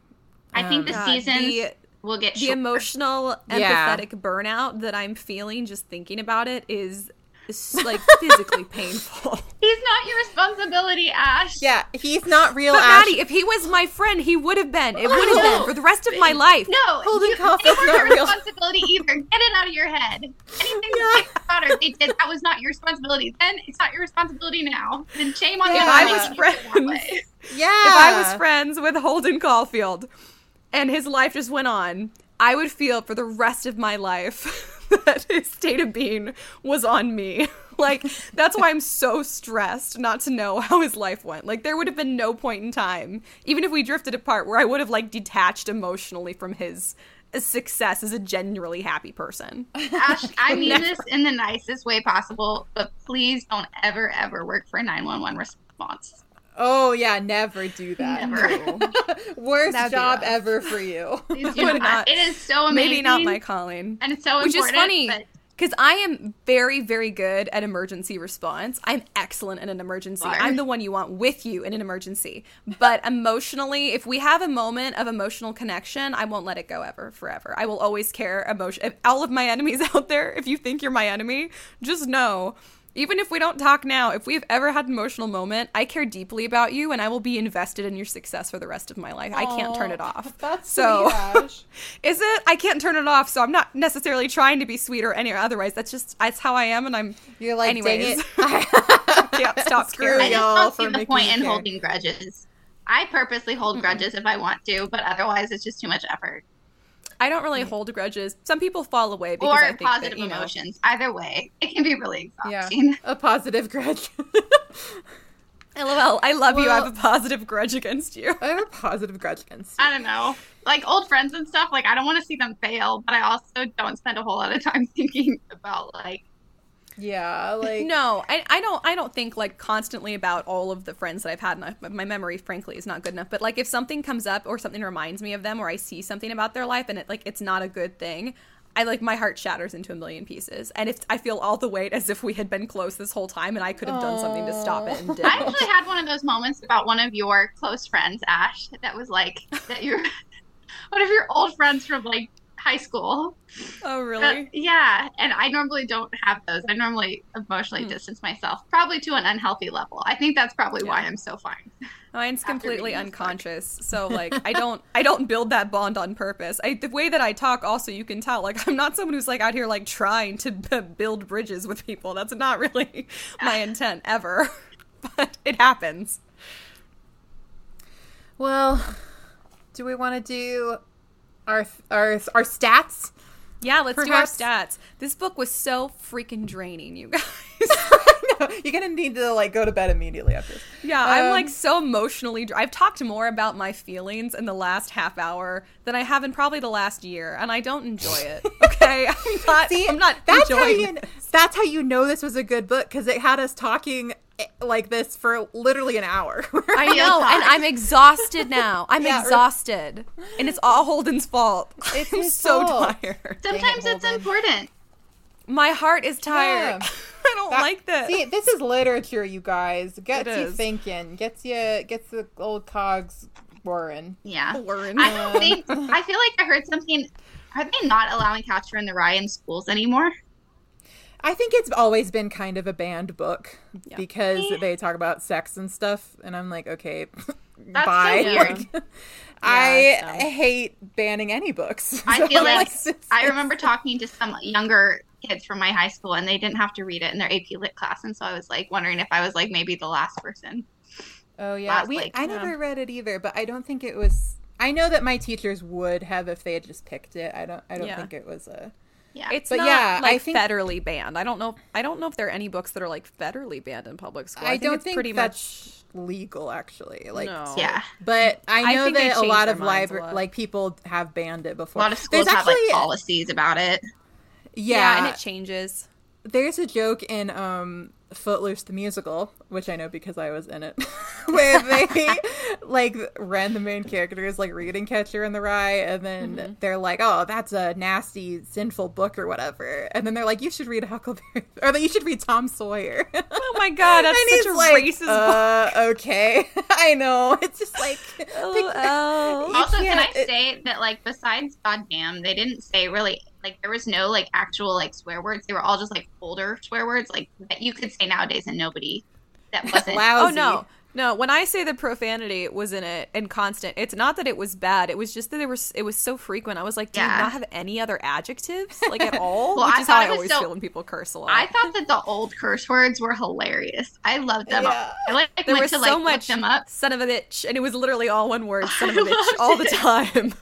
I think the Um, God, seasons the, will get the shorter. emotional, Yeah. empathetic burnout that I'm feeling just thinking about it is, is like physically painful. He's not your responsibility, Ash. Yeah, he's not real But Ash. Maddie, if he was my friend, he would have been. It would have been for the rest of my life. No, Holden you, Caulfield's they weren't your real. responsibility either. Get it out of your head. Anything that they thought they did, that was not your responsibility. Then it's not your responsibility now. Then shame on Yeah. you. If I was making you feel that friends- yeah. If I was friends with Holden Caulfield and his life just went on, I would feel for the rest of my life that his state of being was on me. Like, that's why I'm so stressed not to know how his life went. Like, there would have been no point in time, even if we drifted apart, where I would have, like, detached emotionally from his success as a genuinely happy person. Ash, I mean this in the nicest way possible, but please don't ever, ever work for a 911 response. Oh yeah, never do that. Never. Worst That'd job ever for you. Please do not. not- It is so amazing. Maybe not my calling. And it's so Which is funny. but Because I am very, very good at emergency response. I'm excellent in an emergency. I'm the one you want with you in an emergency. But emotionally, if we have a moment of emotional connection, I won't let it go ever, forever. I will always care emotion. If all of my enemies out there, if you think you're my enemy, just know Even if we don't talk now, if we've ever had an emotional moment, I care deeply about you and I will be invested in your success for the rest of my life. I can't turn it off. That's so sweet, is it? I can't turn it off, so I'm not necessarily trying to be sweet or any otherwise. That's just that's how I am and I'm You're like, Anyways. dang it. can't stop Screw caring. I just y'all for see the making point in care. holding grudges. I purposely hold grudges if I want to, but otherwise it's just too much effort. I don't really mm. hold grudges. Some people fall away because I Or think positive that, you know, emotions. Either way, it can be really Yeah, exhausting. a positive grudge. LOL, I love you. I have a positive grudge against you. I have a positive grudge against. I don't know. Like old friends and stuff, like I don't want to see them fail, but I also don't spend a whole lot of time thinking about like Yeah, like No, I, I don't. I don't think like constantly about all of the friends that I've had. And I, my memory, frankly, is not good enough. But like, if something comes up or something reminds me of them, or I see something about their life and it like it's not a good thing, I like my heart shatters into a million pieces. And if I feel all the weight as if we had been close this whole time, and I could have done something to stop it and I didn't. actually had one of those moments about one of your close friends, Ash, that was like that you're one of your old friends from like high school. oh Uh, really? yeah, and I normally don't have those. I normally emotionally Hmm. distance myself, probably to an unhealthy level. I think that's probably why I'm so fine. Mine's completely reading book. unconscious, so like I don't I don't build that bond on purpose. I, the way that I talk, also you can tell like I'm not someone who's like out here like trying to b- build bridges with people. That's not really my intent ever, but it happens. Well, do we want to do our our our stats? Yeah, let's Perhaps- do our stats. This book was so freaking draining, you guys. you're gonna need to like go to bed immediately after this. Yeah, I'm Um, like so emotionally. Dr- I've talked more about my feelings in the last half hour than I have in probably the last year, and I don't enjoy it. Okay, I'm not. See, I'm not that's how you. it. That's how you know this was a good book because it had us talking like this for literally an hour. I know, talk. and I'm exhausted now. I'm Yeah, re- exhausted, and it's all Holden's fault. It's I'm so fault. tired. Sometimes it's important. My heart is tired. Yeah. I don't That- like this. See, this is literature, you guys. Gets It you is. thinking. Gets you gets the old cogs whirring. Yeah. Lauren. I think I feel like I heard something. Are they not allowing Catcher in the Rye in schools anymore? I think it's always been kind of a banned book Yeah. because Eh. they talk about sex and stuff, and I'm like, okay, That's so bye. weird. Like, I it's dumb. hate banning any books. I So feel I'm like this I remember talking to some younger kids from my high school, and they didn't have to read it in their AP Lit class, and so I was like wondering if I was like maybe the last person. Oh yeah, last, we. like, I never read it either, but I don't think it was. I know that my teachers would have if they had just picked it. I don't. I don't Yeah. think it was a. Yeah. It's But not yeah, I like think- federally banned. I don't know. I don't know if there are any books that are like federally banned in public school. I, think don't it's think pretty that's legal actually. Like, No. yeah. but I I know think they that a lot of minds a library, lot. like people have banned it before. A before. lot of schools There's have like policies about it. Yeah, Yeah, and it changes. there's a joke in um Footloose the musical, which I know because I was in it, where they like ran the main characters like reading Catcher in the Rye, and then Mm-hmm. they're like, "Oh, that's a nasty, sinful book or whatever," and then they're like, "You should read Huckleberry, or that you should read Tom Sawyer." Oh my god, that's and such a like, racist book. uh, okay, I know. It's just like, Oh, oh. Also, can I it- say that like besides goddamn, they didn't say really like there was no like actual like swear words. They were all just like older swear words like that you could say nowadays and nobody that wasn't. Oh no. No, when I say the profanity was in it and constant, it's not that it was bad. It was just that there was it was so frequent. I was like, do you not have any other adjectives like at all? Well, Which I is how thought I always so- feel when people curse a lot. I thought that the old curse words were hilarious. I loved them. Yeah. I like there went was to so look much them up. son of a bitch, and it was literally all one word, son of a bitch, all the time.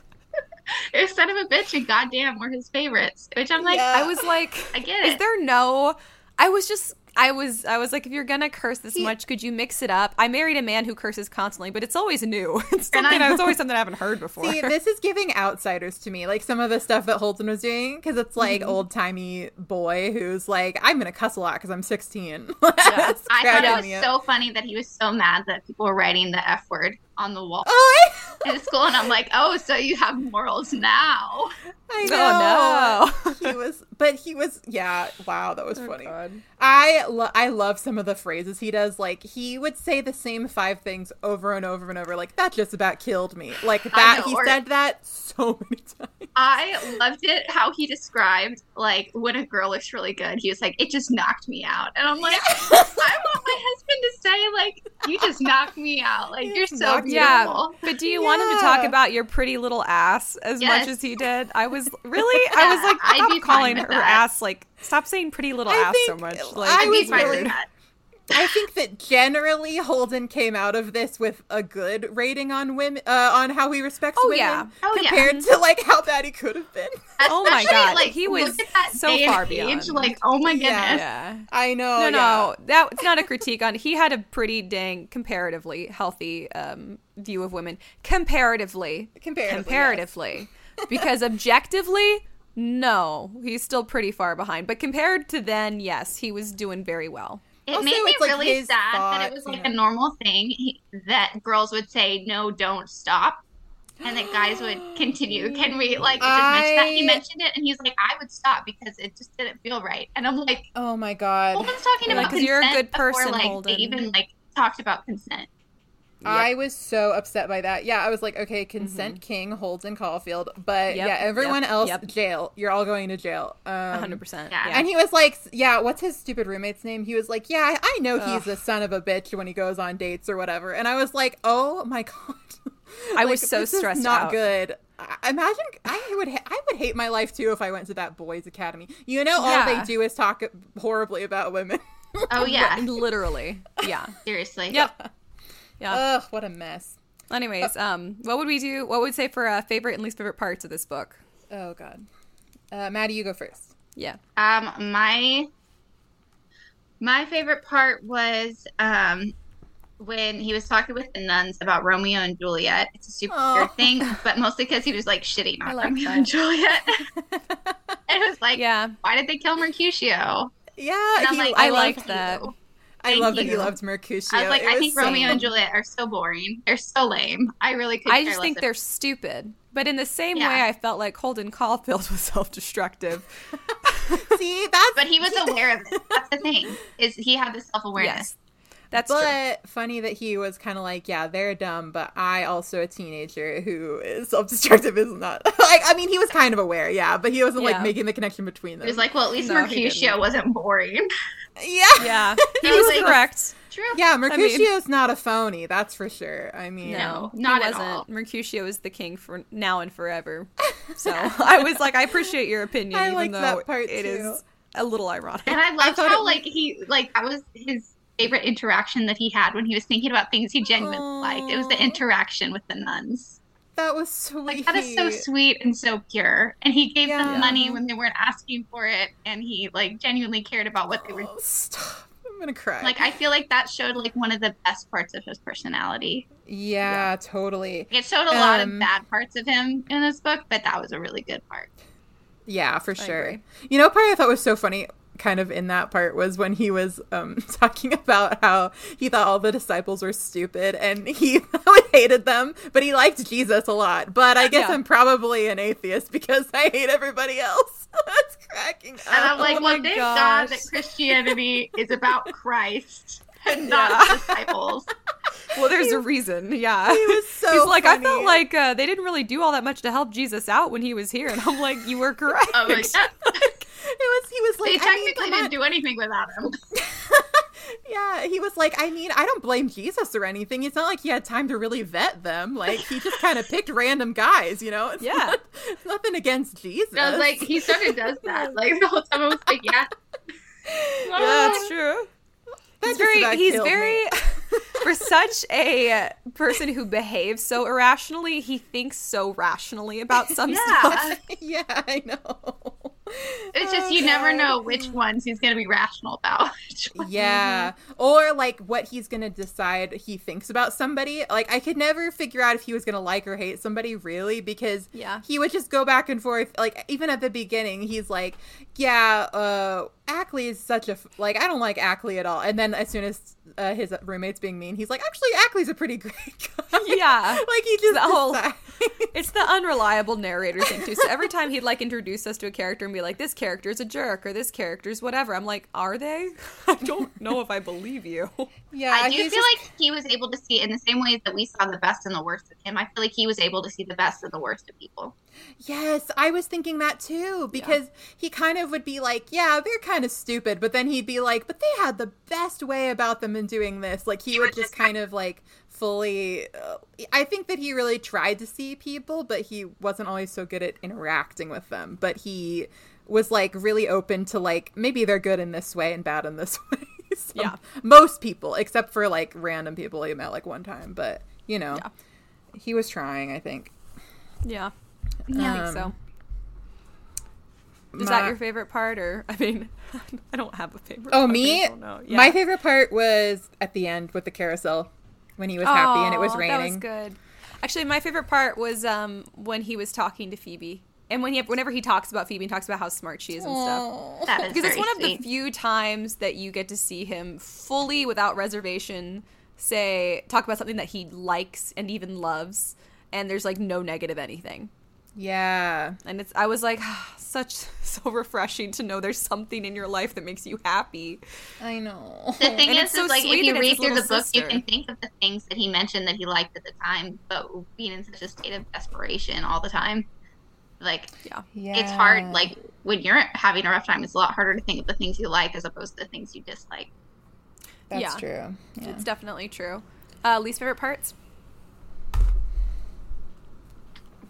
It son of a bitch and goddamn were his favorites. Which I'm like, Yeah. I was like, I get is it. there no? I was just. I was I was like, if you're gonna curse this He- much, could you mix it up? I married a man who curses constantly, but it's always new. It's And. I- It's always something I haven't heard before. See, this is giving outsiders to me, like some of the stuff that Holden was doing, because it's like Mm-hmm. old timey boy who's like, I'm gonna cuss a lot because I'm 16. Yeah. I thought it was me up. so funny that he was so mad that people were writing the F word on the wall Oh, in school, and I'm like, oh, so you have morals now? I, I know. Oh, no. he was, but he was, yeah. Wow, that was Oh, funny. God. I lo- I love some of the phrases he does. Like he would say the same five things over and over and over. Like that just about killed me. Like that know, he or- said that so many times. I loved it how he described like when a girl looks really good. He was like, "It just knocked me out," and I'm like, I want my husband to say like, "You just knocked me out. Like you're so knocked me Yeah, but do you want him to talk about your pretty little ass as Yes. much as he did? I was really, I was like, I'd stop calling her that. ass. Like, stop saying pretty little I ass so much. I Like, I'd was fine really- that. I think that generally Holden came out of this with a good rating on women, uh, on how he respects Oh, women, yeah. Oh, yeah. compared to like how bad he could have been. Oh my God, Like, he was so far age, beyond. Like, oh my goodness. Yeah. yeah. I know. No, yeah. no, that it's not a critique on. He had a pretty dang comparatively healthy um, view of women. Comparatively, Comparatively, comparatively, because objectively, no, he's still pretty far behind. But compared to then, yes, he was doing very well. It Also, made me like, really sad that it was like know. a normal thing he, that girls would say, "No, don't stop," and that guys would continue. Can we like just mention that? He mentioned it, and he's like, "I would stop because it just didn't feel right." And I'm like, Oh my god. Holden's talking Yeah, about consent you're a good before, person, like, Holden. They even like talked about consent. I was so upset by that. Yeah, I was like, okay, consent king Holden Caulfield, but Mm-hmm. Yep, yeah, everyone yep, else yep. jail. You're all going to jail. Um, hundred percent. yeah. Yeah, And he was like, yeah, what's his stupid roommate's name? He was like, yeah, I know he's Ugh. a son of a bitch when he goes on dates or whatever. And I was like, oh my god. I was so this is stressed not out. good. I- Imagine I would ha- I would hate my life too if I went to that boys' academy. You know, all Yeah. they do is talk horribly about women. Oh yeah, literally. Yeah. seriously. Yep. Yeah. Ugh, what a mess. Anyways, um, what would we do? What would we say for uh, favorite and least favorite parts of this book? Oh god. Uh, Maddie, you go first. Yeah. Um, my my favorite part was um when he was talking with the nuns about Romeo and Juliet. It's a super Aw. weird thing, but mostly because he was like shitting on like Romeo that. and Juliet. it was like, Yeah. why did they kill Mercutio? Yeah, And I'm he- like, I love liked that. you. I Thank love that he you. loved Mercutio. I was like, It I think so- Romeo and Juliet are so boring. They're so lame. I really could. I care just think less they're stupid. But in the same Yeah. way, I felt like Holden Caulfield was self-destructive. See, that's But he was aware of it. That's the thing. Is he had the self awareness? yes, that's true. funny that he was kind of like, yeah, they're dumb, but I also a teenager who is self-destructive is not like. I mean, he was kind of aware, yeah, but he wasn't Yeah. like making the connection between them. He was like, well, at least No, Mercutio wasn't boring. yeah, Yeah, he was was like- correct. True. yeah. Mercutio's not a phony, that's for sure. I mean, No. No, not he at wasn't. all. Mercutio is the king for now and forever. So I was like, I appreciate your opinion, I even though that part, it is too. a little ironic. And I loved thought how it- like he like that was his favorite interaction that he had when he was thinking about things he genuinely liked. It was the interaction with the nuns. that was sweet. Like that is so sweet and so pure. And he gave Yeah. them money when they weren't asking for it, and he like genuinely cared about what they were. Oh, stop! I'm gonna cry. Like I feel like that showed like one of the best parts of his personality. yeah, totally. It showed a lot Um, of bad parts of him in this book, but that was a really good part. Yeah, for sure. agree. You know, part I thought was so funny, kind of in that part, was when he was um, talking about how he thought all the disciples were stupid and he hated them, but he liked Jesus a lot. But I guess Yeah. I'm probably an atheist because I hate everybody else. That's cracking up. And I'm like, Oh well, my thank gosh. God that Christianity is about Christ and not Yeah. disciples. well, there's a reason. Yeah, he was so He's like, I felt like uh, they didn't really do all that much to help Jesus out when he was here, and I'm like, you were correct. I'm like, yeah, it was he was they like I mean, technically didn't on. do anything without him. Yeah, he was like, I mean, I don't blame Jesus or anything. It's not like he had time to really vet them. Like he just kind of picked random guys, you know? It's Yeah. not- nothing against Jesus. I was like, he sort of does that. Like the whole time I was like, yeah. Yeah, that's true. That He's very, he's killed me. very, for such a person who behaves so irrationally, he thinks so rationally about some stuff. Yeah. yeah, I know. It's just you never know which ones he's gonna be rational about. Yeah. Or like what he's going to decide he thinks about somebody. Like I could never figure out if he was going to like or hate somebody really because Yeah. he would just go back and forth like even at the beginning he's like, "Yeah, uh Ackley is such a f- like I don't like Ackley at all." And then as soon as uh, his roommate's being mean, he's like, "Actually, Ackley's a pretty great guy." Yeah. like he just The whole- It's the unreliable narrator thing too. So every time he'd like introduce us to a character and be like, "This character's a jerk" or "This character's whatever," I'm like, "Are they? I don't know if I believe you." yeah, I do feel just- like he was able to see in the same ways that we saw the best and the worst of him. I feel like he was able to see the best and the worst of people. Yes, I was thinking that too because he kind of would be like, yeah, they're kind of stupid, but then he'd be like, but they had the best way about them in doing this. Like he would just kind of like fully uh, I think that he really tried to see people, but he wasn't always so good at interacting with them. But he was like really open to like maybe they're good in this way and bad in this way. So, Yeah. Most people except for like random people he met like one time, but you know. Yeah. He was trying, I think. Yeah. I think so. Um, Is my- that your favorite part, or I mean, I don't have a favorite. Oh, part, I me? don't. Yeah. My favorite part was at the end with the carousel when he was happy and it was raining. That was good. Actually, my favorite part was um, when he was talking to Phoebe, and when he, whenever he talks about Phoebe and talks about how smart she is and stuff. That is Because it's very one of sweet. the few times that you get to see him fully, without reservation, say talk about something that he likes and even loves, and there's like no negative anything. Yeah. And it's I was like, such so refreshing to know there's something in your life that makes you happy. I know. The thing And is, it's so is like if you read through the little book, you can think of the things that he mentioned that he liked at the time, but being in such a state of desperation all the time, like Yeah. yeah. it's hard. Like when you're having a rough time, it's a lot harder to think of the things you like as opposed to the things you dislike. That's Yeah. true. Yeah. It's definitely true. Uh, least favorite parts?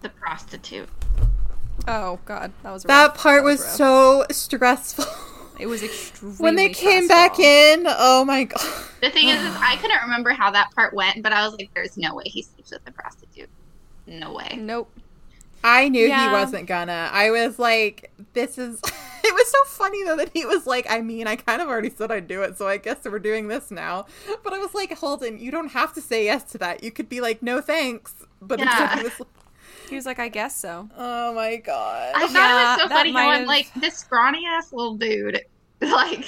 The prostitute. Oh God, that was That rough. part was rough. so stressful. It was extremely. when they came back in, oh my god. The thing is, is, I couldn't remember how that part went, but I was like, "There's no way he sleeps with a prostitute. No way." Nope. I knew he wasn't gonna. I was like, this is. It was so funny though that he was like, I mean, I kind of already said I'd do it, so I guess we're doing this now. But I was like, Holden, you don't have to say yes to that. You could be like, no thanks. But instead Yeah. He was like, He was like, I guess so. oh my god. I thought Yeah, it was so funny might how have- I'm like this scrawny ass little dude, like,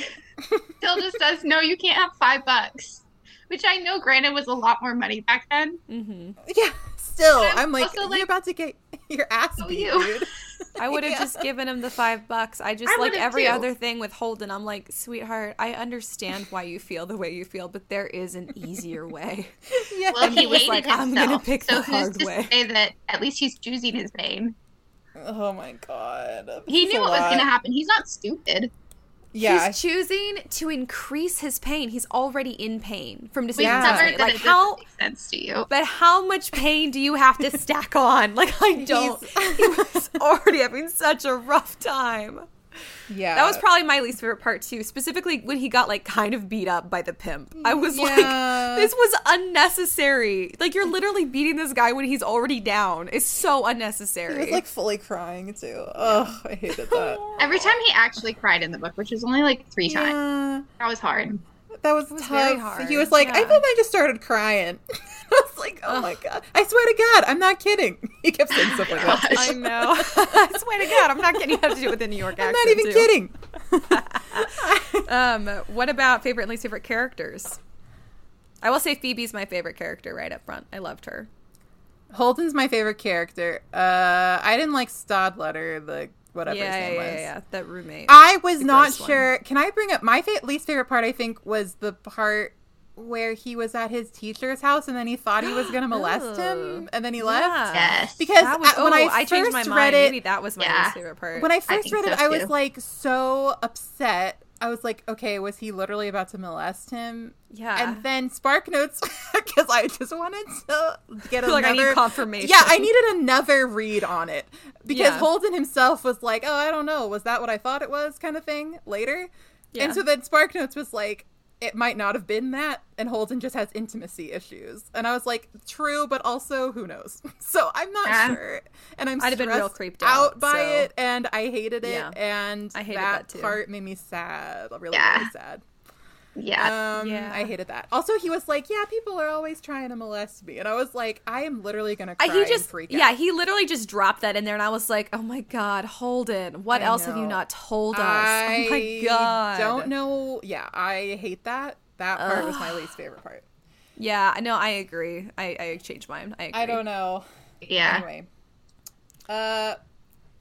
still just says, "No, you can't have five bucks," which I know, granted, was a lot more money back then. hmm yeah, still, But I'm I'm like, also you're like, about to get your ass beat, you. dude. I would have Yeah. just given him the five bucks. I just I like every too. other thing with Holden. I'm like, sweetheart, I understand why you feel the way you feel, but there is an easier way. Yeah. Well, And he, he was like, himself. "I'm gonna pick so the who's hard to way." say that at least he's choosing his name. Oh my god. He knew a what was going to happen. He's not stupid. Yeah. He's choosing to increase his pain. He's already in pain from We decisions Yeah. he's discovered made. that Like it how doesn't make sense to you. But how much pain do you have to stack on? Like I don't. he was already having such a rough time. Yeah. That was probably my least favorite part too. Specifically when he got like kind of beat up by the pimp. I was Yeah. like, this was unnecessary. Like you're literally beating this guy when he's already down. It's so He unnecessary. was like fully crying too. Ugh, I hated that. Every time he actually cried in the book, which was only like three times, that was hard. that was, was tough. very hard, He was like, I think I just started crying. I was like, oh my god. I swear to God, I'm not kidding. He kept saying stuff like that. I know. I swear to God, I'm not kidding. You have to do it with a New York I'm not even too. kidding. Um, what about favorite and least favorite characters? I will say Phoebe's my favorite character right up front. I loved her. Holden's my favorite character. Uh, I didn't like Stradlater, the whatever yeah, his name yeah, was. yeah, yeah, that roommate. I was not gross one. sure. Can I bring up my fa- least favorite part? I think was the part where he was at his teacher's house and then he thought he was going to molest him oh, and then he left. Yeah. Yes. Because That was, when oh, I, I, changed first my read mind. it, Maybe that was my Yeah. least favorite part. when I first think read it, so, I was like so upset. I was like, okay, was he literally about to molest him? yeah. And then Spark Notes, because I just wanted to get You're like, I another need confirmation. Yeah, I needed another read on it because Yeah. Holden himself was like, "Oh, I don't know, was that what I thought it was?" kind of thing later. Yeah. And so then Spark Notes was like, "It might not have been that," and Holden just has intimacy issues. And I was like, "True, but also who knows?" So I'm not Yeah. sure, and I'm I'd have been real creeped out out, by so- it, and I hated it, Yeah. and I hated that, that too. part made me sad, really, Yeah. really sad. Yeah. Um, Yeah. I hated that. Also, he was like, "Yeah, people are always trying to molest me," and I was like, "I am literally gonna I- cry he and just freak yeah out." he literally just dropped that in there and i was like oh my god holden what I else have you not told us I oh my god don't know. Yeah, I hate that. That part was my least favorite part. yeah I know. i agree i i changed mine i agree. I don't know. yeah. Anyway, uh,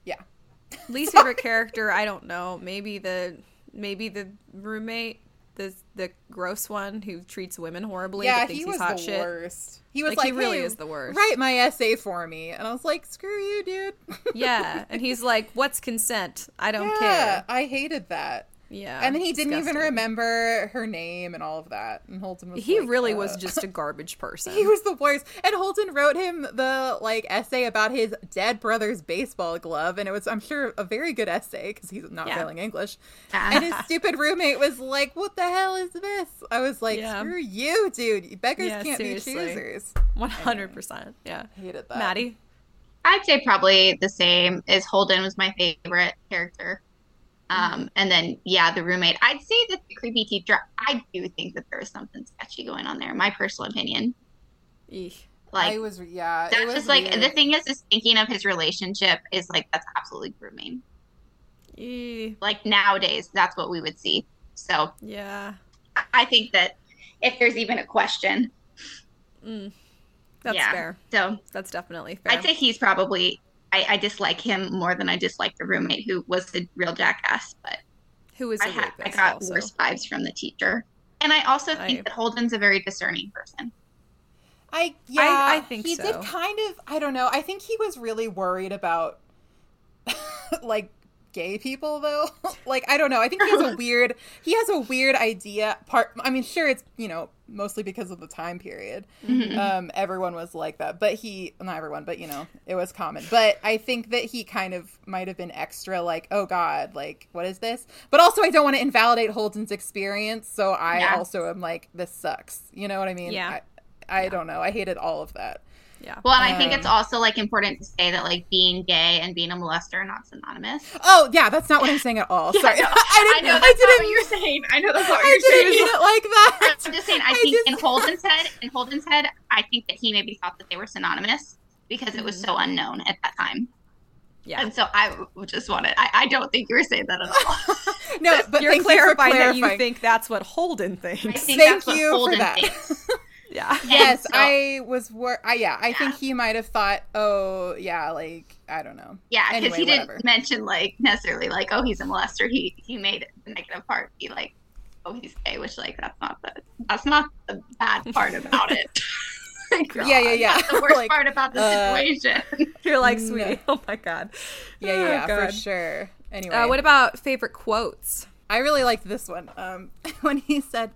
yeah, least favorite character i don't know maybe the maybe the roommate the the gross one who treats women horribly. yeah, but thinks he he's was hot the shit. worst. He was Like, like, he really "Hey, is the worst." Write my essay for me, and I was like, "Screw you, dude." Yeah, and he's like, "What's consent? I don't yeah, care." I hated that. Yeah, and then he didn't even remember her name and all of that. And Holden was He like, really uh, was just a garbage person. He was the worst. And Holden wrote him the like essay about his dead brother's baseball glove, and it was, I'm sure, a very good essay because he's not Yeah. failing English. And his stupid roommate was like, "What the hell is this?" I was like, Yeah. "Screw you, dude! Beggars Yeah, can't seriously. be choosers." One hundred percent. Yeah, Hated that. Maddie. I'd say probably the same as Holden was my favorite character. Um, and then yeah, the roommate. I'd say that the creepy teacher. I do think that there is something sketchy going on there. My personal opinion. Eek. Like I was, yeah. that's was just like the thing is, is thinking of his relationship is like that's absolutely grooming. Eek. Like nowadays, that's what we would see. So Yeah. I think that if there's even a question, Mm. That's Yeah. fair. so That's definitely fair. I'd say he's probably. I, I dislike him more than I dislike the roommate who was the real jackass, but Who is a I, had, I got also. worse vibes from the teacher. And I also think I- that Holden's a very discerning person. I yeah, I- I think he so. did kind of. I don't know. I think he was really worried about like gay people though. like I don't know. I think he has a weird. He has a weird idea. Part. I mean, sure, it's you know mostly because of the time period. Mhm. Um, everyone was like that, but he not everyone, but you know it was common. But I think that he kind of might have been extra like, oh god, like what is this? But also, I don't want to invalidate Holden's experience, so I Yeah. also am like, this sucks. You know what I mean? Yeah. I, I don't know. I hated all of that. Yeah. Well, and I think Um, it's also like important to say that like being gay and being a molester are not synonymous. Oh yeah, that's not what I'm saying at all. Sorry, no, I I didn't. know I, that's not what you're saying. I know that's not what I you're didn't saying. mean it like that. I'm just saying. I I think just- in Holden's head, in Holden's head, I think that he maybe thought that they were synonymous because it was so unknown at that time. Yeah. And so I just wanted. I, I don't think you were saying that at all. No, but You're thank you for clarifying that you think that's what Holden I thinks. think Thank that's what you for Holden that. Thinks. Yeah. yes, so- I was. Wor- I, yeah, I think he might have thought. Oh, yeah, like I don't know. Yeah, because Anyway, he didn't mention like necessarily like, oh, he's a molester. He he made the negative part be like, oh, he's gay, which like that's not the that's not the bad part about it. God, Yeah, yeah, yeah. That's the worst Like, part about the uh, situation. You're like, No. Oh my god. Yeah, Oh, yeah, for God. sure. Anyway, Uh, what about favorite quotes? I really liked this one. Um, when he said,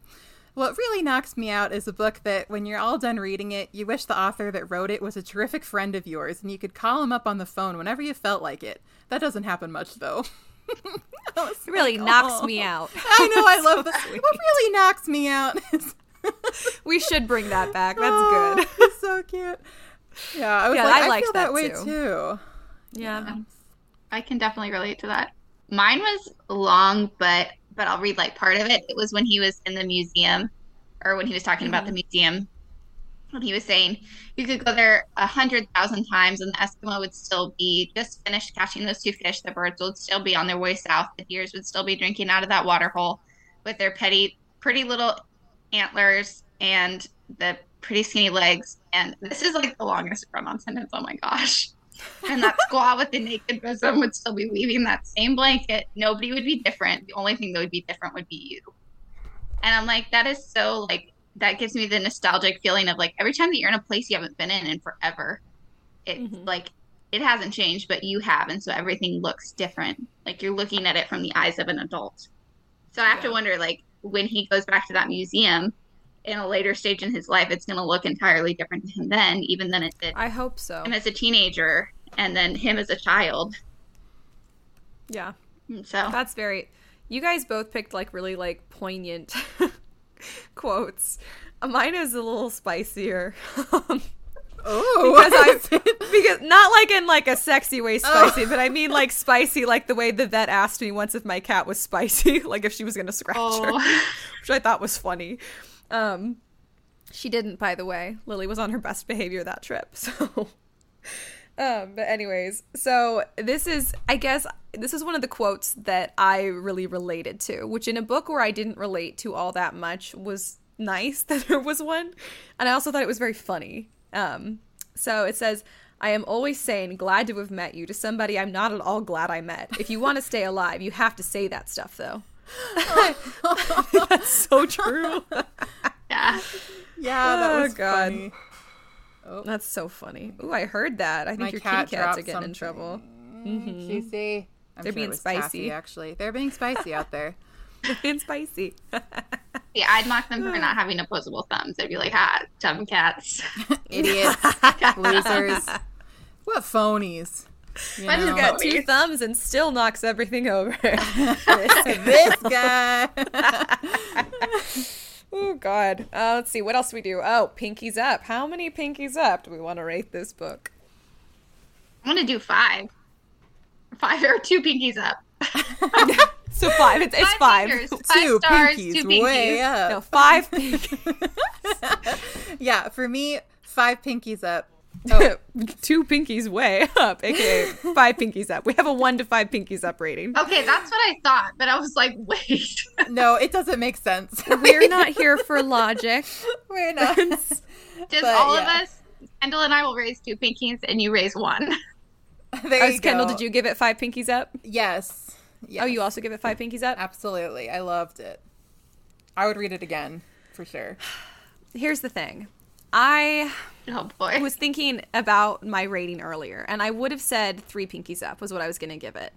"What really knocks me out is a book that, when you're all done reading it, you wish the author that wrote it was a terrific friend of yours, and you could call him up on the phone whenever you felt like it. That doesn't happen much, though." It really like, knocks "Aw." me out. I know. I love this. What really knocks me out is we should bring that back. That's Oh, good. it's so cute. Yeah, I was Yeah, like, I I, liked feel that that, way too. too. Yeah. I can definitely relate to that. Mine was long, but but I'll read like part of it. It was when he was in the museum, or when he was talking about the mm-hmm. museum, when he was saying you could go there a hundred thousand times, and the Eskimo would still be just finished catching those two fish. The birds would still be on their way south. The deers would still be drinking out of that water hole with their petty, pretty little antlers and the pretty skinny legs. And this is like the longest run-on sentence. Oh my gosh. And that squaw with the naked bosom would still be weaving that same blanket. Nobody would be different. The only thing that would be different would be you. And I'm like, that is so like that gives me the nostalgic feeling of like every time that you're in a place you haven't been in in forever, it's Mhm. like it hasn't changed, but you have, and so everything looks different. Like you're looking at it from the eyes of an adult. So I have to wonder, like, when he goes back to that museum in a later stage in his life, it's going to look entirely different to him then, even than it did I hope so. him as a teenager, and then him as a child. Yeah. And so That's very. You guys both picked like really like poignant quotes. Mine is a little spicier. Oh, Because I- is because not like in like a sexy way Oh. spicy, but I mean like spicy like the way the vet asked me once if my cat was spicy, like if she was gonna scratch her, Oh. which I thought was funny. Um, she didn't, by the way. Lily was on her best behavior that trip, so. Um, but anyways, so this is, I guess, this is one of the quotes that I really related to, which in a book where I didn't relate to all that much was nice that there was one, and I also thought it was very funny. Um, so it says, "I am always saying glad to have met you to somebody I'm not at all glad I met. If you want to stay alive, you have to say that stuff, though." That's so true. Yeah. Yeah, that Oh, was God. funny. That's so funny. Ooh, I heard that. I think My your cat kitty cats are dropped getting in trouble. Mm, Juicy. I'm They're sure being spicy. Taffy, actually, they're being spicy out there. Being spicy. Yeah, I'd mock them for not having opposable thumbs. I'd be like, ah, dumb cats. Idiots, losers. What phonies? You I just got two thumbs and still knocks everything over. this guy. oh God. Uh, let's see. What else do we do? Oh, pinkies up. How many pinkies up do we want to rate this book? I'm gonna do five. Five or two pinkies up. So five. It's, it's five. fingers, five two stars, pinkies, two pinkies. way up. No, five. pinkies. yeah, for me, five pinkies up. Oh. Two pinkies way up, aka five pinkies up. We have a one to five pinkies up rating. Okay, that's what I thought, but I was like, wait. No, it doesn't make sense. We're not here for logic. We're not. Just But, all yeah. of us, Kendall and I will raise two pinkies, and you raise one. There Oh, you Kendall, go. did you give it five pinkies up? Yes. yes. Oh, you also give it five pinkies up? Absolutely. I loved it. I would read it again for sure. Here's the thing. I Oh boy. I was thinking about my rating earlier, and I would have said three pinkies up was what I was going to give it.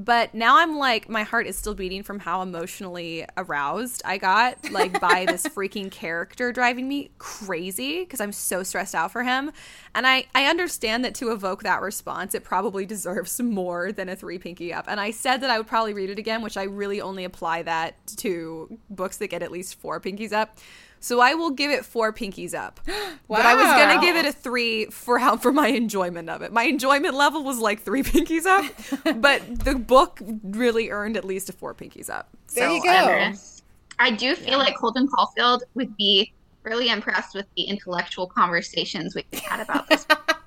But now I'm like, my heart is still beating from how emotionally aroused I got, like, by this freaking character driving me crazy because I'm so stressed out for him. And I, I understand that to evoke that response, it probably deserves more than a three pinky up. And I said that I would probably read it again, which I really only apply that to books that get at least four pinkies up. So I will give it four pinkies up. But I was gonna give it a three for how for my enjoyment of it. My enjoyment level was like three pinkies up, but the book really earned at least a four pinkies up. There So, you go. um. I do feel like Holden Caulfield would be really impressed with the intellectual conversations we had about this.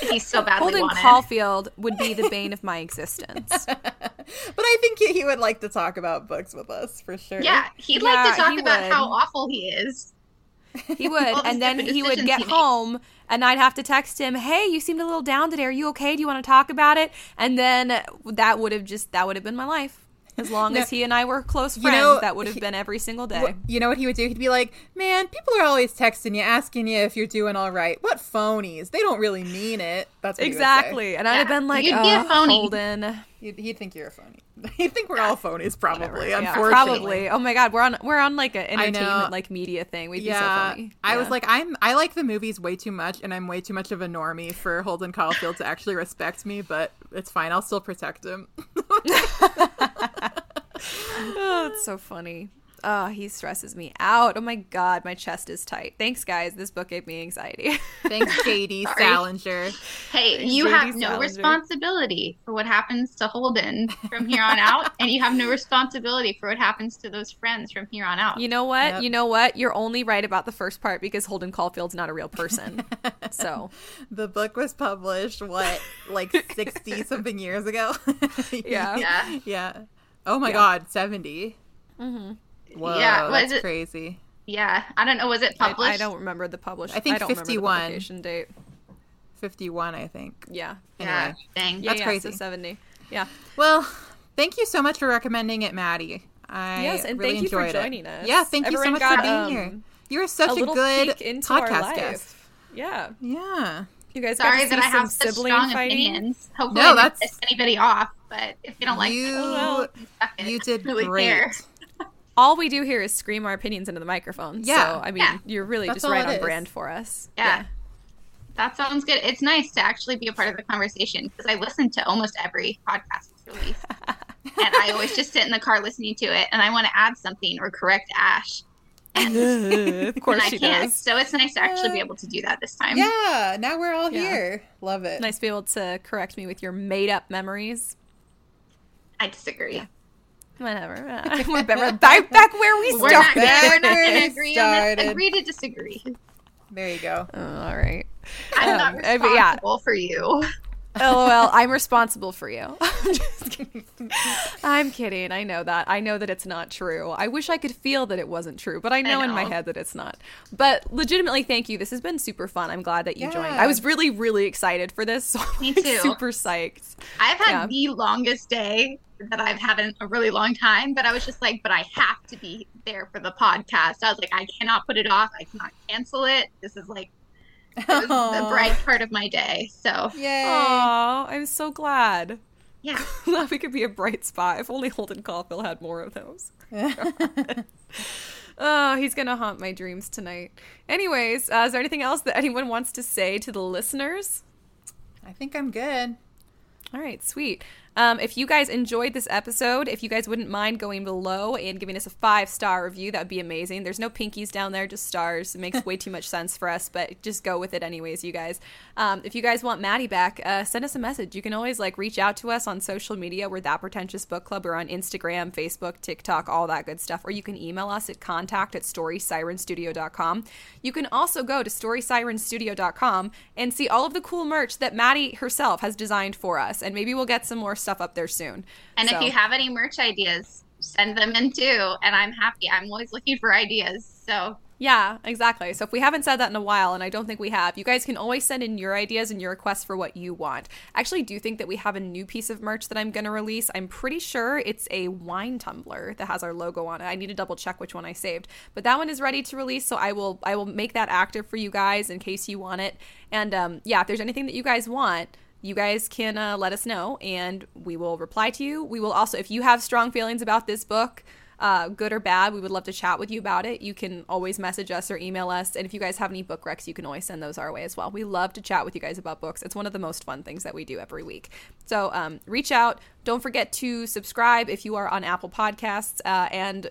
He's so badly Holden wanted. Caulfield would be the bane of my existence. But I think he he would like to talk about books with us for sure. yeah, he'd Yeah, like to talk about would. how awful he is. He would, and then he would get he home, and I'd have to text him, "Hey, you seemed a little down today. Are you okay? Do you want to talk about it?" And then that would have just that would have been my life. As long No, as he and I were close you friends, know, that would have he- been every single day. Wh- You know what he would do? He'd be like, "Man, people are always texting you, asking you if you're doing all right. What phonies? They don't really mean it." That's what he would say. Exactly. And I'd have been like, You'd be a uh, phony." Holden. He'd, he'd think you're a phony. He'd think we're all phonies, probably. Yeah, unfortunately, probably. Oh my god, we're on we're on like an I entertainment like media thing. We'd be so Yeah, funny. I was like, I'm. I like the movies way too much, and I'm way too much of a normie for Holden Caulfield to actually respect me. But it's fine. I'll still protect him. oh, it's so funny. Oh, he stresses me out. Oh my god, my chest is tight. Thanks, guys. This book gave me anxiety. Thanks, JD Sorry. Salinger. Hey, you JD have no Salinger. responsibility for what happens to Holden from here on out, and you have no responsibility for what happens to those friends from here on out. you know what? Yep. You know what? You're only right about the first part because Holden Caulfield's not a real person. so The book was published what, like sixty something years ago. Yeah. Yeah. yeah. Oh my Yeah. God, 70 Mhm. Whoa, Yeah, was that's it- crazy. Yeah, I don't know. Was it published? I don't remember the published. I think don't remember the 51. publication date. Fifty-one, I think. Yeah. Yeah, Anyway. dang. That's yeah, crazy. So seventy. Yeah. Well, thank you so much for recommending it, Maddie. I Yes, and really thank you for enjoyed it. joining us. Yeah, thank you so Everyone much for being um, here. You're such a a, good peek into our podcast life. guest. Yeah. Yeah. You guys got Sorry to that see I have such strong fighting. opinions. Hopefully, No, I that's- piss anybody off. But if you don't like you, it, oh well, it. you did really great. care. All we do here is scream our opinions into the microphone. Yeah. So, I mean, Yeah. you're really That's just right on is. brand for us. Yeah. That sounds good. It's nice to actually be a part of the conversation because I listen to almost every podcast that's released. and I always just sit in the car listening to it and I want to add something or correct Ash. And, of course I she can't. does. So it's nice to actually be able to do that this time. Yeah, now we're all Yeah. here. Love it. Nice to be able to correct me with your made up memories. I disagree. Whatever. We're back, back, back where we We're not, started. we're not Where going to we agree on this. Agree to disagree. There you go. Oh, all right. I'm Um, not but yeah. responsible for you. LOL. I'm responsible for you. Just kidding. I'm kidding. I know that. I know that it's not true. I wish I could feel that it wasn't true, but I know, in my head that it's not. But legitimately, thank you. This has been super fun. I'm glad that you joined. I was really, really excited for this. So Me like, too. super psyched. I've had Yeah. the longest day that I've had in a really long time, but I was just like, but I have to be there for the podcast. I was like, I cannot put it off. I cannot cancel it. This is like it was the Aw. bright part of my day. So Yay. Aw, I'm so glad. yeah. Glad we could be a bright spot. If only Holden Caulfield had more of those. Oh, he's gonna haunt my dreams tonight. Anyways, uh, is there anything else that anyone wants to say to the listeners? I think I'm good. All right, sweet. Um, if you guys enjoyed this episode, if you guys wouldn't mind going below and giving us a five star review, that'd be amazing. There's no pinkies down there, just stars. It makes way too much sense for us, but just go with it anyways, you guys. Um, if you guys want Maddie back, uh, send us a message. You can always like reach out to us on social media. We're that pretentious book club. We're on Instagram, Facebook, TikTok, all that good stuff. Or you can email us at contact at storysirenstudio.com. You can also go to storysirenstudio.com and see all of the cool merch that Maddie herself has designed for us. And maybe we'll get some more stuff up there soon. And So- if you have any merch ideas, send them in too. And I'm happy. I'm always looking for ideas. So Yeah, exactly. So if we haven't said that in a while, and I don't think we have, you guys can always send in your ideas and your requests for what you want. I actually do think that we have a new piece of merch that I'm going to release. I'm pretty sure it's a wine tumbler that has our logo on it. I need to double check which one I saved, but that one is ready to release. So I will I will make that active for you guys in case you want it. And um, yeah, if there's anything that you guys want. You guys can uh, let us know and we will reply to you. We will also, if you have strong feelings about this book, uh, good or bad, we would love to chat with you about it. You can always message us or email us. And if you guys have any book recs, you can always send those our way as well. We love to chat with you guys about books. It's one of the most fun things that we do every week. So um, reach out. Don't forget to subscribe if you are on Apple Podcasts uh, and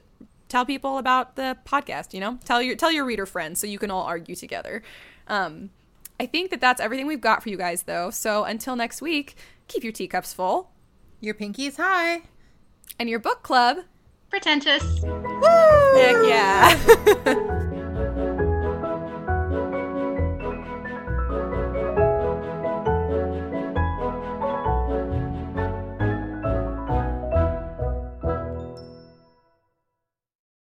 tell people about the podcast. You know, tell your tell your reader friends so you can all argue together. Um, I think that that's everything we've got for you guys, though. So until next week, keep your teacups full Your pinkies high. and your book club. pretentious. Heck yeah.